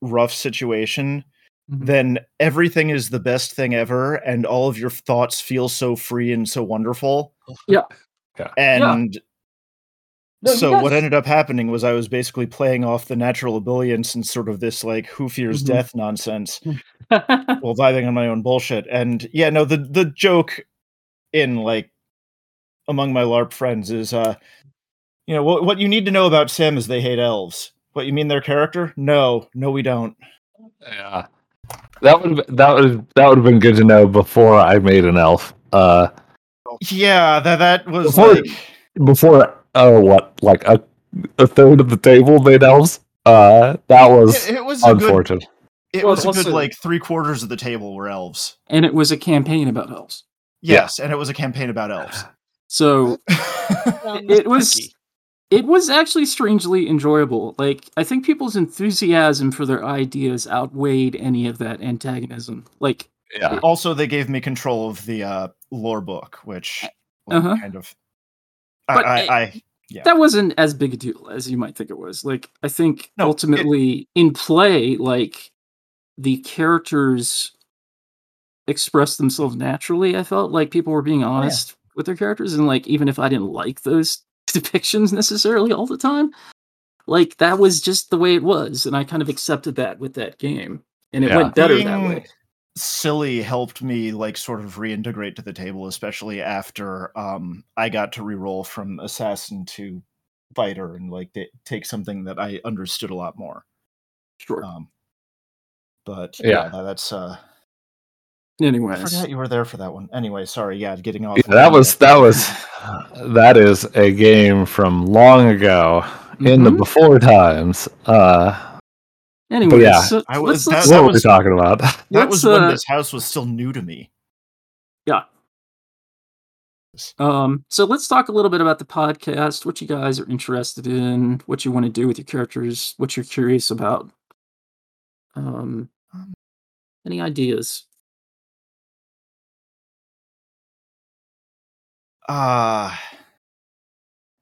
rough situation, Mhm. then everything is the best thing ever and all of your thoughts feel so free and so wonderful. Yeah. *laughs* Yeah. And No, so what ended up happening was I was basically playing off the natural ebullience and sort of this like who fears Mhm. death nonsense *laughs* while vibing on my own bullshit. And yeah, no, the the joke in like among my LARP friends is uh you know what what you need to know about Sim is they hate elves. What you mean their character? No, no, we don't. yeah. That would that would that would have been good to know before I made an elf. Uh, Yeah, that that was Before- like before oh what like a a third of the table made elves. Uh, that was it, it was a good unfortunate. it Well, was a good like three quarters of the table were elves. and it was a campaign about elves Yes, and it was a campaign about elves. *sighs* so *laughs* it was it was actually strangely enjoyable like i think people's enthusiasm for their ideas outweighed any of that antagonism like Yeah. also they gave me control of the uh lore book, which like, Uh-huh. kind of But I, it- I, I Yeah. that wasn't as big a deal as you might think it was like i think No, it- ultimately in play like the characters expressed themselves naturally i felt like people were being honest with their characters and like even if i didn't like those *laughs* depictions necessarily all the time like that was just the way it was and i kind of accepted that with that game and it Yeah. went better that way silly helped me like sort of reintegrate to the table especially after um i got to reroll from assassin to fighter and like ta- take something that i understood a lot more sure um But Yeah. yeah, that's uh I forgot you were there for that one. Anyway, sorry, yeah, getting off. Yeah, that was that was *laughs* that is a game from long ago in the Mhm. before times. Uh, anyways, yeah. so I was- let's, that- let's, what were we was- talking about? that *laughs* let's, was when uh, this house was still new to me. Yeah. Um, so let's talk a little bit about the podcast, what you guys are interested in, what you want to do with your characters, what you're curious about. Um, Um, any ideas? Uh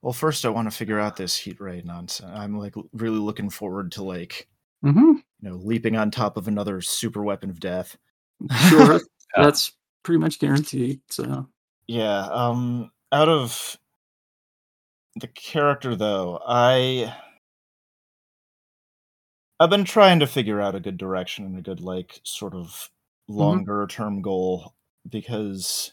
well, first I want to figure out this heat ray nonsense. I'm like really looking forward to like Mm-hmm. you know leaping on top of another super weapon of death. Sure, *laughs* *laughs* Yeah. that's pretty much guaranteed. So, Yeah. Um. Out of the character, though, I I've been trying to figure out a good direction and a good like sort of longer term goal because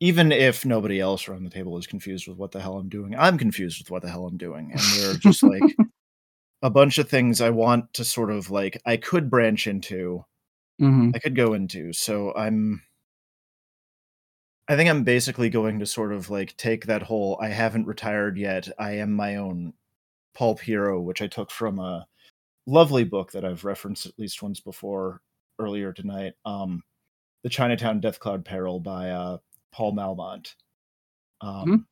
even if nobody else around the table is confused with what the hell I'm doing, I'm confused with what the hell I'm doing, and there are just like *laughs* a bunch of things I want to sort of like I could branch into. mhm. I could go into. So I'm I think I'm basically going to sort of like take that whole I haven't retired yet. I am my own pulp hero, which I took from a lovely book that I've referenced at least once before earlier tonight. Um The Chinatown Death Cloud Peril by uh Paul Malmont. Um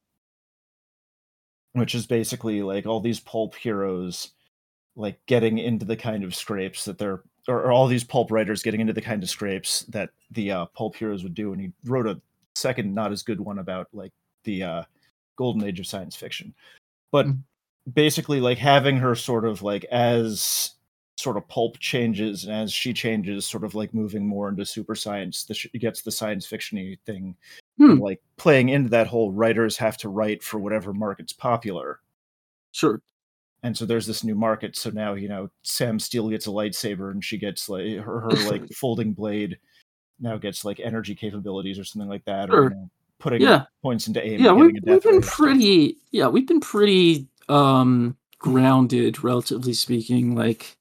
which is basically like all these pulp heroes like getting into the kind of scrapes that they're or, or all these pulp writers getting into the kind of scrapes that the uh, pulp heroes would do and he wrote a second not as good one about like the uh, golden age of science fiction but Mm. basically like having her sort of like as sort of pulp changes and as she changes sort of like moving more into super science the sh- gets the science fictiony thing Hmm. and, like playing into that whole writers have to write for whatever market's popular sure. And so there's this new market so now you know sam steele gets a lightsaber and she gets like her, her like *laughs* folding blade now gets like energy capabilities or something like that Sure. or you know, putting Yeah. points into aim Yeah, we've, a we've been pretty. Yeah, we've been pretty um grounded, relatively speaking. Like,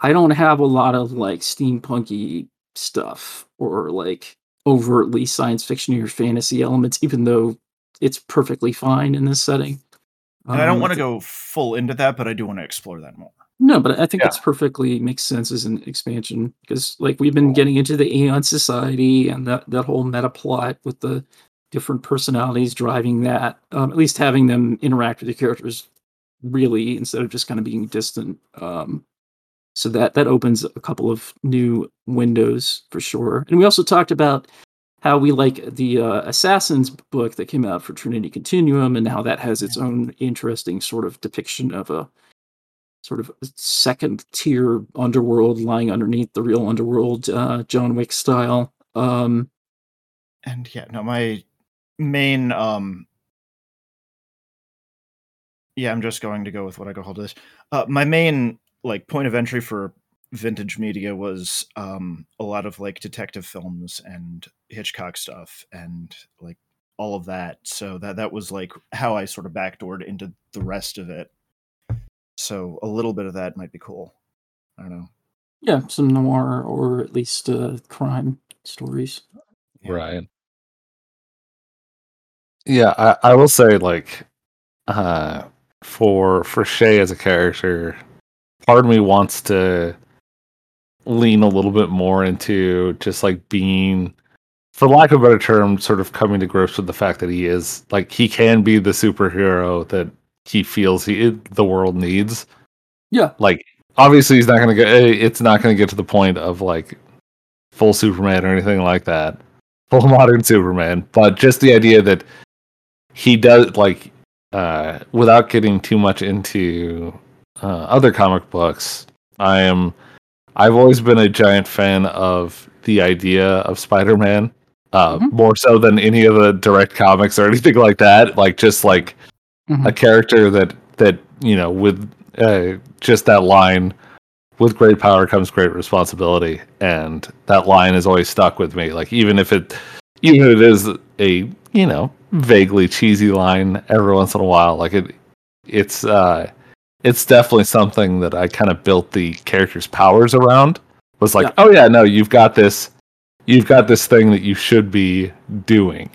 I don't have a lot of like steampunky stuff or like overtly science fiction or fantasy elements, even though it's perfectly fine in this setting. And i don't Um, want to go full into that but i do want to explore that more No, but I think Yeah. it's perfectly makes sense as an expansion because, like, we've been getting into the Aeon Society and that that whole meta plot with the different personalities driving that. Um, at least having them interact with the characters really instead of just kind of being distant. Um, so that that opens a couple of new windows for sure. And we also talked about how we like the uh, Assassins book that came out for Trinity Continuum and how that has its own interesting sort of depiction of a sort of second tier underworld lying underneath the real underworld, uh, John Wick style. Um, and yeah no my main um yeah i'm just going to go with what i call this uh my main like point of entry for vintage media was um a lot of like detective films and hitchcock stuff and like all of that so that that was like how i sort of backdoored into the rest of it so a little bit of that might be cool i don't know yeah, some noir or at least uh, crime stories. Yeah. Right. Yeah, I, I will say like uh for for Shay as a character, part of me wants to lean a little bit more into just like being for lack of a better term, sort of coming to grips with the fact that he is like he can be the superhero that he feels he the world needs. Yeah. Like obviously he's not gonna get eh, it's not gonna get to the point of like full Superman or anything like that. Full *laughs* modern Superman. But just the idea that he does like uh without getting too much into uh, other comic books, I am I've always been a giant fan of the idea of Spider-Man. Uh, Mhm. more so than any of the direct comics or *laughs* anything like that. Like just like Mhm. a character that that you know with uh, just that line with great power comes great responsibility and that line has always stuck with me like even if it even if it is a you know vaguely cheesy line every once in a while like it it's uh it's definitely something that i kind of built the character's powers around was like, Yeah. "Oh yeah, no, you've got this, you've got this thing that you should be doing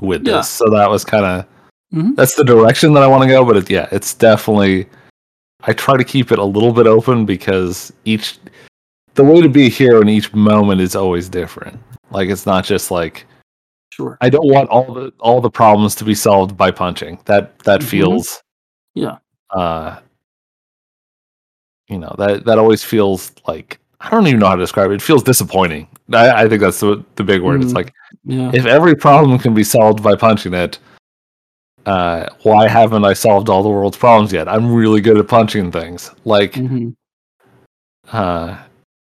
with this." So that was kind of Mhm. that's the direction that I want to go. But it, yeah, it's definitely. I try to keep it a little bit open because each the way to be a hero in each moment is always different. Like it's not just like Sure. I don't want all the all the problems to be solved by punching. That that Mhm. feels Yeah. Uh you know that that always feels like I don't even know how to describe it. It feels disappointing. I, I think that's the the big word. It's Mm. like Yeah. if every problem can be solved by punching it, uh, why haven't I solved all the world's problems yet? I'm really good at punching things. Like, hmm uh,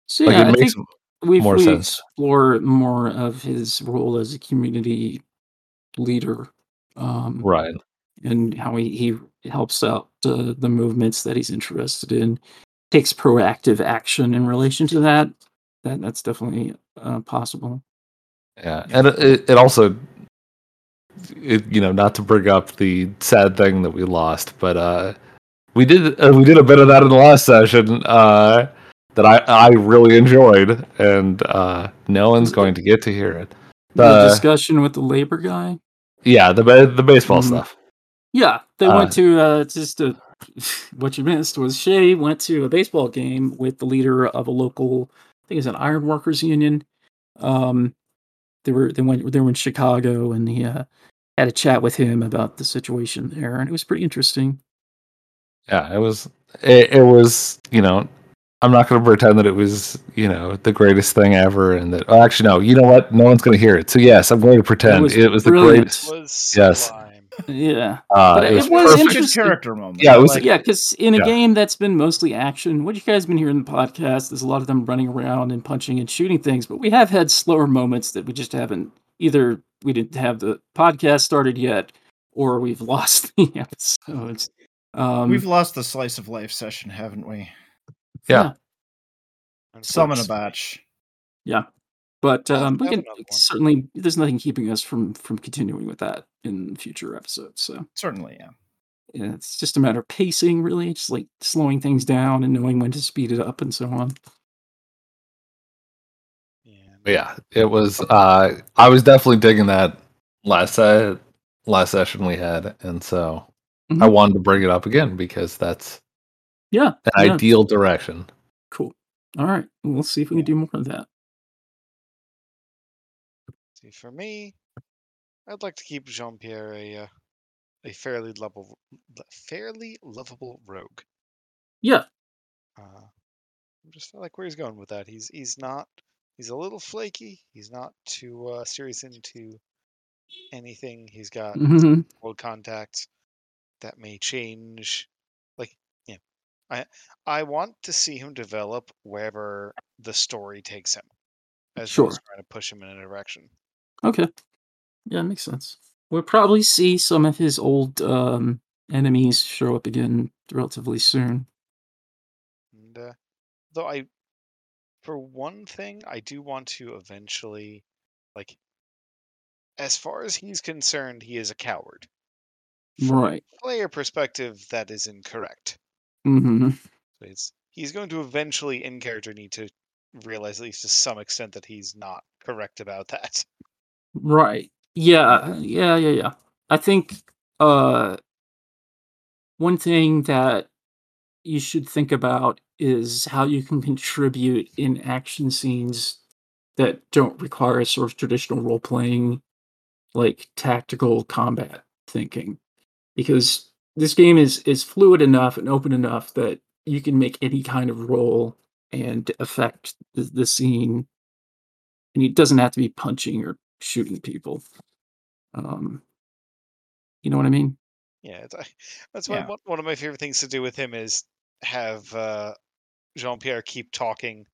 So like yeah, it I makes think we more we sense. explore more of his role as a community leader, um, right. and how he, he helps out uh, the movements that he's interested in, takes proactive action in relation to that. That that's definitely uh, possible. Yeah, and it, it, also, it, you know, not to bring up the sad thing that we lost, but uh, we did uh, we did a bit of that in the last session uh, that I I really enjoyed, and uh, no one's going to get to hear it. the The- discussion with the labor guy. Yeah, the the baseball Mhm. stuff. Yeah, they Uh, went to uh, just a, *sighs* what you missed was Shay went to a baseball game with the leader of a local, I think it's an iron workers union. Um, they were they went they were in Chicago, and he uh, had a chat with him about the situation there, and it was pretty interesting. Yeah, it was it, it was you know I'm not going to pretend that it was you know the greatest thing ever, and that oh, actually no, you know what? No one's going to hear it. So yes, I'm going to pretend was it was the brilliant. greatest. was Yes. sublime. Yeah, Uh, But it it was was interesting. character moment. Yeah, it was- Like, yeah, because in a Yeah. game that's been mostly action, what you guys been hearing in the podcast, there's a lot of them running around and punching and shooting things, but we have had slower moments that we just haven't either we didn't have the podcast started yet, or we've *laughs* lost the episodes. Um, We've lost the slice of life session, haven't we? Yeah. Summon a batch. batch. But um, we can certainly there's nothing keeping us from from continuing with that in future episodes. So Certainly, yeah. yeah, it's just a matter of pacing, really, just like slowing things down and knowing when to speed it up and so on. Yeah. Yeah, it was. Uh, I was definitely digging that last uh, last session we had, and so I Mhm. wanted to bring it up again because that's Yeah, an yeah. ideal direction. cool. All right, we'll see if we can do more of that. See, for me, I'd like to keep Jean Pierre a uh, a fairly lovable, fairly lovable rogue. Yeah, Uh, I just feel like where he's going with that. He's he's not. He's a little flaky. He's not too uh, serious into anything. He's got hmm world contacts that may change. Like, yeah, I I want to see him develop wherever the story takes him, as well as trying to push him in a direction. Okay. Yeah, makes sense. We'll probably see some of his old um, enemies show up again relatively soon. And uh, though I, for one thing, I do want to eventually, like, as far as he's concerned, he is a coward. From Right. a player perspective, that is incorrect. Mm hmm So It's he's going to eventually, in character, need to realize at least to some extent that he's not correct about that. Right. Yeah. Yeah. Yeah. Yeah. I think uh, one thing that you should think about is how you can contribute in action scenes that don't require a sort of traditional role playing, like tactical combat thinking, because this game is is fluid enough and open enough that you can make any kind of role and affect the, the scene, and it doesn't have to be punching or shooting people. Um, you know what I mean? Yeah, that's Yeah. one, one of my favorite things to do with him is have uh, Jean Pierre keep talking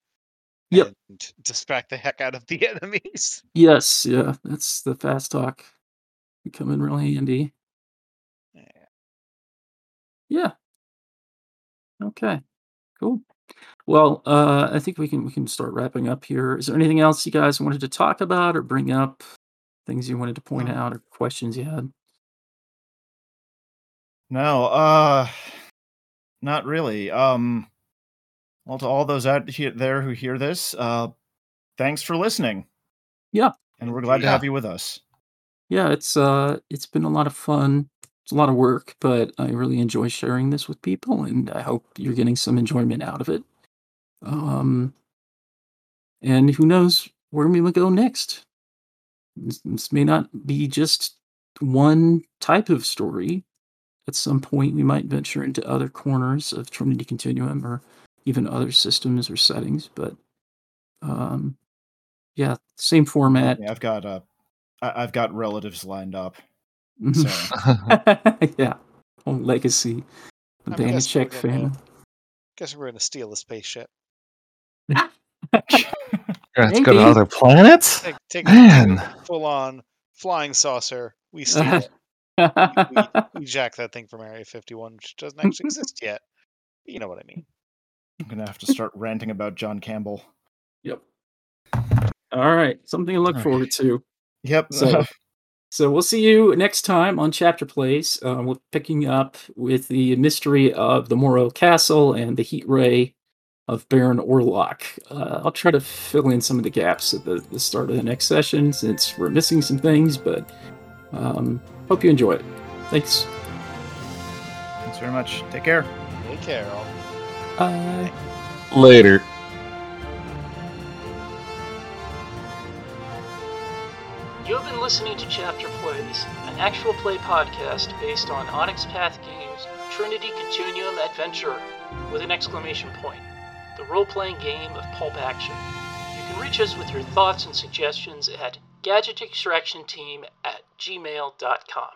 Yep. and distract the heck out of the *laughs* enemies. Yes, yeah, that's the fast talk becoming really handy. Yeah. Yeah. Okay. Cool. Well, uh, I think we can we can start wrapping up here. Is there anything else you guys wanted to talk about or bring up? Things you wanted to point out or questions you had? No, uh not really. Um Well, to all those out here, there who hear this, uh, thanks for listening. Yeah. And we're glad to have you with us. Yeah, it's uh it's been a lot of fun. It's a lot of work, but I really enjoy sharing this with people and I hope you're getting some enjoyment out of it. Um and who knows where we will go next. This, this may not be just one type of story. At some point we might venture into other corners of Trinity Continuum or even other systems or settings, but um yeah, same format. Yeah, I've got uh, I- I've got relatives lined up. Mhm. So *laughs* yeah. Oh, legacy. The I guess we're Banachek gonna- family. Guess we're gonna steal the spaceship. Let's go to other planets. Take, take Man. full on flying saucer. We *laughs* steal it. We, we jack that thing from Area 51, which doesn't actually exist yet. But you know what I mean. I'm gonna have to start ranting about John Campbell. yep. All right. Something to look All forward to. Yep. So, so we'll see you next time on Chapter Plays. Uh, we're picking up with the mystery of the Morro Castle and the heat ray of Baron Orlok. Uh, I'll try to fill in some of the gaps at the, the start of the next session since we're missing some things, but um, hope you enjoy it. Thanks. Thanks very much. Take care. Take care, all. Bye. Later. You have been listening to Chapter Plays, an actual play podcast based on Onyx Path Games' Trinity Continuum Adventure with an exclamation point, the role playing game of pulp action. You can reach us with your thoughts and suggestions at gadgetextractionteam at gmail.com.